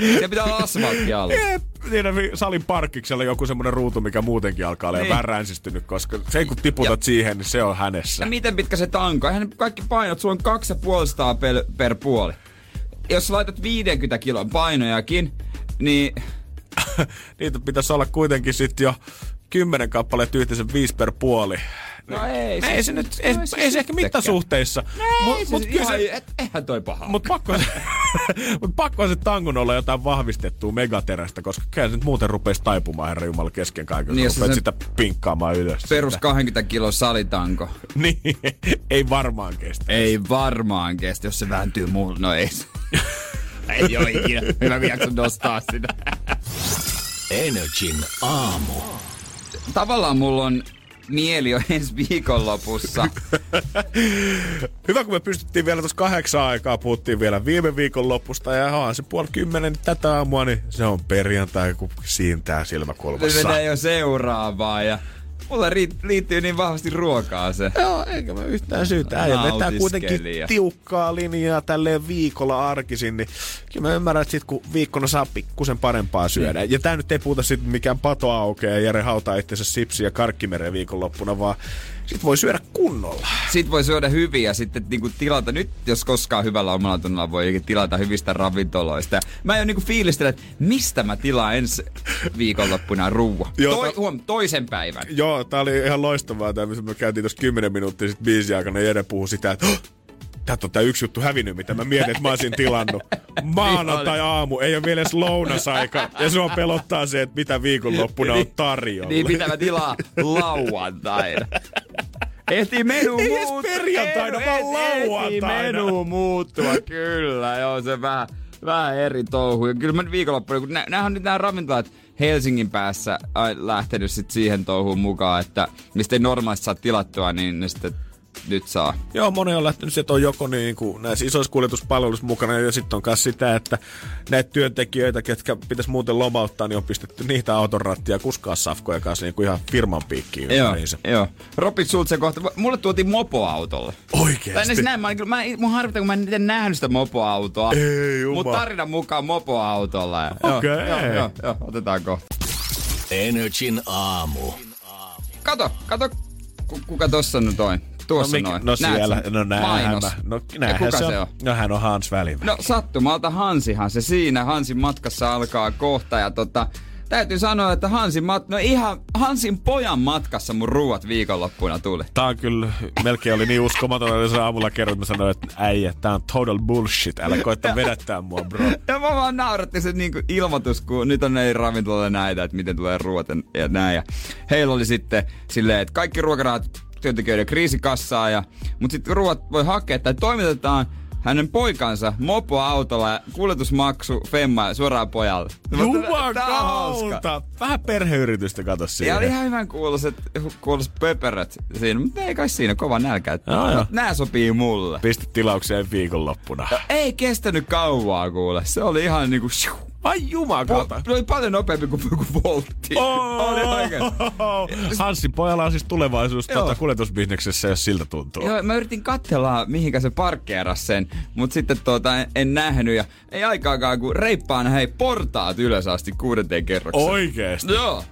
Siellä pitää olla asfaltti alla. Jep. Siinä salin parkkiksella joku semmonen ruutu, mikä muutenkin alkaa olla niin. Vähän ränsistynyt, koska se kun tiputat Ja- siihen, niin se on hänessä. Ja miten pitkä se tanko? Eihän kaikki painot, sulla on 250 per, per puoli. Jos laitat 50 kilon painojakin, niin *laughs* Niitä pitäisi olla kuitenkin sit jo kymmenen kappaletta yhteensä viisi per puoli. No ei, ei se nyt, ei, ei se ehkä sittenkään. mittasuhteissa. Mut, Mut, mut mut kyllä ihan, se, et, eihän toi paha. mut pakko, se, *laughs* mut pakko se tangon olla jotain vahvistettua megaterästä, koska kyllä se nyt muuten rupesi taipumaan herra Jumala kesken kaiken, Niin, rupeat se- sitä pinkkaamaan ylös. Perus sitä. 20 kilon salitanko. *laughs* Niin, ei varmaan kestä. Ei varmaan kestä, jos se vääntyy mulle. No ei. se- *laughs* ei oo ikinä. Hyvä kun jakson nostaa sitä. Energin aamu. Tavallaan mulla on mieli jo ensi viikonlopussa. *laughs* Hyvä, kun me pystyttiin vielä tuossa kahdeksan aikaa, puhuttiin vielä viime viikon lopusta ja onhan se puoli kymmenen tätä aamua, niin se on perjantai, kun siintää silmäkulmassa. menee jo seuraavaa ja mulla liittyy niin vahvasti ruokaa se. Joo, eikä mä yhtään syytä. Äijä vetää kuitenkin tiukkaa linjaa tälleen viikolla arkisin, niin kyllä mä ymmärrän, että sit kun viikkona saa pikkusen parempaa syödä. Niin. Ja tää nyt ei puhuta sit mikään pato aukeaa ja Jere hautaa itsensä sipsiä karkkimereen viikonloppuna, vaan sit voi syödä kunnolla. Sit voi syödä hyvin ja sitten niinku tilata, nyt jos koskaan hyvällä omalla tunnilla voi tilata hyvistä ravintoloista. Mä jo niinku fiilistelen, että mistä mä tilaan ensi viikonloppuna ruuan. Joo, Toi, ta- huom, toisen päivän. Joo, tää oli ihan loistavaa, tämä missä me käytiin tuossa 10 minuuttia sitten biisin aikana. Jere puhui sitä, että "Hah, Tätä on tää yksi juttu hävinnyt, mitä mä mietin, että mä olisin tilannut. Maanantai aamu, ei ole vielä edes lounasaika. Ja se on pelottaa se, että mitä viikonloppuna on tarjolla. Niin mitä mä tilaa lauantaina. Ehtii menu Ei muuttua. perjantaina, Ei, vaan lauantaina. menu muuttua, kyllä. Joo, se vähän, vähän eri touhu. Ja kyllä mä viikonloppuna, kun nä, on nyt nämä ravintolat Helsingin päässä lähtenyt sit siihen touhuun mukaan, että mistä ei normaalisti saa tilattua, niin ne sitten nyt saa. Joo, moni on lähtenyt sieltä on joko niin kuin näissä isoissa kuljetuspalveluissa mukana ja sitten on myös sitä, että näitä työntekijöitä, ketkä pitäisi muuten lomauttaa, niin on pistetty niitä auton rattia kuskaa safkoja kanssa niin kuin ihan firman piikkiin Joo, joo. Robin Schulze kohta. Mulle tuotiin mopoautolle. Tai Oikeesti? siis näin, mä, kyllä- mä, mun harvittaa, kun mä en itse nähnyt sitä mopoautoa. Ei. Mutta tarinan mukaan mopoautolla. Ja- joo, Okei. Joo, joo, joo, otetaan kohta. Energin aamu. Kato, kato, ku, kuka tossa nyt on. Tuossa no, mikä- noin. no siellä, no Mainos. mä. No ja näinhän kuka se, se on. on? No hän on Hans Välimäki. No sattumalta Hansihan se siinä. Hansin matkassa alkaa kohta ja tota, täytyy sanoa, että Hansin, mat- no ihan Hansin pojan matkassa mun ruuat viikonloppuna tuli. Tää on kyllä, melkein oli niin uskomaton, että se aamulla kerroin, että mä sanoin, että äijä, tää on total bullshit, älä koetta *laughs* vedättää mua, bro. *laughs* Ja mä vaan nauratti se niinku ilmoitus, kun nyt on ei ravintolalle näitä, että miten tulee ruoat ja- ja näin. Ja heillä oli sitten silleen, että kaikki ruokarahat työntekijöiden kriisikassaa, ja, mutta sitten ruoat voi hakea, että toimitetaan hänen poikansa mopoautolla ja kuljetusmaksu femma suoraan pojalle. Jumakauta! Vähän perheyritystä kato Ja siihen. oli ihan hyvän kuuloiset, kuuloiset pöperöt siinä, mutta ei kai siinä kova nälkä. Joo, joo. Nää sopii mulle. Pisti tilaukseen viikonloppuna. Ei kestänyt kauaa kuule. Se oli ihan niinku... shiu. Ai jumakauta! Se oli paljon nopeampi kuin, kuin voltti. Oli oikein. Hanssin pojalla on siis tulevaisuus tuota kuljetusbisneksessä, jos siltä tuntuu. Joo, mä yritin katsella, mihinkä se parkkeeras sen, mutta sitten tuota, en, en nähnyt ja ei aikaakaan, kun reippaan hei portaat ylös asti kuudenteen kerrokseen. Oikeesti? Joo.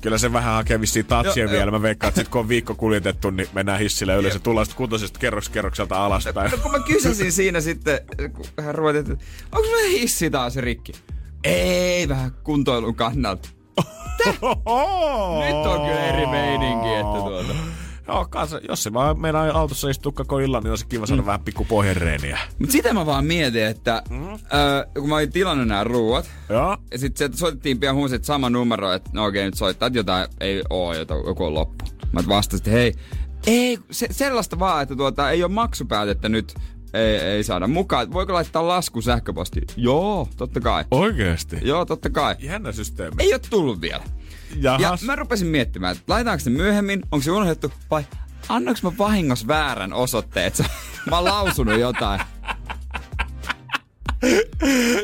Kyllä se vähän hakee vissiin tatsia Joo, vielä. joo. Mä veikkaan, että sit kun on viikko kuljetettu, niin mennään hissillä ylös ja tullaan sitten kuntoisesta kerroks kerrokselta alaspäin. No kun mä kysäsin siinä sitten, kun hän ruveti, että onko mä hissi taas rikki? Ei, vähän kuntoilun kannalta. *laughs* Nyt on kyllä eri meininki, että tuota. Joo, kanssa, jos se vaan meidän autossa istuu koko illan, niin olisi kiva Mm. saada vähän pikku pohjareeniä. Mut sitä mä vaan mietin, että mm. ö, kun mä olin tilannut nämä ruuat, Joo. ja sitten soitettiin pian huusi, että sama numero, että no okei, nyt soittaa, että jotain ei oo, jota, joku on loppu. Mä vastasin, että hei, ei, se, sellaista vaan, että tuota, ei ole maksupäätettä nyt, ei, ei saada mukaan. Voiko laittaa lasku sähköpostiin? Joo, totta kai. Oikeesti? Joo, totta kai. Jännä systeemi. Ei ole tullut vielä. Jahas. Ja mä rupesin miettimään, että laitetaanko se myöhemmin, onko se unohdettu, vai annoinko mä vahingossa väärän osoitteen, että mä oon lausunut jotain.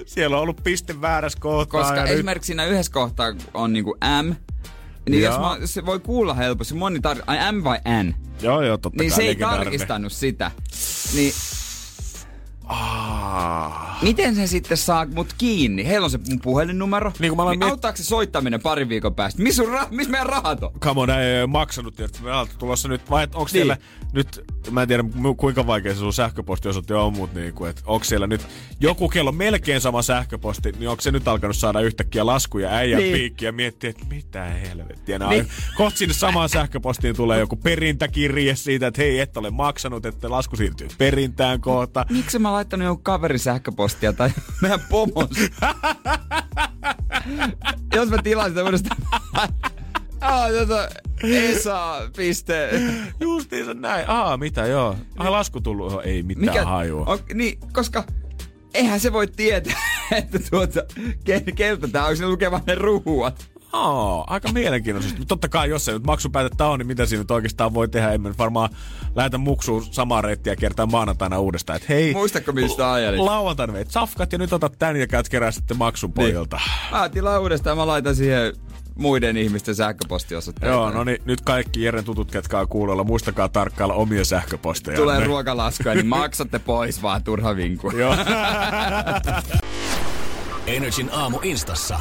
Siellä on ollut piste väärässä kohtaa. Koska esimerkiksi siinä yhdessä kohtaa on niinku M, niin jos mä, se voi kuulla helposti, moni tar- ai M vai N, Nyt... Joo, joo, totta niin kai se ei tarkistanut sitä. Niin Ah. Miten se sitten saa mut kiinni? Heillä on se mun puhelinnumero. Niin kuin mä niin miet- auttaako se soittaminen parin viikon päästä? Missä ra- miss meidän rahat on? Come on, ei, maksanut, tiedätkö, me ollaan tulossa nyt, vai onko Niin. siellä nyt, mä en tiedä kuinka vaikea se sun sähköpostiosoite on, mutta niin kuin, että onko siellä nyt joku kello melkein sama sähköposti, niin onko se nyt alkanut saada yhtäkkiä laskuja äijän Niin. piikkiä ja miettiä, että mitä helvettiä. Niin. Niin. Kohta sinne samaan sähköpostiin tulee joku perintäkirje siitä, että hei, et ole maksanut, että lasku siirtyy perintään kohta. Miksi mä laittanut jonkun kaverin sähköpostia tai *laughs* meidän pomon? Jos mä tilasin tämmöistä... Ah, *laughs* tota, Esa, piste. Justiinsa näin. Aa, mitä joo. Ai lasku tullut. Oh, ei mitään Mikä? hajua. On, niin, koska eihän se voi tietää, *laughs* että tuota, ke, keltä tää on, se lukee vaan ne ruhuat. Aa, aika mielenkiintoisesti. Mutta totta kai, jos se nyt maksupäätettä on, niin mitä siinä nyt oikeastaan voi tehdä? Emme nyt varmaan lähetä muksuun samaa reittiä kertaa maanantaina uudestaan. Et hei, Muistatko, mistä ajelit? lauantaina veit safkat ja nyt otat tän ja käyt kerää sitten maksun pojilta. Mä tilaan uudestaan, mä laitan siihen muiden ihmisten sähköpostiosoitteita. Joo, no niin, nyt kaikki Jeren tutut, ketkä on kuulolla, muistakaa tarkkailla omia sähköposteja. Tulee ruokalaskuja, niin maksatte pois vaan turha vinku. Joo. *laughs* Energin aamu instassa.